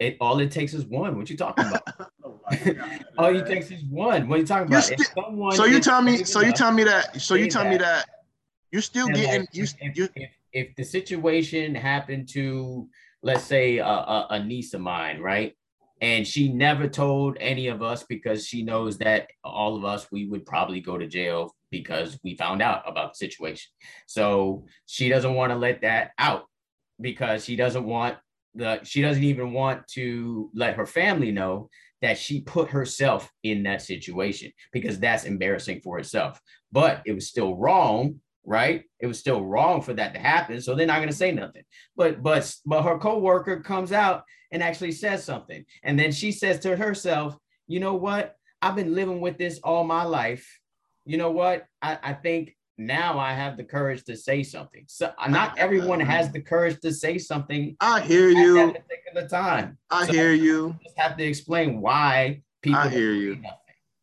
It all it takes is one. What you talking about? Oh all you takes is one. What you talking about? Someone So you tell me. So you tell me that. So you tell me that, that you're still getting like, you. if, you if, if the situation happened to let's say a, a, a niece of mine right and she never told any of us because she knows that all of us we would probably go to jail because we found out about the situation so she doesn't want to let that out because she doesn't want she doesn't even want to let her family know that she put herself in that situation because that's embarrassing for herself but it was still wrong right? It was still wrong for that to happen so they're not going to say nothing. But but but her coworker comes out and actually says something and then she says to herself you know what? I've been living with this all my life. You know what? I, I think now i have the courage to say something so uh, not everyone has the courage to say something I hear at you. that particular time I So- hear you. just have to explain why people I hear you. nothing.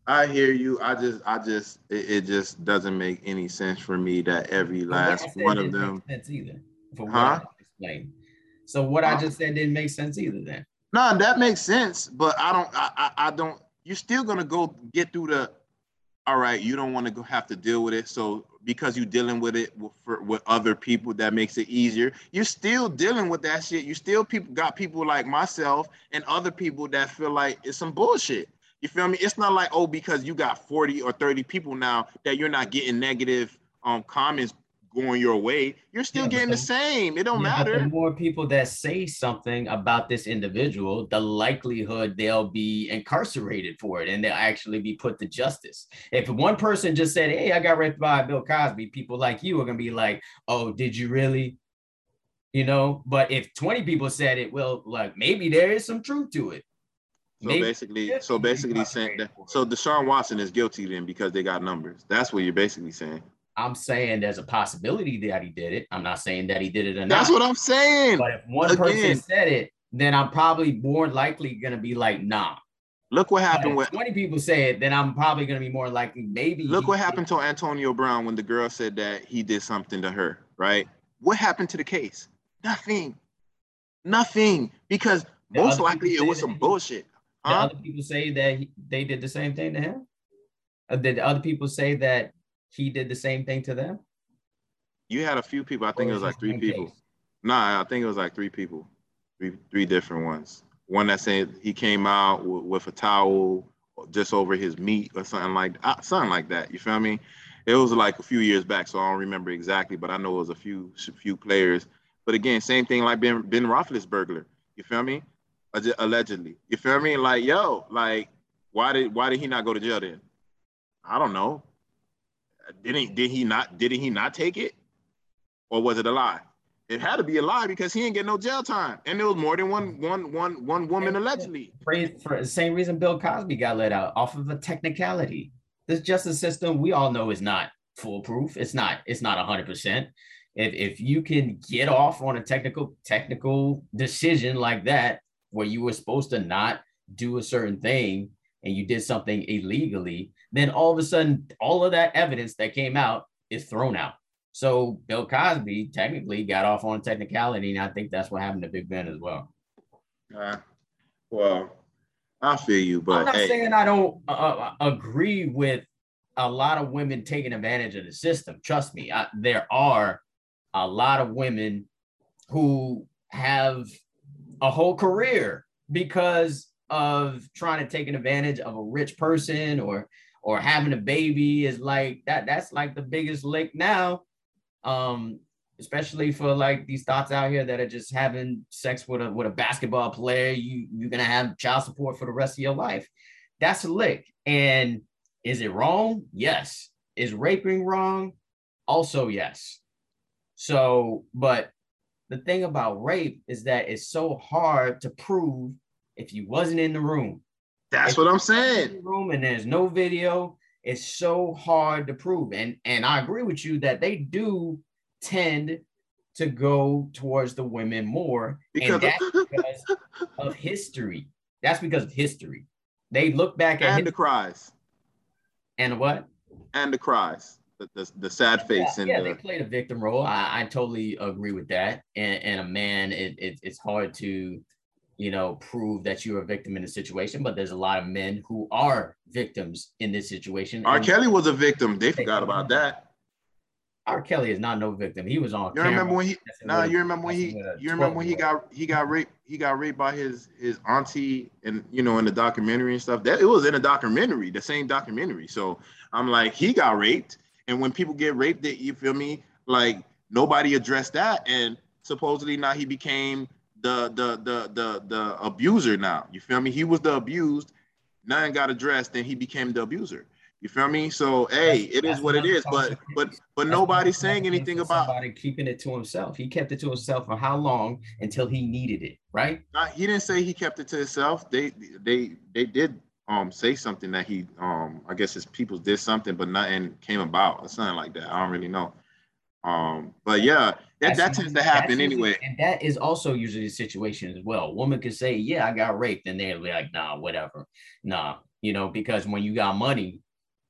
I hear you. I just, I just, it, it just doesn't make any sense for me that every I last one of them. sense either for what Huh? I explained. So what I just said didn't make sense either then. No, that makes sense, but I don't, I, I, I don't. You're still gonna go get through the. All right, you don't want to go have to deal with it, so because you're dealing with it with, for, with other people, that makes it easier. You're still dealing with that shit. You still people got people like myself and other people that feel like it's some bullshit. You feel me? It's not like oh because you got 40 or 30 people now that you're not getting negative um comments going your way. You're still Yeah, getting the the- same. It don't Yeah, matter. The more people that say something about this individual, the likelihood they'll be incarcerated for it and they'll actually be put to justice. If one person just said, Hey, I got raped by Bill Cosby, people like you are gonna be like, Oh, did you really? You know, but if 20 people said it, well, like maybe there is some truth to it. So Maybe basically, so basically saying that. So. Deshaun Watson is guilty then because they got numbers. That's what you're basically saying. I'm saying there's a possibility that he did it. I'm not saying that he did it or That's not. what I'm saying. But if one Again. person said it, then I'm probably more likely gonna be like, nah. Look what happened if with. 20 people say it, then I'm probably gonna be more likely maybe. Look what happened to Antonio Brown when the girl said that he did something to her. Right? What happened to the case? Nothing. Nothing. Because The most likely it was some bullshit. Did Huh? other people say that he, they did the same thing to him? Did other people say that he did the same thing to them? You had a few people. I think it was like three people. case? Nah, I think it was like three people, three three different ones. One that said he came out w- with a towel just over his meat or something like uh, something like that. You feel me? It was like a few years back, so I don't remember exactly, but I know it was a few few players. But again, same thing like Ben Ben Roethlisberger. You feel me? Alleg- Allegedly, you feel me? Like yo, like why did why did he not go to jail then? I don't know. Didn't did he not did he not take it, or was it a lie? It had to be a lie because he didn't get no jail time, and there was more than one one one one woman allegedly. For, for the same reason Bill Cosby got let out off of a technicality. This justice system, we all know, is not foolproof. It's not. It's not hundred percent. If if you can get off on a technical technical decision like that, where you were supposed to not do a certain thing and you did something illegally, then all of a sudden, all of that evidence that came out is thrown out. So Bill Cosby technically got off on a technicality, and I think that's what happened to Big Ben as well. Uh, well, I feel you, but I'm not hey, saying I don't uh, uh, agree with a lot of women taking advantage of the system. Trust me, I, there are a lot of women who have a whole career because of trying to take an advantage of a rich person or or having a baby is like that that's like the biggest lick now Um, especially for like these thoughts out here that are just having sex with a with a basketball player, you you're gonna have child support for the rest of your life. That's a lick. And is it wrong? Yes. Is raping wrong? Also, yes. So, but the thing about rape is that it's so hard to prove if you wasn't in the room. That's If what I'm saying. room and there's no video, it's so hard to prove. And and I agree with you that they do tend to go towards the women more. Because and that's because of history. That's because of history. They look back at and the cries. and what? And the cries. The, the, the sad face yeah, and yeah, the they played a victim role. I, I totally agree with that. And, and a man, it, it, it's hard to, you know, prove that you're a victim in a situation, but there's a lot of men who are victims in this situation. R. And Kelly was a victim. They forgot about that. R. Kelly is not no victim. He was on. You remember when he nah, you remember when he messing with a you remember when he got he got raped he got raped by his his auntie and you know in the documentary and stuff. That it was in a documentary, the same documentary. So I'm like, he got raped. And when people get raped, that you feel me, like nobody addressed that. And supposedly now he became the the the the the abuser now. You feel me? He was the abused, nothing got addressed, and he became the abuser. You feel me? So hey, it is what it is. But but but That's nobody's saying anything about somebody keeping it to himself. He kept it to himself for how long until he needed it, right? He didn't say he kept it to himself. They they they did um say something that he um I guess his people did something, but nothing came about or something like that. I don't really know. Um, but yeah, that, that tends to happen usually- anyway. And that is also usually the situation as well. A woman could say, Yeah, I got raped, and they're like, nah, whatever. Nah, you know, because when you got money,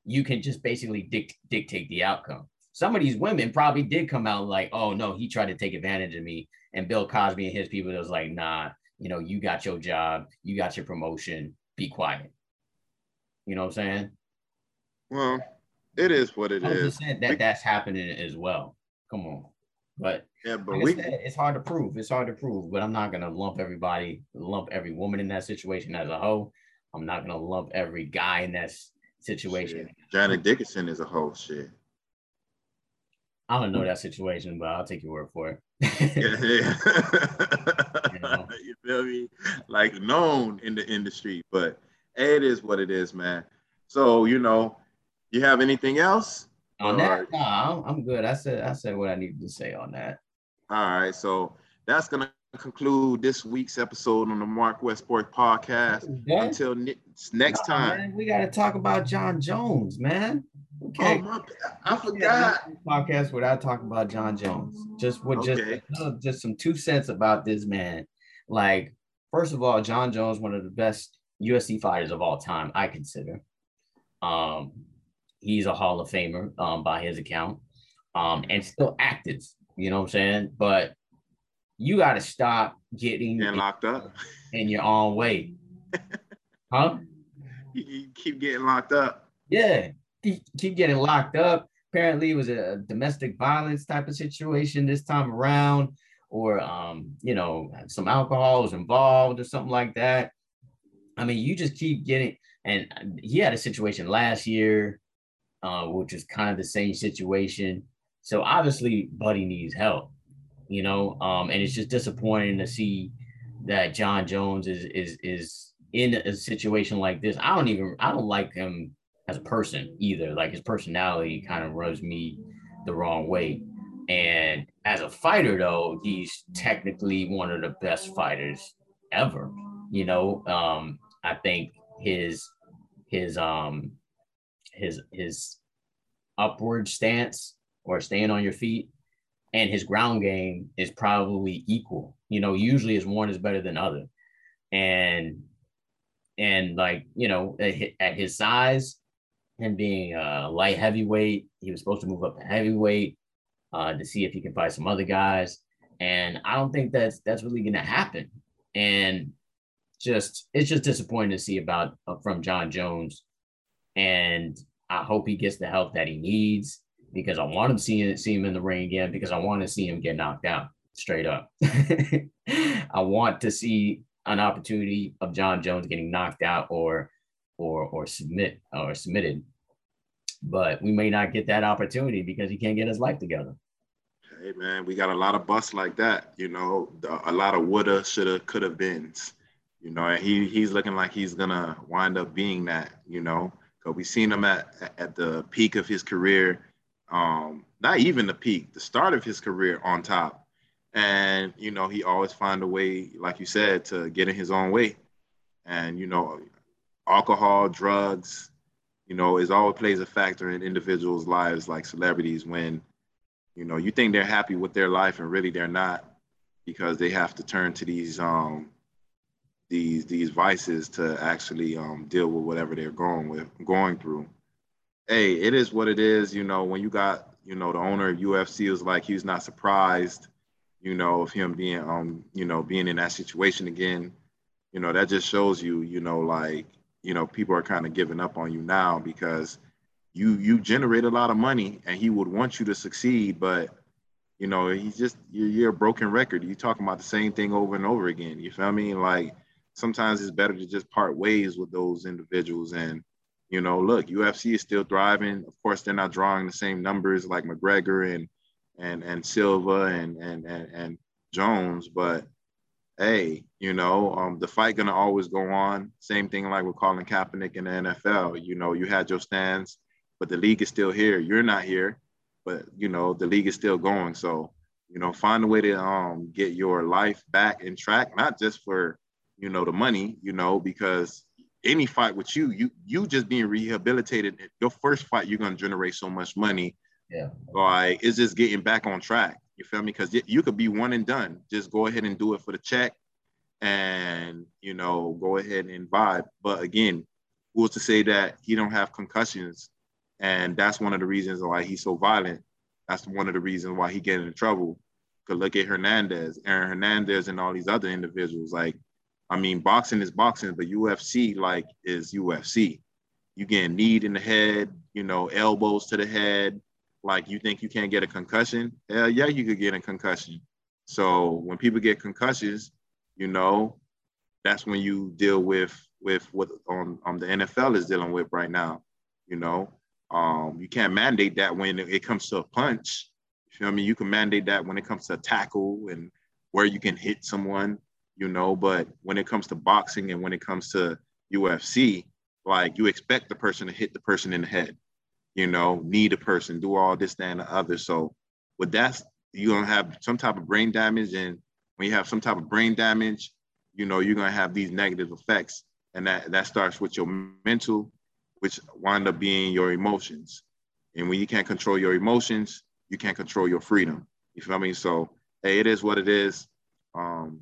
you can just basically dic- dictate the outcome. Some of these women probably did come out like, oh no, he tried to take advantage of me. And Bill Cosby and his people was like, nah, you know, you got your job, you got your promotion, be quiet. You know what I'm saying? Well, it is what it is. that that's happening as well. Come on. But Yeah, but like we, said, it's hard to prove. It's hard to prove, but I'm not gonna lump everybody, lump every woman in that situation as a hoe. I'm not gonna lump every guy in that situation. shit, Janet Dickinson is a whole shit. I don't know that situation, but I'll take your word for it. Yeah, yeah. You know? you feel me? Like known in the industry, but it is what it is, man. So you know, you have anything else? On Alright. that, nah, I'm, good. I said I said what I needed to say on that. All right, so that's gonna conclude this week's episode on the Mark Westport podcast. Until ne- next Nah, time. man, we got to talk about Jon Jones, man. Okay. Oh my. I forgot. podcast without talking about Jon Jones. Just with just Okay. uh, just some two cents about this man. Like, first of all, Jon Jones, one of the best UFC fighters of all time, I consider. Um, he's a Hall of Famer um, by his account, um, and still active. You know what I'm saying? But you got to stop getting Getting locked up. in your own way, huh? You- keep getting locked up. Yeah, keep, keep getting locked up. Apparently, it was a domestic violence type of situation this time around, or um, you know, some alcohol was involved or something like that. I mean, you just keep getting, and he had a situation last year, uh, which is kind of the same situation. So obviously, Buddy needs help, you know, um, and it's just disappointing to see that Jon Jones is is is in a situation like this. I don't even I don't like him as a person either. Like his personality kind of rubs me the wrong way. And as a fighter, though, he's technically one of the best fighters ever. You know, um, I think his his um his his upward stance or staying on your feet and his ground game is probably equal. You know, usually is one is better than other. And and like, you know, at his size and being a light heavyweight, he was supposed to move up to heavyweight uh, to see if he can fight some other guys. And I don't think that's that's really gonna happen. And just it's just disappointing to see about uh, from Jon Jones. And I hope he gets the help that he needs because I want him seeing see him in the ring again because I want to see him get knocked out straight up. I want to see an opportunity of Jon Jones getting knocked out or or or submit or submitted. But we may not get that opportunity because he can't get his life together. Hey man, we got a lot of busts like that. You know, a lot of woulda, shoulda, coulda beens. You know, and he he's looking like he's gonna wind up being that. You know, because we seen him at at the peak of his career. Um, not even the peak, the start of his career on top. And you know, he always find a way, like you said, to get in his own way. And you know, alcohol, drugs, you know, is always plays a factor in individuals' lives, like celebrities, when you know you think they're happy with their life and really they're not, because they have to turn to these um these these vices to actually um, deal with whatever they're going with going through. Hey, it is what it is. You know, when you got you know the owner of UFC was like he's not surprised, you know, of him being um you know being in that situation again. You know, that just shows you you know like you know people are kind of giving up on you now because you you generate a lot of money and he would want you to succeed, but you know he's just you're, a broken record. You talking about the same thing over and over again. You feel me? Like sometimes it's better to just part ways with those individuals. And, you know, look, UFC is still thriving. Of course, they're not drawing the same numbers like McGregor and and and Silva and and and, and Jones, but hey, you know, um, the fight gonna always go on. Same thing like with Colin Kaepernick in the NFL. You know, you had your stands, but the league is still here. You're not here, but you know, the league is still going. So, you know, find a way to um get your life back in track, not just for you know, the money, you know, because any fight with you, you you just being rehabilitated, your first fight, you're gonna generate so much money. Yeah. Like it's just getting back on track. You feel me? Because you could be one and done. Just go ahead and do it for the check, and you know, go ahead and vibe. But again, who's to say that he don't have concussions? And that's one of the reasons why he's so violent. That's one of the reasons why he get in trouble. Cause look at Hernandez, Aaron Hernandez, and all these other individuals. Like I mean, boxing is boxing, but UFC like is UFC. You get kneed in the head, you know, elbows to the head. Like you think you can't get a concussion? Hell yeah, you could get a concussion. So when people get concussions, you know, that's when you deal with with what on um, the NFL is dealing with right now. You know, um, you can't mandate that when it comes to a punch. You feel me? You can mandate that when it comes to a tackle and where you can hit someone you know, but when it comes to boxing and when it comes to UFC, like you expect the person to hit the person in the head, you know, need a person, do all this, that, and the other. So with that, you're gonna have some type of brain damage. And when you have some type of brain damage, you know, you're gonna have these negative effects. And that that starts with your mental, which wind up being your emotions. And when you can't control your emotions, you can't control your freedom. You feel me? So hey, it is what it is. Um,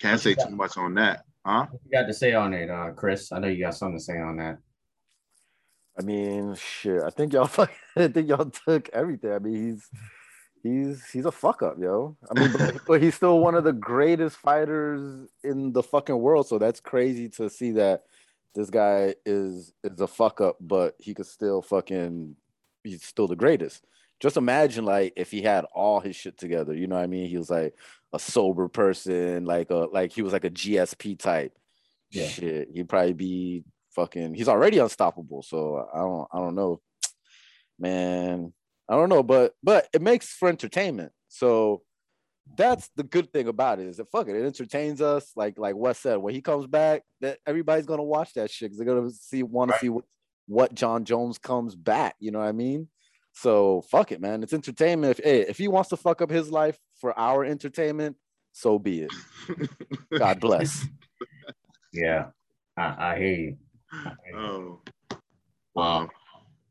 can't say too much on that, huh? What you got to say on it, uh, Chris? I know you got something to say on that. I mean, shit. I think y'all. I think y'all took everything. I mean, he's he's he's a fuck up, yo. I mean, but, but, he's still one of the greatest fighters in the fucking world. So that's crazy to see that this guy is is a fuck up, but he could still fucking he's still the greatest. Just imagine like if he had all his shit together. You know what I mean? He was like, a sober person, like a like he was like a GSP type. Yeah. Shit, he'd probably be fucking. He's already unstoppable. So I don't I don't know, man. I don't know, but but it makes for entertainment. So that's the good thing about it is that fuck it, it entertains us. Like like Wes said, when he comes back, that everybody's gonna watch that shit because they're gonna see want right. to see what, what Jon Jones comes back. You know what I mean? So fuck it, man. It's entertainment. If hey, if he wants to fuck up his life for our entertainment, so be it. God bless. Yeah, I, I hear you. Oh. Um,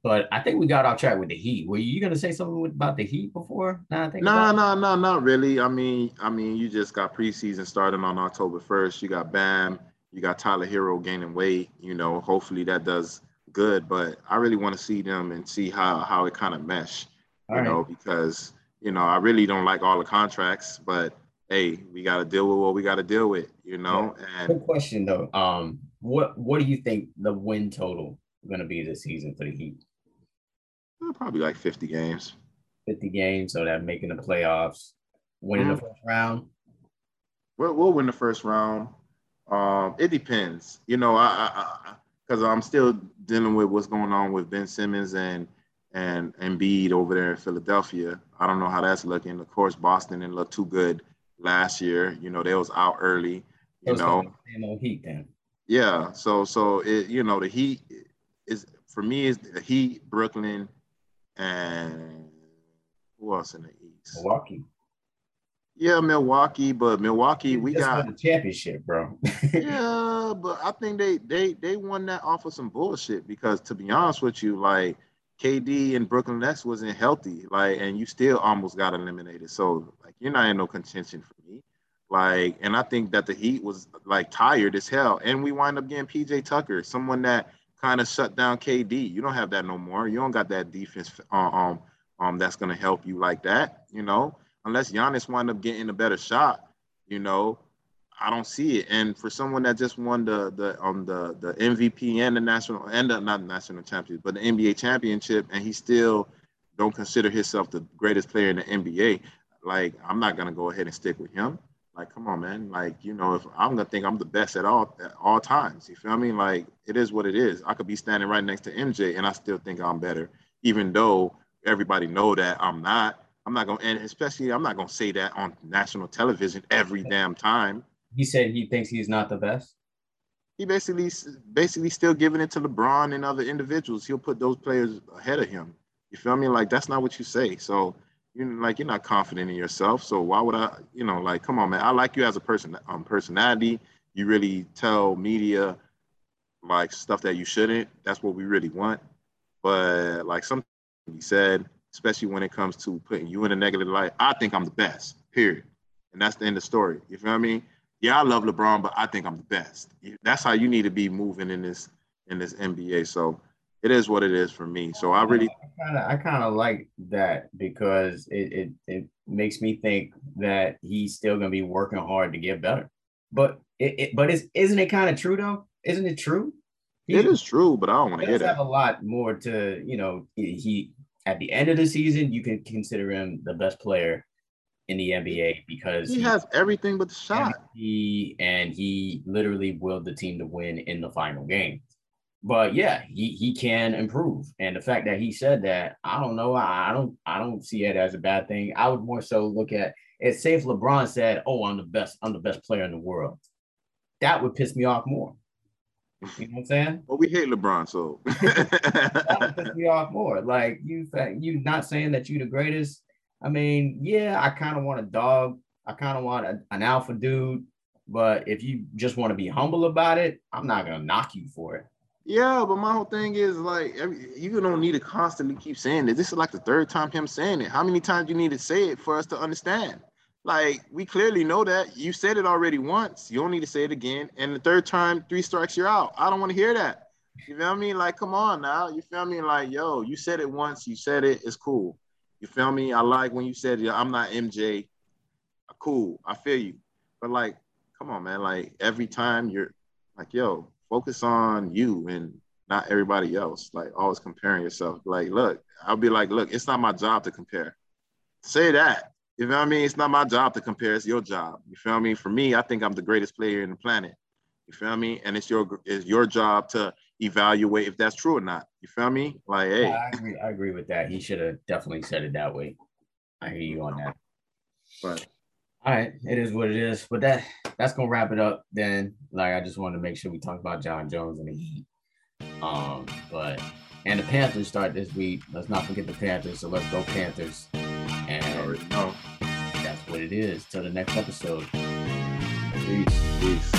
but I think we got off track with the Heat. Were you gonna say something about the Heat before? Nah, no, no, no, not really. I mean, I mean, you just got preseason starting on October first. You got Bam. You got Tyler Herro gaining weight. You know, hopefully that does good, but I really want to see them and see how how it kind of mesh. All you right. know, because you know I really don't like all the contracts, but hey, we got to deal with what we got to deal with. You know. Yeah. And good question though. Um, what what do you think the win total going to be this season for the Heat? Uh, probably like fifty games. Fifty games, so that making the playoffs, winning mm-hmm. the first round. We'll, we'll win the first round. Um, it depends. You know, I, I, I because I'm still dealing with what's going on with Ben Simmons and and Embiid over there in Philadelphia. I don't know how that's looking. Of course, Boston didn't look too good last year. You know, they was out early. You know, same Heat then. yeah. So so it you know the Heat is for me is the Heat, Brooklyn, and who else in the East? Milwaukee. Yeah, Milwaukee, but Milwaukee we got the championship, bro. yeah, but I think they they they won that off of some bullshit because to be honest with you, like KD and Brooklyn Nets wasn't healthy, like, and you still almost got eliminated. So like you're not in no contention for me. Like, and I think that the Heat was like tired as hell. And we wind up getting PJ Tucker, someone that kind of shut down KD. You don't have that no more. You don't got that defense uh, um um that's gonna help you like that, you know, unless Giannis wind up getting a better shot, you know. I don't see it. And for someone that just won the the um the the MVP and the national and the not national championship, but the NBA championship, and he still don't consider himself the greatest player in the NBA. Like I'm not gonna go ahead and stick with him. Like, come on, man. Like, you know, if I'm gonna think I'm the best at all at all times, you feel me? Like, it is what it is. I could be standing right next to MJ, and I still think I'm better, even though everybody know that I'm not. I'm not gonna, and especially I'm not gonna say that on national television every damn time. he said he thinks he's not the best. He basically, basically still giving it to LeBron and other individuals. He'll put those players ahead of him. You feel me? Like that's not what you say. So you're like you're not confident in yourself. So why would I? You know, like come on, man. I like you as a person, um, personality. You really tell media like stuff that you shouldn't. That's what we really want. But like something he said, especially when it comes to putting you in a negative light, I think I'm the best. Period. And that's the end of the story. You feel me? Yeah, I love LeBron, but I think I'm the best. That's how you need to be moving in this in this NBA. So it is what it is for me. So I really I kind of I like that because it, it it makes me think that he's still gonna be working hard to get better. But it, it but is isn't it kind of true though? Isn't it true? It is true, but I don't want to hear does have that. a lot more to you know. He at the end of the season, you can consider him the best player in the NBA because He has everything but the shot. he and he literally willed the team to win in the final game. But yeah, he he can improve, and the fact that he said that, I don't know, I, I don't I don't see it as a bad thing. I would more so look at it. Say if LeBron said, "Oh, I'm the best, I'm the best player in the world," that would piss me off more. You know what I'm saying? Well, we hate LeBron, so that would piss me off more. Like you, you not saying that you're the greatest. I mean, yeah, I kind of want a dog. I kind of want a, an alpha dude. But if you just want to be humble about it, I'm not gonna knock you for it. Yeah, but my whole thing is like every, you don't need to constantly keep saying it. This is like the third time him saying it. How many times you need to say it for us to understand? Like we clearly know that you said it already once. You don't need to say it again. And the third time, three strikes, you're out. I don't want to hear that. You feel me? Like, come on now. You feel me? Like, yo, you said it once. You said it. It's cool. You feel me? I like when you said, yeah, I'm not MJ. Cool. I feel you. But like, come on, man. Like every time you're like, yo, focus on you and not everybody else. Like always comparing yourself. Like, look, I'll be like, look, it's not my job to compare. Say that. You know what I mean? It's not my job to compare. It's your job. You feel me? For me, I think I'm the greatest player in the planet. You feel me? And it's your it's your job to evaluate if that's true or not. You feel me? Like, hey, I agree, I agree with that. He should have definitely said it that way. I hear you on that. but All right, it is what it is. But that that's gonna wrap it up. Then, like, I just wanted to make sure we talk about Jon Jones and the Heat. Um, but and the Panthers start this week. Let's not forget the Panthers. So let's go Panthers. Already that's what it is. Till the next episode. Peace. Peace.